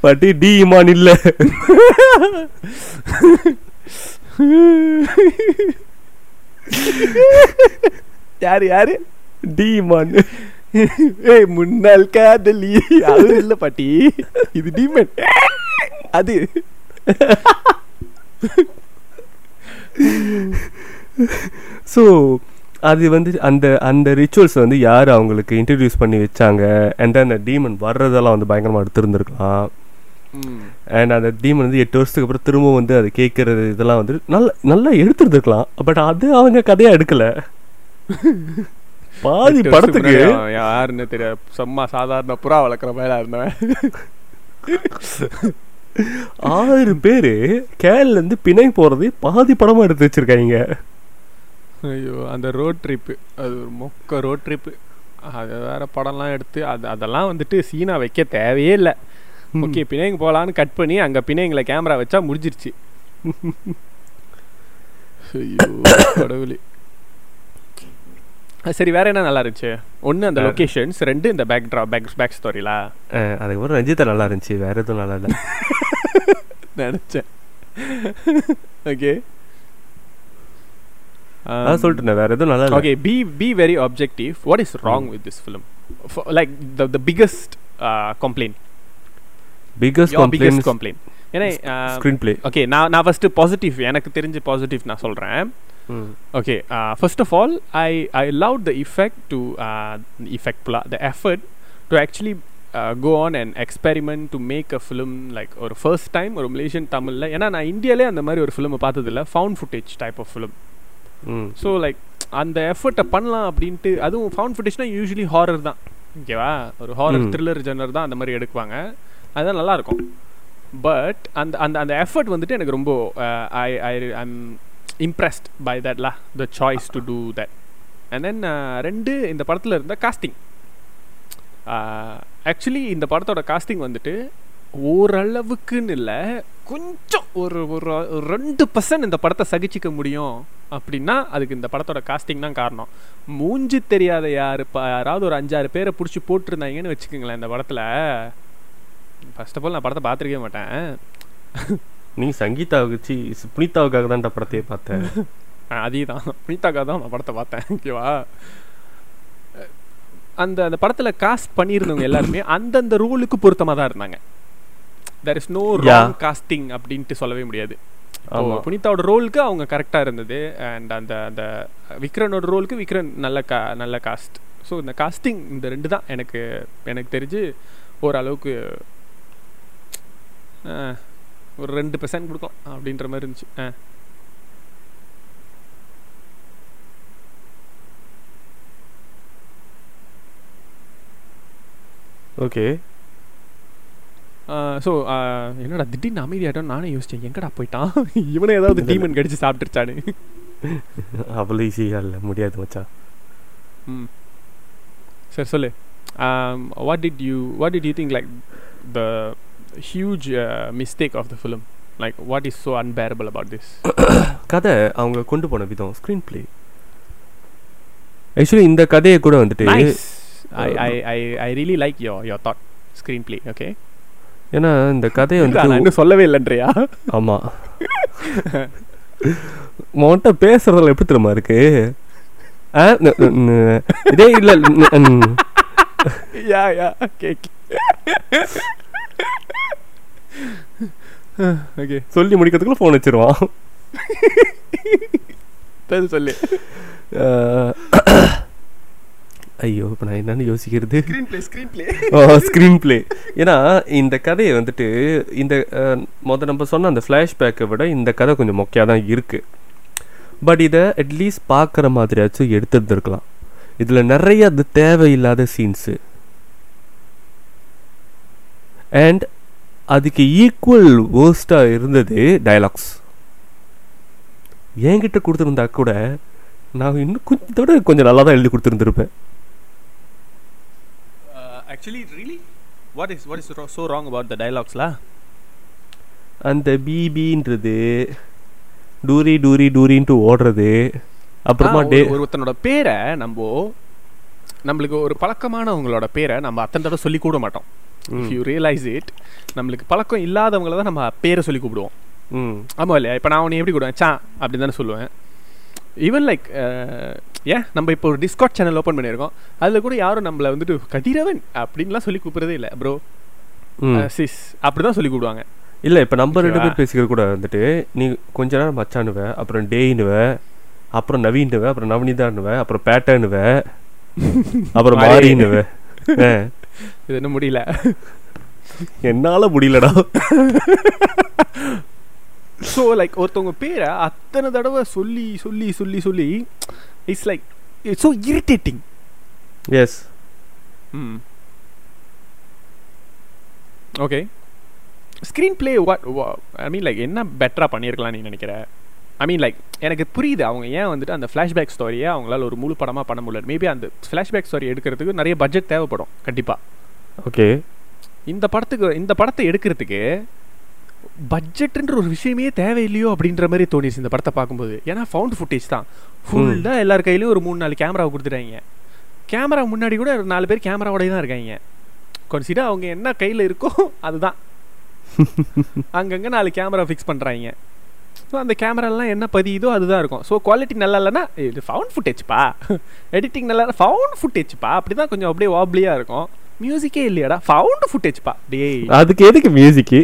D: பாட்டி டி இமான் இல்ல யாரு யாரு டி இமான் ஏய் முன்னாள் காதலி
C: அது இல்ல பாட்டி இது டீமன் அது ஸோ அது வந்து அந்த அந்த ரிச்சுவல்ஸ் வந்து யார் அவங்களுக்கு இன்ட்ரடியூஸ் பண்ணி வச்சாங்க அண்ட் அந்த டீமன் வர்றதெல்லாம் வந்து பயங்கரமாக எடுத்துருந்துருக்கலாம் அண்ட் அந்த டீமன் வந்து எட்டு வருஷத்துக்கு அப்புறம் திரும்ப வந்து அதை கேட்கறது இதெல்லாம் வந்து நல்லா நல்லா எடுத்துருந்துருக்கலாம் பட் அது அவங்க கதையாக எடுக்கலை பாதி
D: படத்துக்கு யாருன்னு தெரியாது சும்மா சாதாரண புறா வளர்க்குற மாதிரி இருந்தவன்
C: ஆறு பேர் கேரளிலேருந்து பிணை போகிறது பாதி படமாக எடுத்து
D: வச்சுருக்காங்க ஐயோ அந்த ரோட் ட்ரிப்பு அது ஒரு மொக்க ரோட் ட்ரிப்பு அது வேறு படம்லாம் எடுத்து அது அதெல்லாம் வந்துட்டு சீனாக வைக்க தேவையே இல்லை ஓகே பிணைங்க போகலான்னு கட் பண்ணி அங்கே பிணைங்களை கேமரா வச்சா முடிஞ்சிருச்சு ஐயோ கடவுளே சரி வேற என்ன நல்லா இருந்துச்சு ஒன்று அந்த லொக்கேஷன்ஸ் ரெண்டு இந்த பேக் ட்ரா பேக் பேக் ஸ்டோரிலா அதுக்கப்புறம் ரஞ்சிதா நல்லா இருந்துச்சு வேற எதுவும் நல்லா இல்லை நினச்சேன் ஓகே அதான் um, சொல்லிட்டேன் வேற எதுவும் நல்லா okay be be very objective what is
C: wrong with this film like the the biggest complaint biggest complaint complaint ஏன்னா ஸ்க்ரீன் பிளே ஓகே நான் நான் ஃபர்ஸ்ட் பாசிட்டிவ் எனக்கு
D: தெரிஞ்ச பாசிட்டிவ் நான் சொல்கிறேன் Mm. Okay. Uh, first of all, I, I allowed the effect to uh, effect pl- the effort to actually uh, go on and experiment to make a film like ஒரு first time ஒரு Malaysian தமிழில் ஏன்னா நான் இந்தியாவிலே அந்த மாதிரி ஒரு ஃபிலிமை பார்த்ததில்ல found footage type of film so like அந்த எஃபர்ட்டை பண்ணலாம் அப்படின்ட்டு அதுவும் ஃபவுண்ட் ஃபுட்டேஜ்னால் யூஸ்வலி ஹாரர் தான் ஓகேவா ஒரு ஹாரர் த்ரில்லர் ஜெனர் தான் அந்த மாதிரி எடுக்குவாங்க அதுதான் நல்லாயிருக்கும் பட் அந்த அந்த அந்த எஃபர்ட் வந்துட்டு எனக்கு ரொம்ப I I I'm impressed by that லா the choice to do that and then ரெண்டு இந்த படத்தில் இருந்த காஸ்டிங் ஆக்சுவலி uh, இந்த படத்தோட காஸ்டிங் வந்துட்டு ஓரளவுக்குன்னு இல்லை கொஞ்சம் ஒரு ஒரு ரெண்டு பர்சன்ட் இந்த படத்தை சகிச்சிக்க முடியும் அப்படின்னா அதுக்கு இந்த படத்தோட காஸ்டிங் தான் காரணம் மூஞ்சி தெரியாத யார் இப்போ யாராவது ஒரு அஞ்சாறு பேரை பிடிச்சி போட்டிருந்தாங்கன்னு வச்சுக்கோங்களேன் இந்த படத்தில் ஃபஸ்ட் ஆஃப் ஆல் நான் படத்தை பார்த்துருக்கவே மாட்டேன்
C: நீ சங்கீதாவுக்கு புனிதாவுக்காக தான் இந்த படத்தையே பார்த்தேன்
D: அதே தான் புனிதாக்காக தான் நான் படத்தை பார்த்தேன் ஓகேவா அந்த அந்த படத்தில் காஸ்ட் பண்ணியிருந்தவங்க எல்லாருமே அந்தந்த ரோலுக்கு பொருத்தமாக தான் இருந்தாங்க there is no wrong casting அப்படின்ட்டு சொல்லவே முடியாது புனிதாவோட ரோலுக்கு அவங்க கரெக்டாக இருந்தது அண்ட் அந்த அந்த விக்ரனோட ரோலுக்கு விக்ரன் நல்ல கா நல்ல காஸ்ட் ஸோ இந்த காஸ்டிங் இந்த ரெண்டு தான் எனக்கு எனக்கு தெரிஞ்சு ஓரளவுக்கு ஒரு ரெண்டு பெர்சன்ட் கொடுக்கலாம் அப்படின்ற மாதிரி இருந்துச்சு ஆ ஓகே ஸோ என்னடா திடீர்னு அமைதியாட்டோம் நானே யோசித்தேன் எங்கடா போயிட்டான் இவனை ஏதாவது டீமன் கடிச்சு சாப்பிட்டுருச்சானு அவ்வளோ ஈஸியாக
C: இல்லை முடியாது மச்சா ம் சரி சொல்லு what did you
D: what did you think like the huge mistake of the film like what is so unbearable about
C: this கதை அவங்க கொண்டு போன விதம் ஸ்க்ரீன் பிளே ஆக்சுவலி இந்த கதையை கூட வந்துட்டு
D: I I I I really like your your thought screenplay
C: okay ஏன்னா இந்த கதையை வந்து நான் இன்னும்
D: சொல்லவே இல்லைன்றியா
C: ஆமாம் உன்கிட்ட பேசுறதுல எப்படி தெரியுமா இருக்கு இதே இல்லை யா யா கேக் ஓகே சொல்லி முடிக்கிறதுக்குள்ள ஃபோன் வச்சிருவான் சொல்லு ஐயோ இப்போ நான் என்னன்னு யோசிக்கிறது ஸ்க்ரீன் ஓ ஸ்க்ரீன் பிளே ஏன்னா இந்த கதையை வந்துட்டு இந்த மொதல் நம்ம சொன்ன அந்த ஃப்ளாஷ்பேக்கை விட இந்த கதை கொஞ்சம் முக்கியாக தான் இருக்குது பட் இதை அட்லீஸ்ட் பார்க்குற மாதிரியாச்சும் எடுத்துருந்துருக்கலாம் இதில் நிறைய அது தேவையில்லாத சீன்ஸு அண்ட் அதுக்கு ஈக்குவல் வேர்ஸ்ட்டாக இருந்தது டயலாக்ஸ் என்கிட்ட கொடுத்துருந்தா கூட நான் இன்னும் விட கொஞ்சம் நல்லா தான் எழுதி
D: கொடுத்துருந்துருப்பேன் actually what is what is so wrong about the டைலாக்ஸ்லா அந்த
C: பிபின்றது டூரி டூரி டூரின்ட்டு ஓடுறது
D: அப்புறமா டே ஒருத்தனோட பேரை நம்ம நம்மளுக்கு ஒரு பழக்கமானவங்களோட பேரை நம்ம அத்தனை தடவை சொல்லி கூட மாட்டோம் யூ ரியலைஸ் இட் நம்மளுக்கு பழக்கம் இல்லாதவங்கள தான் நம்ம பேரை சொல்லி கூப்பிடுவோம் ஆமாம் இல்லையா இப்போ நான் உன்னை எப்படி கூடுவேன் சா அப்படின்னு தானே சொல்லுவேன் ஈவன் லைக் ஏன் நம்ம இப்போ ஒரு டிஸ்காட் சேனல் ஓப்பன் பண்ணியிருக்கோம் அதில் கூட யாரும் நம்மளை வந்துட்டு கதிரவன் அப்படின்லாம் சொல்லி கூப்பிட்றதே இல்லை ப்ரோ சிஸ் அப்படி தான் சொல்லி கூப்பிடுவாங்க
C: இல்லை இப்போ நம்ம ரெண்டு பேர் பேசிக்கிறது கூட வந்துட்டு நீ கொஞ்ச நேரம் மச்சானுவ அப்புறம் டேயினுவ அப்புறம் நவீனுவ அப்புறம் நவனிதானுவ அப்புறம் பேட்டர்னுவ அப்புறம் மாறினுவ
D: இது என்ன முடியல
C: என்னால முடியலடா
D: ஸோ லைக் ஒருத்தவங்க பேரை அத்தனை தடவை சொல்லி சொல்லி சொல்லி சொல்லி it's like it's so irritating yes ம் okay screen play what I mean like என்ன பெட்டராக பண்ணியிருக்கலாம் நீ நினைக்கிற ஐ மீன் லைக் எனக்கு புரியுது அவங்க ஏன் வந்துட்டு அந்த ஃப்ளாஷ்பேக் ஸ்டோரியை அவங்களால ஒரு முழு படமாக பண்ண முடியல மேபி அந்த ஃப்ளாஷ்பேக் ஸ்டோரி எடுக்கிறதுக்கு நிறைய பட்ஜெட் தேவைப்படும் கண்டிப்பாக
C: ஓகே
D: இந்த படத்துக்கு இந்த படத்தை எடுக்கிறதுக்கு பட்ஜெட்டுன்ற ஒரு விஷயமே தேவையில்லையோ அப்படின்ற மாதிரி தோணிச்சு இந்த படத்தை பார்க்கும்போது ஏன்னா ஃபவுண்ட் ஃபுட்டேஜ் தான் ஃபுல்லாக எல்லார் கையிலையும் ஒரு மூணு நாலு கேமராவை கொடுத்துட்டாங்க கேமரா முன்னாடி கூட ஒரு நாலு பேர் கேமராவோடய தான் இருக்காங்க கொன்சிடா அவங்க என்ன கையில் இருக்கோ அதுதான் அங்கங்கே நாலு கேமரா ஃபிக்ஸ் பண்ணுறாங்க ஸோ அந்த கேமராலாம் என்ன பதியுதோ அதுதான் இருக்கும் ஸோ குவாலிட்டி நல்லா இல்லைன்னா இது ஃபவுண்ட் ஃபுட்டேஜ்ப்பா எடிட்டிங் நல்லா ஃபவுண்ட் ஃபுட்டேஜ்ப்பா அப்படி தான் கொஞ்சம் அப்படியே வாப்லியாக இருக்கும் மியூசிக்கே இல்லையாடா ஃபவுண்ட் ஃபுட்டேஜ்ப்பா
C: அப்படியே அதுக்கு எதுக்கு மியூசிக்கு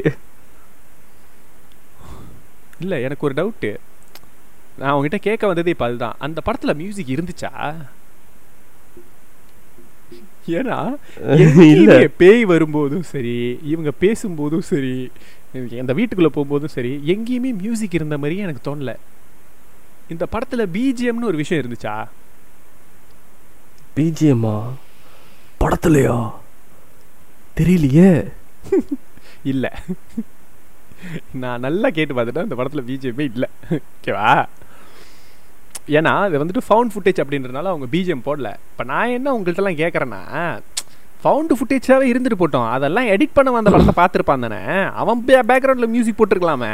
D: இல்லை எனக்கு ஒரு டவுட்டு நான் அவங்ககிட்ட கேட்க வந்தது இப்போ அதுதான் அந்த படத்தில் மியூசிக் இருந்துச்சா ஏன்னா பேய் வரும்போதும் சரி இவங்க பேசும்போதும் சரி அந்த வீட்டுக்குள்ளே போகும்போதும் சரி எங்கேயுமே மியூசிக் இருந்த மாதிரியே எனக்கு தோணல இந்த படத்தில் பிஜிஎம்னு ஒரு விஷயம்
C: இருந்துச்சா பிஜிஎம்மா படத்துலையா தெரியலையே
D: இல்லை நான் நல்லா கேட்டு பார்த்துட்டேன் இந்த படத்தில் பிஜிஎம்மே இல்லை ஓகேவா ஏன்னா அது வந்துட்டு ஃபவுண்ட் ஃபுட்டேஜ் அப்படின்றதுனால அவங்க பிஜிஎம் போடல இப்போ நான் என்ன உங்கள்கிட்டலாம் கேட்குறேன்னா ஃபவுண்டு ஃபுட்டேஜாகவே இருந்துட்டு போட்டோம் அதெல்லாம்
C: எடிட் பண்ண வந்த படத்தை பார்த்துருப்பான் தானே அவன் பேக்ரவுண்டில் மியூசிக் போட்டிருக்கலாமே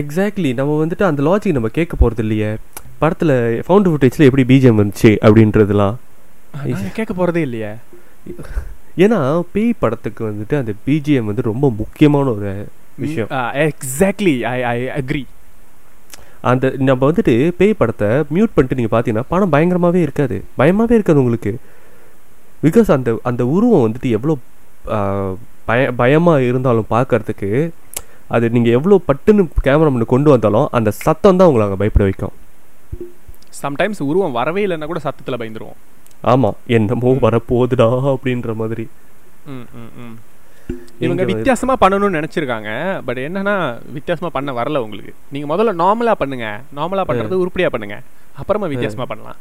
C: எக்ஸாக்ட்லி நம்ம வந்துட்டு அந்த லாஜிக் நம்ம கேட்க போகிறது இல்லையே படத்தில் ஃபவுண்டு ஃபுட்டேஜில் எப்படி பிஜிஎம் வந்துச்சு அப்படின்றதுலாம் கேட்க போகிறதே இல்லையே ஏன்னா பேய் படத்துக்கு வந்துட்டு அந்த பிஜிஎம் வந்து ரொம்ப முக்கியமான ஒரு விஷயம் எக்ஸாக்ட்லி ஐ ஐ அக்ரி அந்த நம்ம வந்துட்டு பேய் படத்தை மியூட் பண்ணிட்டு நீங்கள் பார்த்தீங்கன்னா படம் பயங்கரமாகவே இருக்காது பயமாகவே இருக்காது உங்களுக்கு பிகாஸ் அந்த அந்த உருவம் வந்துட்டு எவ்வளோ பய பயமாக இருந்தாலும் பார்க்குறதுக்கு அது நீங்கள் எவ்வளோ பட்டுன்னு கேமரா கொண்டு வந்தாலும் அந்த சத்தம் தான் உங்களை அங்கே பயப்பட வைக்கும்
D: சம்டைம்ஸ் உருவம் வரவே இல்லைன்னா கூட சத்தத்தில் பயந்துருவோம்
C: ஆமாம் என்னமோ வரப்போகுதுடா அப்படின்ற மாதிரி
D: இவங்க வித்தியாசமாக பண்ணணும்னு நினச்சிருக்காங்க பட் என்னன்னா வித்தியாசமாக பண்ண வரல உங்களுக்கு நீங்கள் முதல்ல நார்மலாக பண்ணுங்க நார்மலாக பண்ணுறது உருப்படியாக பண்ணுங்க அப்புறமா வித்தியாசமாக பண்ணலாம்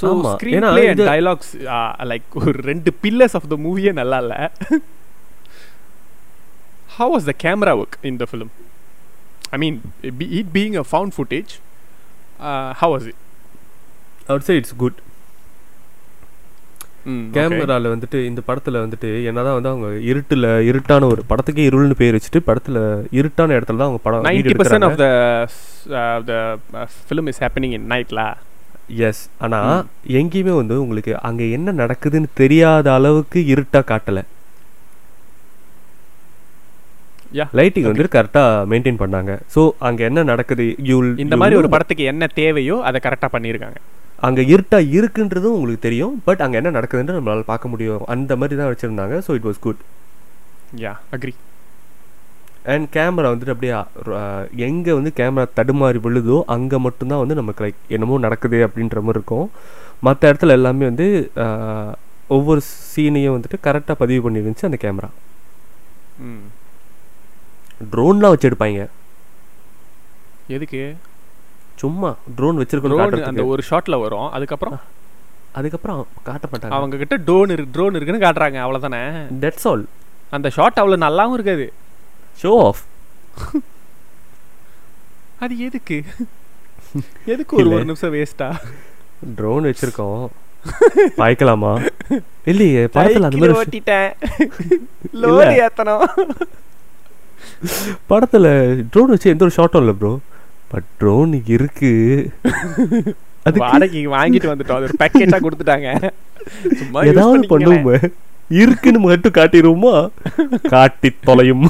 D: ஸோ ஸ்க்ரீன் பிளே லைக் ஒரு ரெண்டு பில்லர்ஸ் ஆஃப் த மூவியே நல்லா இல்லை how was the camera work in the film I mean it being a found footage how was it out say it's good கேமராவில் வந்துட்டு இந்த படத்தில் வந்துட்டு என்னதான் வந்து அவங்க இருட்டில் இருட்டான ஒரு படத்துக்கே இருள்னு பேர் வச்சுட்டு படத்தில் இருட்டான இடத்துல தான் அவங்க படம் ninety percent of the film is happening in நைட்லா எஸ் ஆனால் எங்கேயுமே வந்து உங்களுக்கு அங்கே என்ன நடக்குதுன்னு தெரியாத அளவுக்கு இருட்டாக காட்டலை லைட்டிங் வந்து கரெக்டாக மெயின்டைன் பண்ணாங்க ஸோ அங்கே என்ன நடக்குது யூல் இந்த மாதிரி ஒரு படத்துக்கு என்ன தேவையோ அதை கரெக்டாக பண்ணியிருக்காங்க அங்கே இருட்டா இருக்குன்றதும் உங்களுக்கு தெரியும் பட் அங்கே என்ன நடக்குதுன்னு நம்மளால் பார்க்க முடியும் அந்த மாதிரி தான் வச்சுருந்தாங்க so it was good yeah agree and camera வந்துட்டு அப்படியே எங்கே வந்து கேமரா தடுமாறி விழுதோ அங்கே மட்டும்தான் வந்து நமக்கு லைக் என்னமோ நடக்குது அப்படின்ற மாதிரி இருக்கும் மற்ற இடத்துல எல்லாமே வந்து ஒவ்வொரு சீனையும் வந்துட்டு கரெக்டாக பதிவு பண்ணிருந்துச்சு அந்த கேமரா ட்ரோன்லாம் வச்சு எடுப்பாங்க எதுக்கு சும்மா ட்ரோன் வச்சிருக்கணும் அந்த ஒரு ஷாட்டில் வரும் அதுக்கப்புறம் அதுக்கப்புறம் காட்ட மாட்டாங்க அவங்க கிட்ட ட்ரோன் இருக்கு ட்ரோன் இருக்குன்னு காட்டுறாங்க அவ்வளோதானே தட்ஸ் ஆல் அந்த ஷாட் அவ்வளோ நல்லாவும் இருக்காது ஷோ ஆஃப் அது எதுக்கு எதுக்கு ஒரு ஒரு நிமிஷம் வேஸ்டா ட்ரோன் வச்சிருக்கோம் பாய்க்கலாமா இல்லையே படத்துல அந்த மாதிரி ஓட்டிட்டேன் லோரி ஏத்தணும் படத்துல ட்ரோன் வச்சு எந்த ஒரு ஷாட்டும் இல்லை ப்ரோ பட் ட்ரோன் இருக்கு அது வாடகைக்கு வாங்கிட்டு வந்துட்டோம் அது ஒரு பேக்கெட்டா கொடுத்துட்டாங்க ஏதாவது பண்ணுவோம் இருக்குன்னு மட்டும் காட்டிடுவோமா காட்டி தொலையும்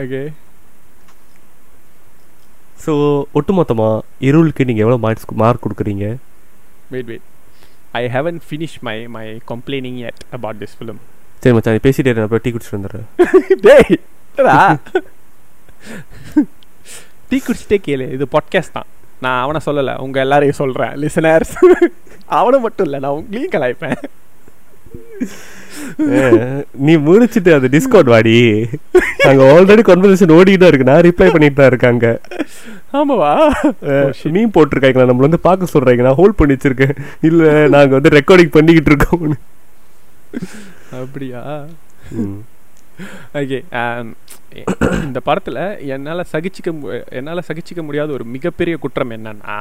D: ஓகே ஸோ ஒட்டுமொத்தமாக இருளுக்கு நீங்கள் எவ்வளோ மார்க்ஸ் மார்க் கொடுக்குறீங்க wait wait I haven't finish my my complaining yet about this film சரி மச்சான் பேசிட்டே நான் டீ குடிச்சிட்டு வந்துடுறேன் டீ குடிச்சிட்டே கேளு இது பாட்காஸ்ட் தான் நான் அவனை சொல்லலை உங்கள் எல்லாரையும் சொல்கிறேன் லிசனர்ஸ் அவனை மட்டும் இல்லை நான் உங்களையும் கலாய்ப்பேன் நீ முடிச்சிட்டு அது டிஸ்கவுண்ட் வாடி அங்க ஆல்ரெடி கன்வர்சேஷன் ஓடிட்டு இருக்கு நான் ரிப்ளை பண்ணிட்டு தான் இருக்காங்க ஆமாவா நீ oh, போட்டிருக்காங்க நம்மள வந்து பார்க்க சொல்றீங்க நான் ஹோல்ட் பண்ணி வச்சிருக்கேன் இல்ல நாங்க வந்து ரெக்கார்டிங் பண்ணிக்கிட்டு இருக்கோம் அப்படியா ஓகே um, இந்த படத்தில் என்னால் சகிச்சிக்க மு என்னால் சகிச்சிக்க முடியாத ஒரு மிகப்பெரிய குற்றம் என்னன்னா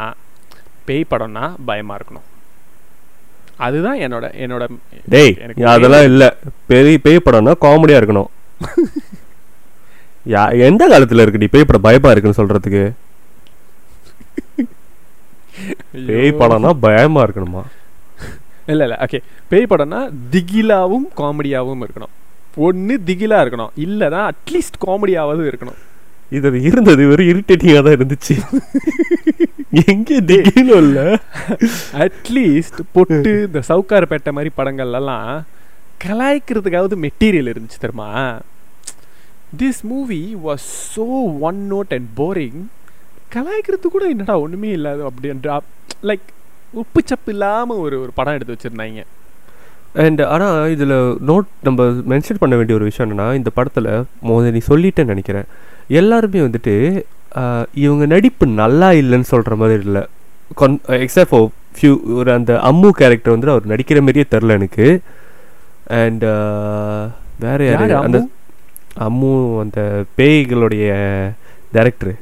D: பேய் படம்னா பயமாக இருக்கணும் அதுதான் என்னோட என்னோட டேய் அதெல்லாம் இல்லை பெரிய பேய் படம்னா காமெடியாக இருக்கணும் யா எந்த காலத்தில் இருக்குடி பேய் படம் பயமாக இருக்குன்னு சொல்கிறதுக்கு பேய் படம்னா பயமாக இருக்கணுமா இல்லை இல்லை ஓகே பேய் படம்னா திகிலாவும் காமெடியாகவும் இருக்கணும் ஒன்று திகிலாக இருக்கணும் இல்லதான் அட்லீஸ்ட் காமெடியாவது இருக்கணும் இது இருந்தது ஒரு இரிட்டேட்டிங்காக தான் இருந்துச்சு எங்கே திகிலும் இல்லை அட்லீஸ்ட் பொட்டு இந்த சவுக்கார்பேட்டை மாதிரி படங்கள்லாம் கலாய்க்கிறதுக்காவது மெட்டீரியல் இருந்துச்சு தெரியுமா this movie was so one note and boring கலாய்க்கிறது கூட என்னடா ஒன்றுமே இல்லாது அப்படின்ற லைக் உப்பு சப்பு இல்லாமல் ஒரு ஒரு படம் எடுத்து வச்சுருந்தாங்க அண்ட் ஆனால் இதில் நோட் நம்ம மென்ஷன் பண்ண வேண்டிய ஒரு விஷயம் என்னென்னா இந்த படத்தில் மோத நீ சொல்லிட்டேன்னு நினைக்கிறேன் எல்லாருமே வந்துட்டு இவங்க நடிப்பு நல்லா இல்லைன்னு சொல்கிற மாதிரி இல்லை கொன் எக்ஸப்ட் ஓ ஃபியூ ஒரு அந்த அம்மு கேரக்டர் வந்துட்டு அவர் நடிக்கிற மாதிரியே தெரில எனக்கு அண்டு வேற யார் அந்த அம்மு அந்த பேய்களுடைய டேரக்டரு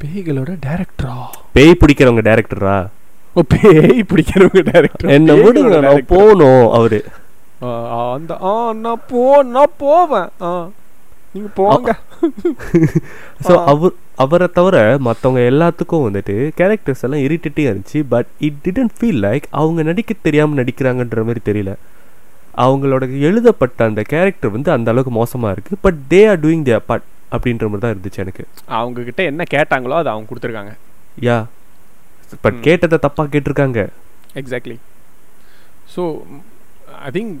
D: பேய்களோட டேரக்டரா பேய் பிடிக்கிறவங்க டேரக்டரா பேய் பிடிக்கிறவங்க டேரக்டர் என்ன விடுங்க நான் போகணும் அவரு அந்த ஆ நான் போ நான் போவேன் ஆ நீங்கள் போங்க ஸோ அவர் அவரை தவிர மற்றவங்க எல்லாத்துக்கும் வந்துட்டு கேரக்டர்ஸ் எல்லாம் இரிட்டேட்டே இருந்துச்சு but it didn't feel like அவங்க நடிக்க தெரியாமல் நடிக்கிறாங்கன்ற மாதிரி தெரியல அவங்களோட எழுதப்பட்ட அந்த கேரக்டர் வந்து அந்த அளவுக்கு மோசமாக இருக்குது but they are doing their part அப்படின்ற மாதிரி தான் இருந்துச்சு எனக்கு அவங்கக்கிட்ட என்ன கேட்டாங்களோ அதை அவங்க கொடுத்துருக்காங்க யா பட் hmm. கேட்டதை தப்பாக கேட்டிருக்காங்க எக்ஸாக்ட்லி ஸோ ஐ திங்க்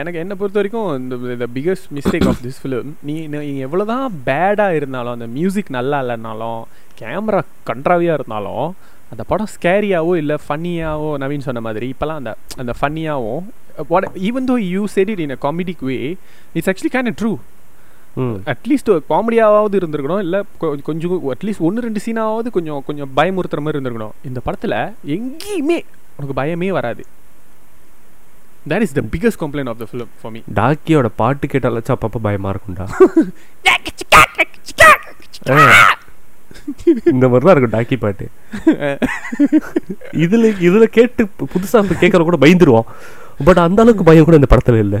D: எனக்கு என்னை பொறுத்த வரைக்கும் இந்த biggest mistake of this film நீ எவ்வளோ தான் பேடாக இருந்தாலும் அந்த மியூசிக் நல்லா இல்லைனாலும் கேமரா கன்ட்ராவியாக இருந்தாலும் அந்த படம் ஸ்கேரியாவோ இல்லை ஃபன்னியாவோ நவீன் சொன்ன மாதிரி இப்போலாம் அந்த அந்த ஃபன்னியாகவும் what even though you said in a comedic way it's actually can true at least ஒரு காமெடியாவது இருந்திருக்கணும் இல்லை கொஞ்சம் அட்லீஸ்ட் ஒன்று ரெண்டு சீனாவது கொஞ்சம் கொஞ்சம் பயமுறுத்துற மாதிரி இருந்திருக்கணும் இந்த படத்தில் எங்கேயுமே உனக்கு பயமே வராது that is the biggest complaint of the film for me டாக்கியோட பாட்டு கேட்டாலாச்சும் அப்பப்போ பயமாக இருக்கும்டா இந்த மாதிரிலாம் இருக்கும் டாக்கி பாட்டு இதில் இதில் கேட்டு புதுசாக கேட்குற கூட பயந்துருவோம் பட் அந்த அளவுக்கு பயம் கூட இந்த படத்தில் இல்லை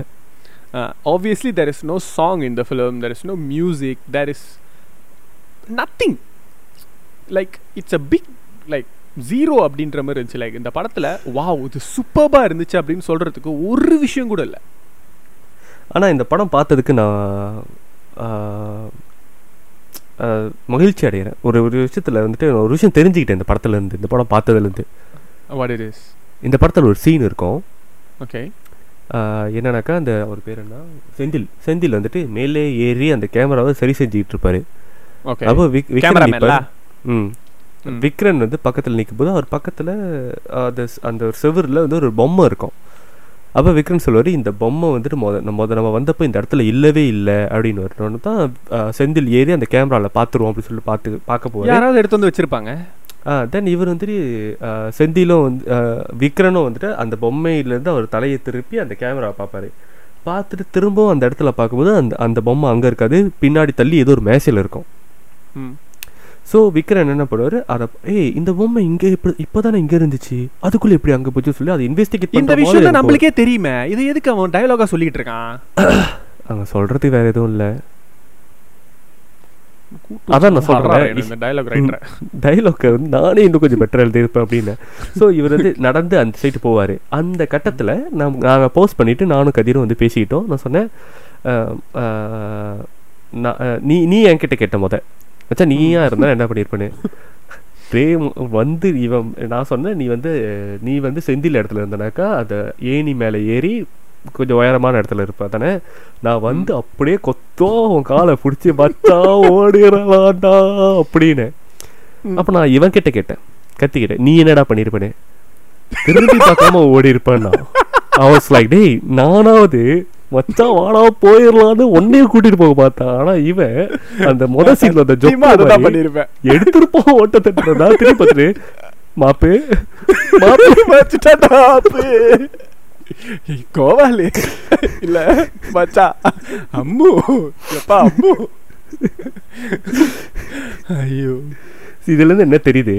D: Uh, obviously, is no song song in the film, there is no music, there is nothing. Like, it's a big, zero அப்படின்ற மாதிரி இருந்துச்சு லைக் இந்த படத்தில் வாவ் இது சூப்பர்பாக இருந்துச்சு அப்படின்னு சொல்கிறதுக்கு ஒரு விஷயம் கூட இல்லை ஆனால் இந்த படம் பார்த்ததுக்கு நான் மகிழ்ச்சி அடைகிறேன் ஒரு ஒரு விஷயத்தில் வந்துட்டு ஒரு விஷயம் தெரிஞ்சுக்கிட்டேன் இந்த படத்துலேருந்து இந்த படம் பார்த்ததுலேருந்து இந்த படத்தில் ஒரு சீன் இருக்கும் ஓகே என்னன்னாக்கா அந்த ஒரு பேர் என்ன செந்தில் செந்தில் வந்துட்டு மேலே ஏறி அந்த கேமராவை சரி செஞ்சுக்கிட்டு இருப்பாரு அப்போ விக் விக்ரம் விக்ரன் வந்து பக்கத்தில் நிற்கும் போது அவர் பக்கத்தில் அந்த அந்த ஒரு செவரில் வந்து ஒரு பொம்மை இருக்கும் அப்போ விக்ரன் சொல்வார் இந்த பொம்மை வந்துட்டு மொத நம்ம நம்ம வந்தப்போ இந்த இடத்துல இல்லவே இல்லை அப்படின்னு வரணும்னு தான் செந்தில் ஏறி அந்த கேமராவில் பார்த்துருவோம் அப்படின்னு சொல்லி பார்த்து பார்க்க போவோம் யாராவது எடுத்து வந்து வச்சுருப்பாங்க தென் இவர் வந்துட்டு செந்திலும் வந்து விக்ரனும் வந்துட்டு அந்த பொம்மையிலேருந்து அவர் தலையை திருப்பி அந்த கேமரா பார்ப்பார் பார்த்துட்டு திரும்பவும் அந்த இடத்துல பார்க்கும்போது அந்த அந்த பொம்மை அங்கே இருக்காது பின்னாடி தள்ளி ஏதோ ஒரு மேசையில் இருக்கும் ஸோ விக்ரன் என்ன பண்ணுவார் அதை ஏய் இந்த பொம்மை இங்கே இப்போ இப்போ தானே இங்கே இருந்துச்சு அதுக்குள்ளே எப்படி அங்கே போச்சு சொல்லி அதை இன்வெஸ்டிகேட் இந்த விஷயம் நம்மளுக்கே தெரியுமே இது எதுக்கு அவன் டைலாகாக சொல்லிகிட்டு இருக்கான் அவன் சொல்கிறது வேறு எதுவும் இல்லை அதான் நான் சொல்கிறேன் டைலாக் வந்து நானே இன்னும் கொஞ்சம் பெட்டராக எழுதியிருப்பேன் அப்படின்னு ஸோ இவர் வந்து நடந்து அந்த சைட்டு போவார் அந்த கட்டத்தில் நம் நாங்கள் போஸ்ட் பண்ணிவிட்டு நானும் கதிரும் வந்து பேசிக்கிட்டோம் நான் சொன்னேன் நான் நீ நீ என்கிட்ட கேட்ட முத வச்சா நீயா இருந்தால் என்ன பண்ணியிருப்பேன்னு பிரேம் வந்து இவன் நான் சொன்னேன் நீ வந்து நீ வந்து செந்தில் இடத்துல இருந்தனாக்கா அதை ஏணி மேலே ஏறி கொஞ்சம் உயரமான இடத்துல இருப்பேன் தானே நான் வந்து அப்படியே கொத்தோ உன் காலை பிடிச்சி மச்சா ஓடிடலாண்டா அப்படின்னு அப்போ நான் இவன் கிட்ட கேட்டேன் கத்திக்கிட்டேன் நீ என்னடா பண்ணியிருப்பேனே திரும்பி பார்க்காம ஓடி இருப்பேன்னா அவர்ஸ் லைக் டேய் நானாவது மச்சான் வாடா போயிடலான்னு ஒன்னையும் கூட்டிட்டு போக பார்த்தான் ஆனா இவன் அந்த முத சீன்ல அந்த ஜொம்மா பண்ணிருப்பேன் எடுத்திருப்போம் ஓட்ட தட்டுறதா திருப்பி பார்த்துட்டு மாப்பு மாப்பு கோவாலி இல்ல மச்சா அம்மு எப்பா அம்மு ஐயோ இருந்து என்ன தெரியுது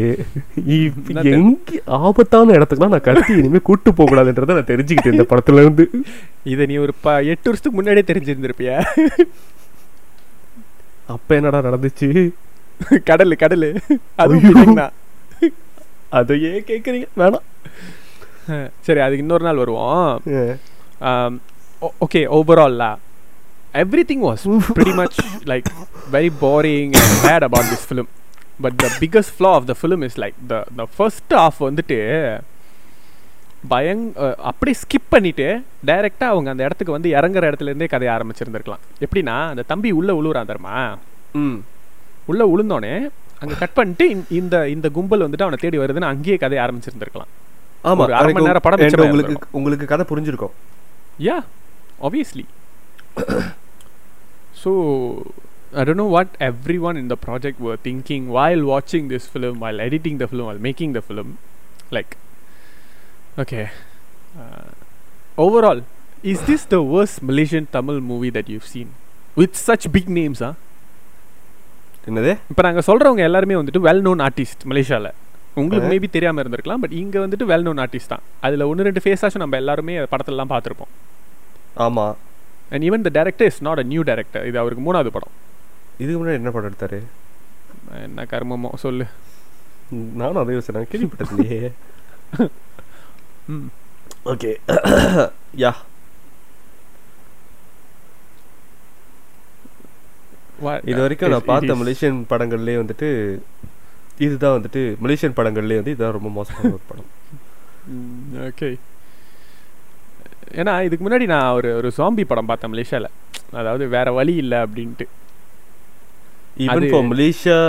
D: எங்க ஆபத்தான இடத்துக்கு நான் கத்தி இனிமே கூட்டு போக கூடாதுன்றத நான் தெரிஞ்சுக்கிட்டேன் இந்த இருந்து இதை நீ ஒரு ப எட்டு வருஷத்துக்கு முன்னாடியே தெரிஞ்சிருந்திருப்பிய அப்ப என்னடா நடந்துச்சு கடலு கடலு அது அதையே கேக்குறீங்க வேணாம் சரி அதுக்கு இன்னொரு நாள் வருவோம் okay all everything was very much like very boring bad about this film but the biggest flaw of the film is like the the first half வந்துட்டு பயங் அப்படியே ஸ்கிப் பண்ணிவிட்டு டைரெக்டாக அவங்க அந்த இடத்துக்கு வந்து இறங்குற இடத்துலேருந்தே கதையை ஆரம்பிச்சிருந்துருக்கலாம் எப்படின்னா அந்த தம்பி உள்ளே உழுவுறான் தருமா ம் உள்ளே உளுந்தோடனே அங்கே கட் பண்ணிட்டு இந்த இந்த கும்பல் வந்துட்டு அவனை தேடி வருதுன்னு அங்கேயே கதையை ஆரம்பிச்சிருந்துருக்கலாம் உங்களுக்கு கதை புரிஞ்சிருக்கும் yeah obviously so I don't know what everyone இந்த ப்ராஜெக்ட் திங்கிங் வாயில் வாட்சிங் this film while editing the film while making the film like okay overall is this Tamil movie that you seen with such big names ஆ என்னது இப்போ நாங்கள் சொல்கிறவங்க எல்லாருமே வந்துட்டு well known artist மலேசியாவில் உங்களுக்கு மேபி தெரியாமல் இருந்திருக்கலாம் பட் இங்கே வந்துட்டு வெல் நோன் ஆர்டிஸ்ட் தான் அதில் ஒன்று ரெண்டு ஃபேஸாச்சும் நம்ம எல்லாருமே படத்திலலாம் பார்த்துருப்போம் ஆமாம் and even the director is not a new director இது அவருக்கு மூணாவது படம் இதுக்கு முன்னாடி என்ன படம் எடுத்தார் என்ன கர்மமோ சொல்லு நானும் அதே யோசனை கேள்விப்பட்டதுலையே ம் ஓகே யா இது uh, வரைக்கும் நான் பார்த்த மலேசியன் படங்கள்லேயே வந்துட்டு இதுதான் வந்துட்டு மலேசியன் படங்கள்லயே வந்து இதுதான் ரொம்ப மோசமான ஒரு படம் ஓகே ஏன்னா இதுக்கு முன்னாடி நான் ஒரு ஒரு சாம்பி படம் பார்த்தேன் மலேசியால அதாவது வேற வழி இல்லை அப்படின்ட்டு even for Malaysia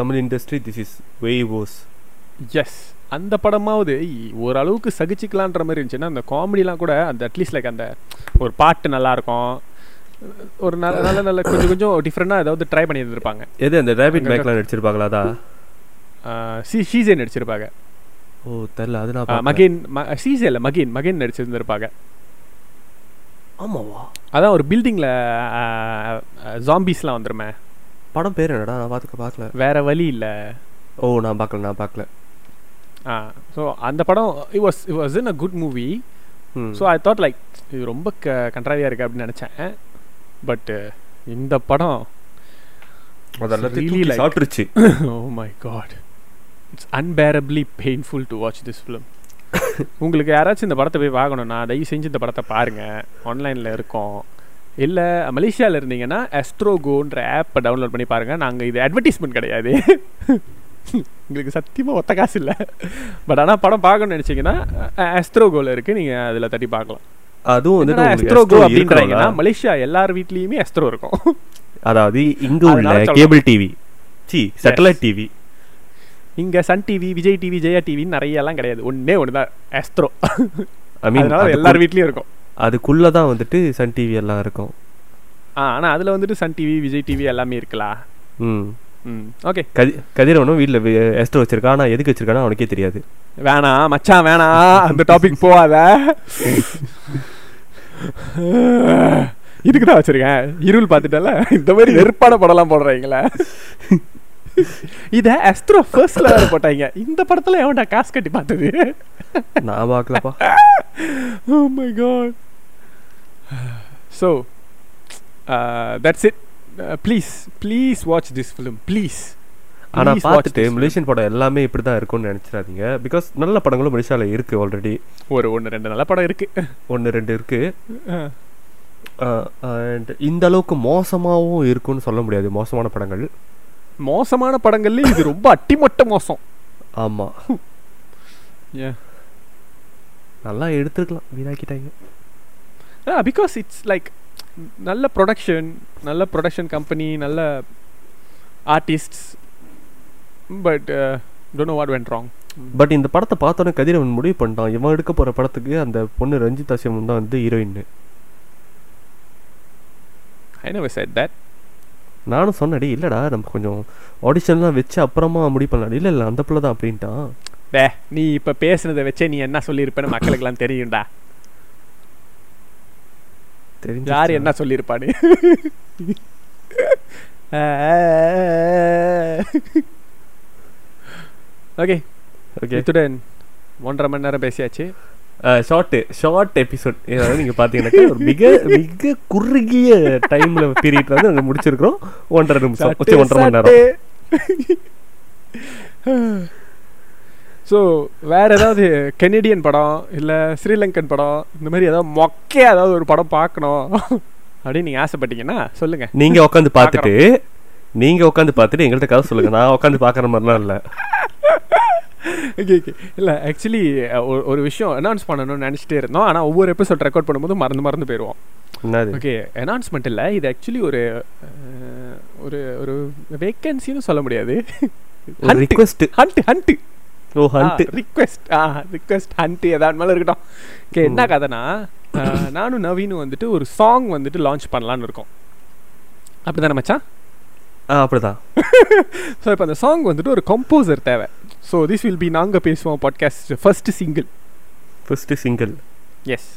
D: Tamil industry this is way hose yes அந்த படமாவது ஓரளவுக்கு சகிச்சிக்கலான்ற மாதிரி இருந்துச்சுன்னா அந்த காமெடிலாம் கூட அந்த அட்லீஸ்ட் லைக் அந்த ஒரு பாட்டு இருக்கும் ஒரு நல்ல நல்ல கொஞ்சம் கொஞ்சம் டிஃப்ரெண்டாக ஏதாவது ட்ரை பண்ணி இருந்திருப்பாங்க எது அந்த ரேபிட் பேக்லாம் நடிச்சிருப்பாங்களா சி ஷீசே நடிச்சிருப்பாங்க ஓ தெரில அது நான் மகேன் சீசே இல்லை மகேன் மகேன் நடிச்சிருந்திருப்பாங்க ஆமாவா அதான் ஒரு பில்டிங்கில் ஜாம்பிஸ்லாம் வந்துருமே படம் பேர் என்னடா நான் பார்த்துக்க பார்க்கல வேற வழி இல்லை ஓ நான் பார்க்கல நான் பார்க்கல ஆ ஸோ அந்த படம் it was it was in a good movie so I thought like இது ரொம்ப க கண்ட்ராவியாக இருக்குது அப்படின்னு நினச்சேன் பட்டு uh, இந்த படம் சாப்பிட்டுருச்சு oh my god it's unbearably painful to watch this film உங்களுக்கு யாராச்சும் இந்த படத்தை போய் பார்க்கணும்னா தயவு செஞ்சு இந்த படத்தை பாருங்கள் ஆன்லைனில் இருக்கும் இல்லை மலேசியாவில் இருந்தீங்கன்னா எஸ்ட்ரோகோன்ற ஆப்பை டவுன்லோட் பண்ணி பாருங்கள் நாங்கள் இது அட்வர்டைஸ்மெண்ட் கிடையாது உங்களுக்கு சத்தியமாக ஒத்த காசு இல்லை பட் ஆனால் படம் பார்க்கணும்னு நினச்சிங்கன்னா எஸ்ட்ரோகோவில் இருக்குது நீங்கள் அதில் தட்டி பார்க்கலாம் அதுவும் வந்து எஸ்ட்ரோ கோ அப்படின்றாங்கன்னா மலேசியா எல்லார் வீட்லயுமே எஸ்ட்ரோ இருக்கும் அதாவது இங்க உள்ள கேபிள் டிவி சி சேட்டலைட் டிவி இங்க Sun TV Vijay TV Jaya டிவின்னு நிறைய எல்லாம் கிடையாது ஒன்னே ஒண்ணுதான் தான் எஸ்ட்ரோ ஐ மீன் எல்லார் வீட்லயும் இருக்கும் அதுக்குள்ள தான் வந்துட்டு சன் டிவி எல்லாம் இருக்கும் ஆ ஆனால் அதில் வந்துட்டு சன் டிவி விஜய் டிவி எல்லாமே இருக்கலாம் ம் ஓகே கதி கதிரவனும் வீட்டில் எஸ்ட்ரோ வச்சிருக்கான் ஆனால் எதுக்கு வச்சிருக்கானோ அவனுக்கே தெரியாது வேணாம் மச்சான் வேணாம் அந்த டாபிக் போகாத இதுக்கு தான் வச்சிருக்கேன் இருள் பார்த்துட்டல இந்த மாதிரி நெருப்பான படம்லாம் போடுறீங்களே இதை அஸ்ட்ரோ ஃபர்ஸ்ட்ல போட்டாங்க இந்த படத்துல எவன்டா காசு கட்டி பார்த்தது நான் பார்க்கலப்பா oh my god so that's it please please watch this film please ஆனால் பார்த்துட்டு மலேசியன் படம் எல்லாமே இப்படி தான் இருக்கும்னு நினச்சிடாதீங்க பிகாஸ் நல்ல படங்களும் மலேசியாவில் இருக்குது ஆல்ரெடி ஒரு ஒன்று ரெண்டு நல்ல படம் இருக்குது ஒன்று ரெண்டு இருக்குது இந்த அளவுக்கு மோசமாகவும் இருக்கும்னு சொல்ல முடியாது மோசமான படங்கள் மோசமான படங்கள்ல இது ரொம்ப அட்டிமட்ட மோசம் ஆமாம் ஏ நல்லா எடுத்துருக்கலாம் வீணாக்கிட்டாங்க பிகாஸ் இட்ஸ் லைக் நல்ல ப்ரொடக்ஷன் நல்ல ப்ரொடக்ஷன் கம்பெனி நல்ல artists but don't what went wrong but இந்த படத்தை பார்த்தோன்னே கதிரவன் முடிவு பண்ணிட்டான் இவன் எடுக்க போகிற படத்துக்கு அந்த பொண்ணு ரஞ்சிதா சிவம் தான் வந்து ஹீரோயின்னு தட் நானும் சொன்னடி இல்லைடா நம்ம கொஞ்சம் ஆடிஷன்லாம் வச்சு அப்புறமா முடிவு பண்ணலாம் இல்லை இல்லை அந்த பிள்ளை தான் அப்படின்ட்டான் டே நீ இப்போ பேசுனதை வச்சே நீ என்ன சொல்லியிருப்பேன்னு மக்களுக்கெல்லாம் தெரியும்டா தெரிஞ்சு யார் என்ன சொல்லியிருப்பானு ஓகே ஓகே இத்துடன் ஒன்றரை மணி நேரம் பேசியாச்சு ஷார்ட் ஷார்ட் எபிசோட் ஏதாவது நீங்கள் பார்த்தீங்கன்னாக்கா ஒரு மிக மிக குறுகிய டைமில் பீரியட் வந்து நாங்கள் முடிச்சிருக்கிறோம் ஒன்றரை நிமிஷம் ஒன்றரை மணி நேரம் ஸோ வேறு ஏதாவது கெனடியன் படம் இல்லை ஸ்ரீலங்கன் படம் இந்த மாதிரி ஏதாவது மொக்கையாக ஏதாவது ஒரு படம் பார்க்கணும் அப்படின்னு நீங்கள் ஆசைப்பட்டீங்கன்னா சொல்லுங்கள் நீங்கள் உட்காந்து பார்த்துட்டு நீங்கள் உட்காந்து பார்த்துட்டு எங்கள்கிட்ட கதை சொல்லுங்கள் நான் உட்காந்து பார்க்குற மாதிரிலாம் இல்லை ஓகே ஓகே இல்லை ஆக்சுவலி ஒரு விஷயம் அனௌன்ஸ் பண்ணணும்னு நினச்சிட்டே இருந்தோம் ஆனால் ஒவ்வொரு எபிசோட் ரெக்கார்ட் பண்ணும்போது மறந்து மறந்து போயிடுவோம் ஓகே அனௌன்ஸ்மெண்ட் இல்லை இது ஆக்சுவலி ஒரு ஒரு ஒரு வேக்கன்சின்னு சொல்ல முடியாது request hunt hunt oh hunt request ah request hunt எதாவது மேலே இருக்கட்டும் ஓகே என்ன கதைனா நானும் நவீனும் வந்துட்டு ஒரு சாங் வந்துட்டு லான்ச் பண்ணலான்னு இருக்கோம் அப்படிதானே மச்சான் அப்படிதான் ஸோ இப்போ அந்த சாங் வந்துட்டு ஒரு கம்போசர் தேவை ஸோ திஸ் வில் பி நாங்கள் பேசுவோம் podcast first single first single yes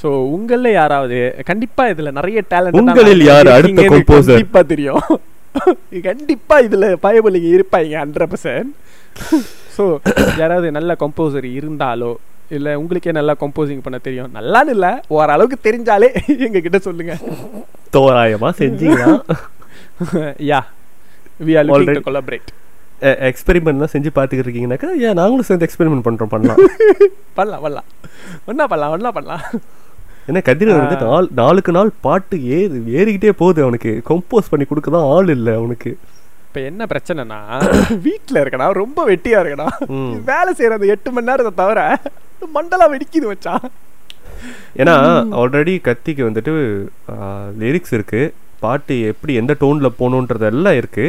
D: so உங்களில் யாராவது கண்டிப்பாக இதில் நிறைய டேலண்ட் உங்களில் யார் அடுத்த கம்போசர் கண்டிப்பாக தெரியும் கண்டிப்பாக இதில் பயபலிங்க இருப்பாங்க ஹண்ட்ரட் பர்சன்ட் ஸோ யாராவது நல்ல கம்போசர் இருந்தாலோ இல்லை உங்களுக்கே நல்லா கம்போசிங் பண்ண தெரியும் நல்லான்னு இல்லை ஓரளவுக்கு தெரிஞ்சாலே எங்ககிட்ட சொல்லுங்க தோராயமாக செஞ்சீங்கன்னா yeah we are already collaborate எக்ஸ்பெரிமெண்ட்லாம் செஞ்சு பார்த்துக்கிட்டு இருக்கீங்கனாக்கா ஏன் நாங்களும் சேர்ந்து எக்ஸ்பெரிமெண்ட் பண்ணுறோம் பண்ணலாம் பண்ணலாம் பண்ணலாம் ஒன்றா பண்ணலாம் ஒன்னா பண்ணலாம் ஏன்னா கதிரன் வந்து நாள் நாளுக்கு நாள் பாட்டு ஏறு ஏறிக்கிட்டே போகுது அவனுக்கு கம்போஸ் பண்ணி கொடுக்க தான் ஆள் இல்லை அவனுக்கு இப்போ என்ன பிரச்சனைனா வீட்டில் இருக்கடா ரொம்ப வெட்டியாக இருக்கடா வேலை செய்கிற அந்த எட்டு மணி நேரத்தை தவிர மண்டலா வெடிக்குது வச்சான் ஏன்னா ஆல்ரெடி கத்திக்கு வந்துட்டு லிரிக்ஸ் இருக்கு பாட்டு எப்படி எந்த டோனில் போகணுன்றது எல்லாம் இருக்கு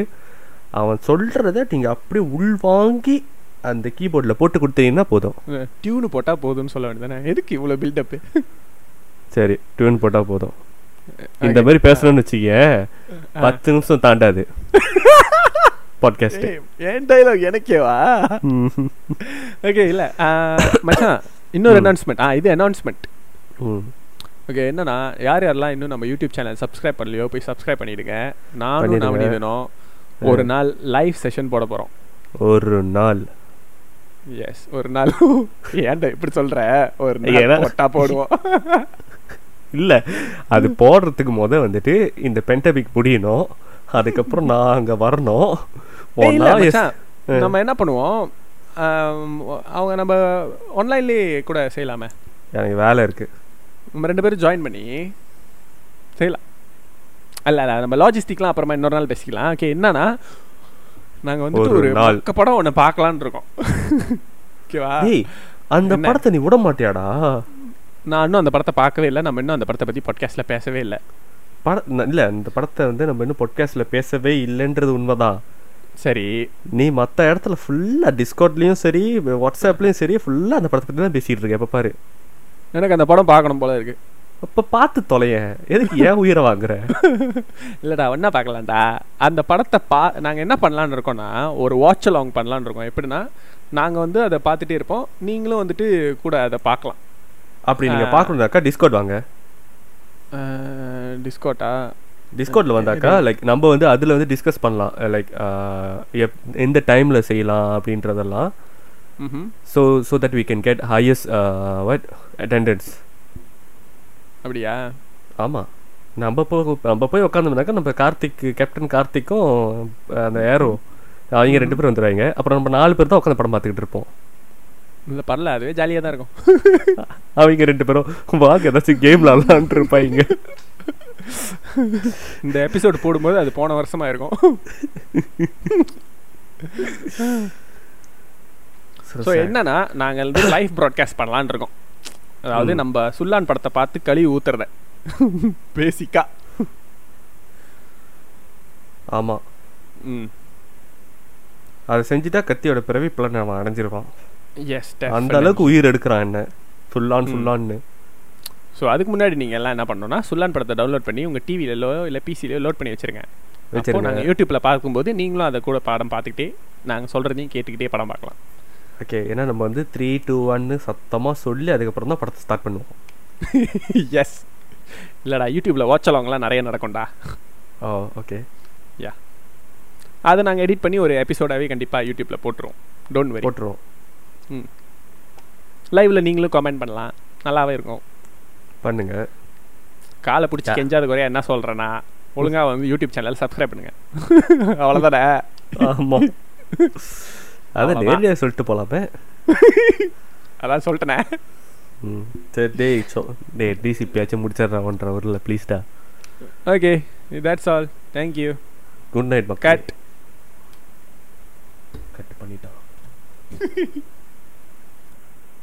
D: அவன் சொல்றத நீங்கள் அப்படியே உள்வாங்கி அந்த கீபோர்டில் போட்டு கொடுத்தீங்கன்னா போதும் டியூனு போட்டால் போதும்னு சொல்ல வேண்டியதானே எதுக்கு இவ்வளோ பில்டப்பு சரி டியூன் போட்டால் போதும் இந்த மாதிரி பேசணும்னு வச்சுக்க பத்து நிமிஷம் தாண்டாது பாட்காஸ்ட் ஏன் டைலாக் எனக்கேவா ஓகே இல்லை மச்சான் இன்னொரு அனௌன்ஸ்மெண்ட் ஆ இது அனௌன்ஸ்மெண்ட் ஓகே என்னன்னா யார் யாரெல்லாம் இன்னும் நம்ம யூடியூப் சேனல் சப்ஸ்கிரைப் பண்ணலையோ போய் சப்ஸ்கிரைப் பண்ணிடுங்க நானும் நவநீதனும் ஒரு நாள் லைவ் செஷன் போட போகிறோம் ஒரு நாள் எஸ் ஒரு நாள் ஏன்டா இப்படி சொல்கிற ஒரு நாள் போட்டா போடுவோம் இல்லை அது போடுறதுக்கு முத வந்துட்டு இந்த பென்டபிக் முடியணும் அதுக்கப்புறம் நான் அங்கே வரணும் நம்ம என்ன பண்ணுவோம் அவங்க நம்ம ஆன்லைன்லேயே கூட செய்யலாமே எனக்கு வேலை இருக்கு நம்ம ரெண்டு பேரும் ஜாயின் பண்ணி செய்யலாம் அல்ல அல்ல நம்ம லாஜிஸ்டிக்லாம் அப்புறமா இன்னொரு நாள் பேசிக்கலாம் ஓகே என்னன்னா நாங்கள் வந்துட்டு ஒரு நாள் படம் ஒன்று பார்க்கலான் இருக்கோம் ஓகேவா அந்த படத்தை நீ விட மாட்டியாடா நான் இன்னும் அந்த படத்தை பார்க்கவே இல்லை நம்ம இன்னும் அந்த படத்தை பற்றி பாட்காஸ்ட்டில் பேசவே இல்லை படம் இல்லை இந்த படத்தை வந்து நம்ம இன்னும் பாட்காஸ்ட்டில் பேசவே இல்லைன்றது உண்மைதான் சரி நீ மற்ற இடத்துல ஃபுல்லாக டிஸ்கவுண்ட்லேயும் சரி வாட்ஸ்அப்லேயும் சரி ஃபுல்லாக அந்த படத்தை பற்றி தான் பேசிகிட்டு இருக்க எப்போ பாரு எனக்கு அந்த படம் பார்க்கணும் போல இருக்கு அப்போ பார்த்து தொலைய எதுக்கு ஏன் உயிரை வாங்குற இல்லைடா ஒன்றா பார்க்கலாம்டா அந்த படத்தை பா நாங்கள் என்ன பண்ணலான்னு இருக்கோம்னா ஒரு வாட்ச் அலாங் பண்ணலான்னு இருக்கோம் எப்படின்னா நாங்கள் வந்து அதை பார்த்துட்டே இருப்போம் நீங்களும் வந்துட்டு கூட அதை பார்க்கலாம் அப்படி நீங்க பார்க்கணுன்னாக்கா டிஸ்கவுண்ட் வாங்க டிஸ்கவுண்டா டிஸ்கவுண்டில் வந்தாக்கா லைக் நம்ம வந்து அதுல வந்து டிஸ்கஸ் பண்ணலாம் லைக் எப் எந்த டைம்ல செய்யலாம் அப்படின்றதெல்லாம் so so that we can get highest what attendance அப்படியா ஆமா நம்ம போய் நம்ம போய் உட்காந்தோம்னாக்கா நம்ம கார்த்திக் கேப்டன் கார்த்திக்கும் அந்த ஏரோ அவங்க ரெண்டு பேரும் வந்துடுவாங்க அப்புறம் நம்ம நாலு பேர் தான் உட்காந்து படம் பார்த்துக்கிட்டு இருப்போம் இல்லை பரல அதுவே ஜாலியாக தான் இருக்கும் அவங்க ரெண்டு பேரும் வாங்க ஏதாச்சும் கேம் விளாட்லான்ட்டு இருப்பாங்க இந்த எபிசோட் போடும்போது அது போன வருஷமாக இருக்கும் ஸோ என்னன்னா நாங்கள் வந்து லைவ் ப்ராட்காஸ்ட் பண்ணலான் இருக்கோம் அதாவது நம்ம சுல்லான் படத்தை பார்த்து கழுவி ஊத்துறத பேசிக்கா ஆமாம் ம் அதை செஞ்சுட்டா கத்தியோட பிறவி இப்பெல்லாம் நம்ம அடைஞ்சிருவான் அந்த அளவுக்கு உயிர் எடுக்கிறான் என்ன ஃபுல்லான் ஃபுல்லான்னு ஸோ அதுக்கு முன்னாடி நீங்கள் எல்லாம் என்ன பண்ணணும்னா சுல்லான் படத்தை டவுன்லோட் பண்ணி உங்கள் டிவியிலோ இல்லை பிசிலையோ லோட் பண்ணி வச்சுருங்க அப்போ நாங்கள் யூடியூப்பில் பார்க்கும்போது நீங்களும் அதை கூட படம் பார்த்துக்கிட்டே நாங்கள் சொல்கிறதையும் கேட்டுக்கிட்டே படம் பார்க்கலாம் ஓகே ஏன்னா நம்ம வந்து த்ரீ டூ ஒன்னு சத்தமாக சொல்லி அதுக்கப்புறம் தான் படத்தை ஸ்டார்ட் பண்ணுவோம் எஸ் இல்லைடா யூடியூப்பில் வாட்சலவங்களாம் நிறைய நடக்கும்டா ஓ ஓகே யா அதை நாங்கள் எடிட் பண்ணி ஒரு எபிசோடாகவே கண்டிப்பாக யூடியூப்பில் போட்டுருவோம் டோன்ட் வெரி போட்டுருவோம் ம் நீங்களும் கமெண்ட் பண்ணலாம் நல்லாவே இருக்கும் பண்ணுங்க காலை பிடிச்சி கெஞ்சாத குறையா என்ன சொல்றேன்னா ஒழுங்காக வந்து யூடியூப் சேனல் சப்ஸ்கிரைப் பண்ணுங்க அவ்வளோதானே ஆமாம் அதான் நேரடியாக சொல்லிட்டு போகலாமே அதான் சொல்லிட்டேனே ம் சரி டே சோ டே டிசிபியாச்சும் முடிச்சிடுறா ஒன்றரை ப்ளீஸ்டா okay that's all thank you good night cut cut பண்ணிட்டான்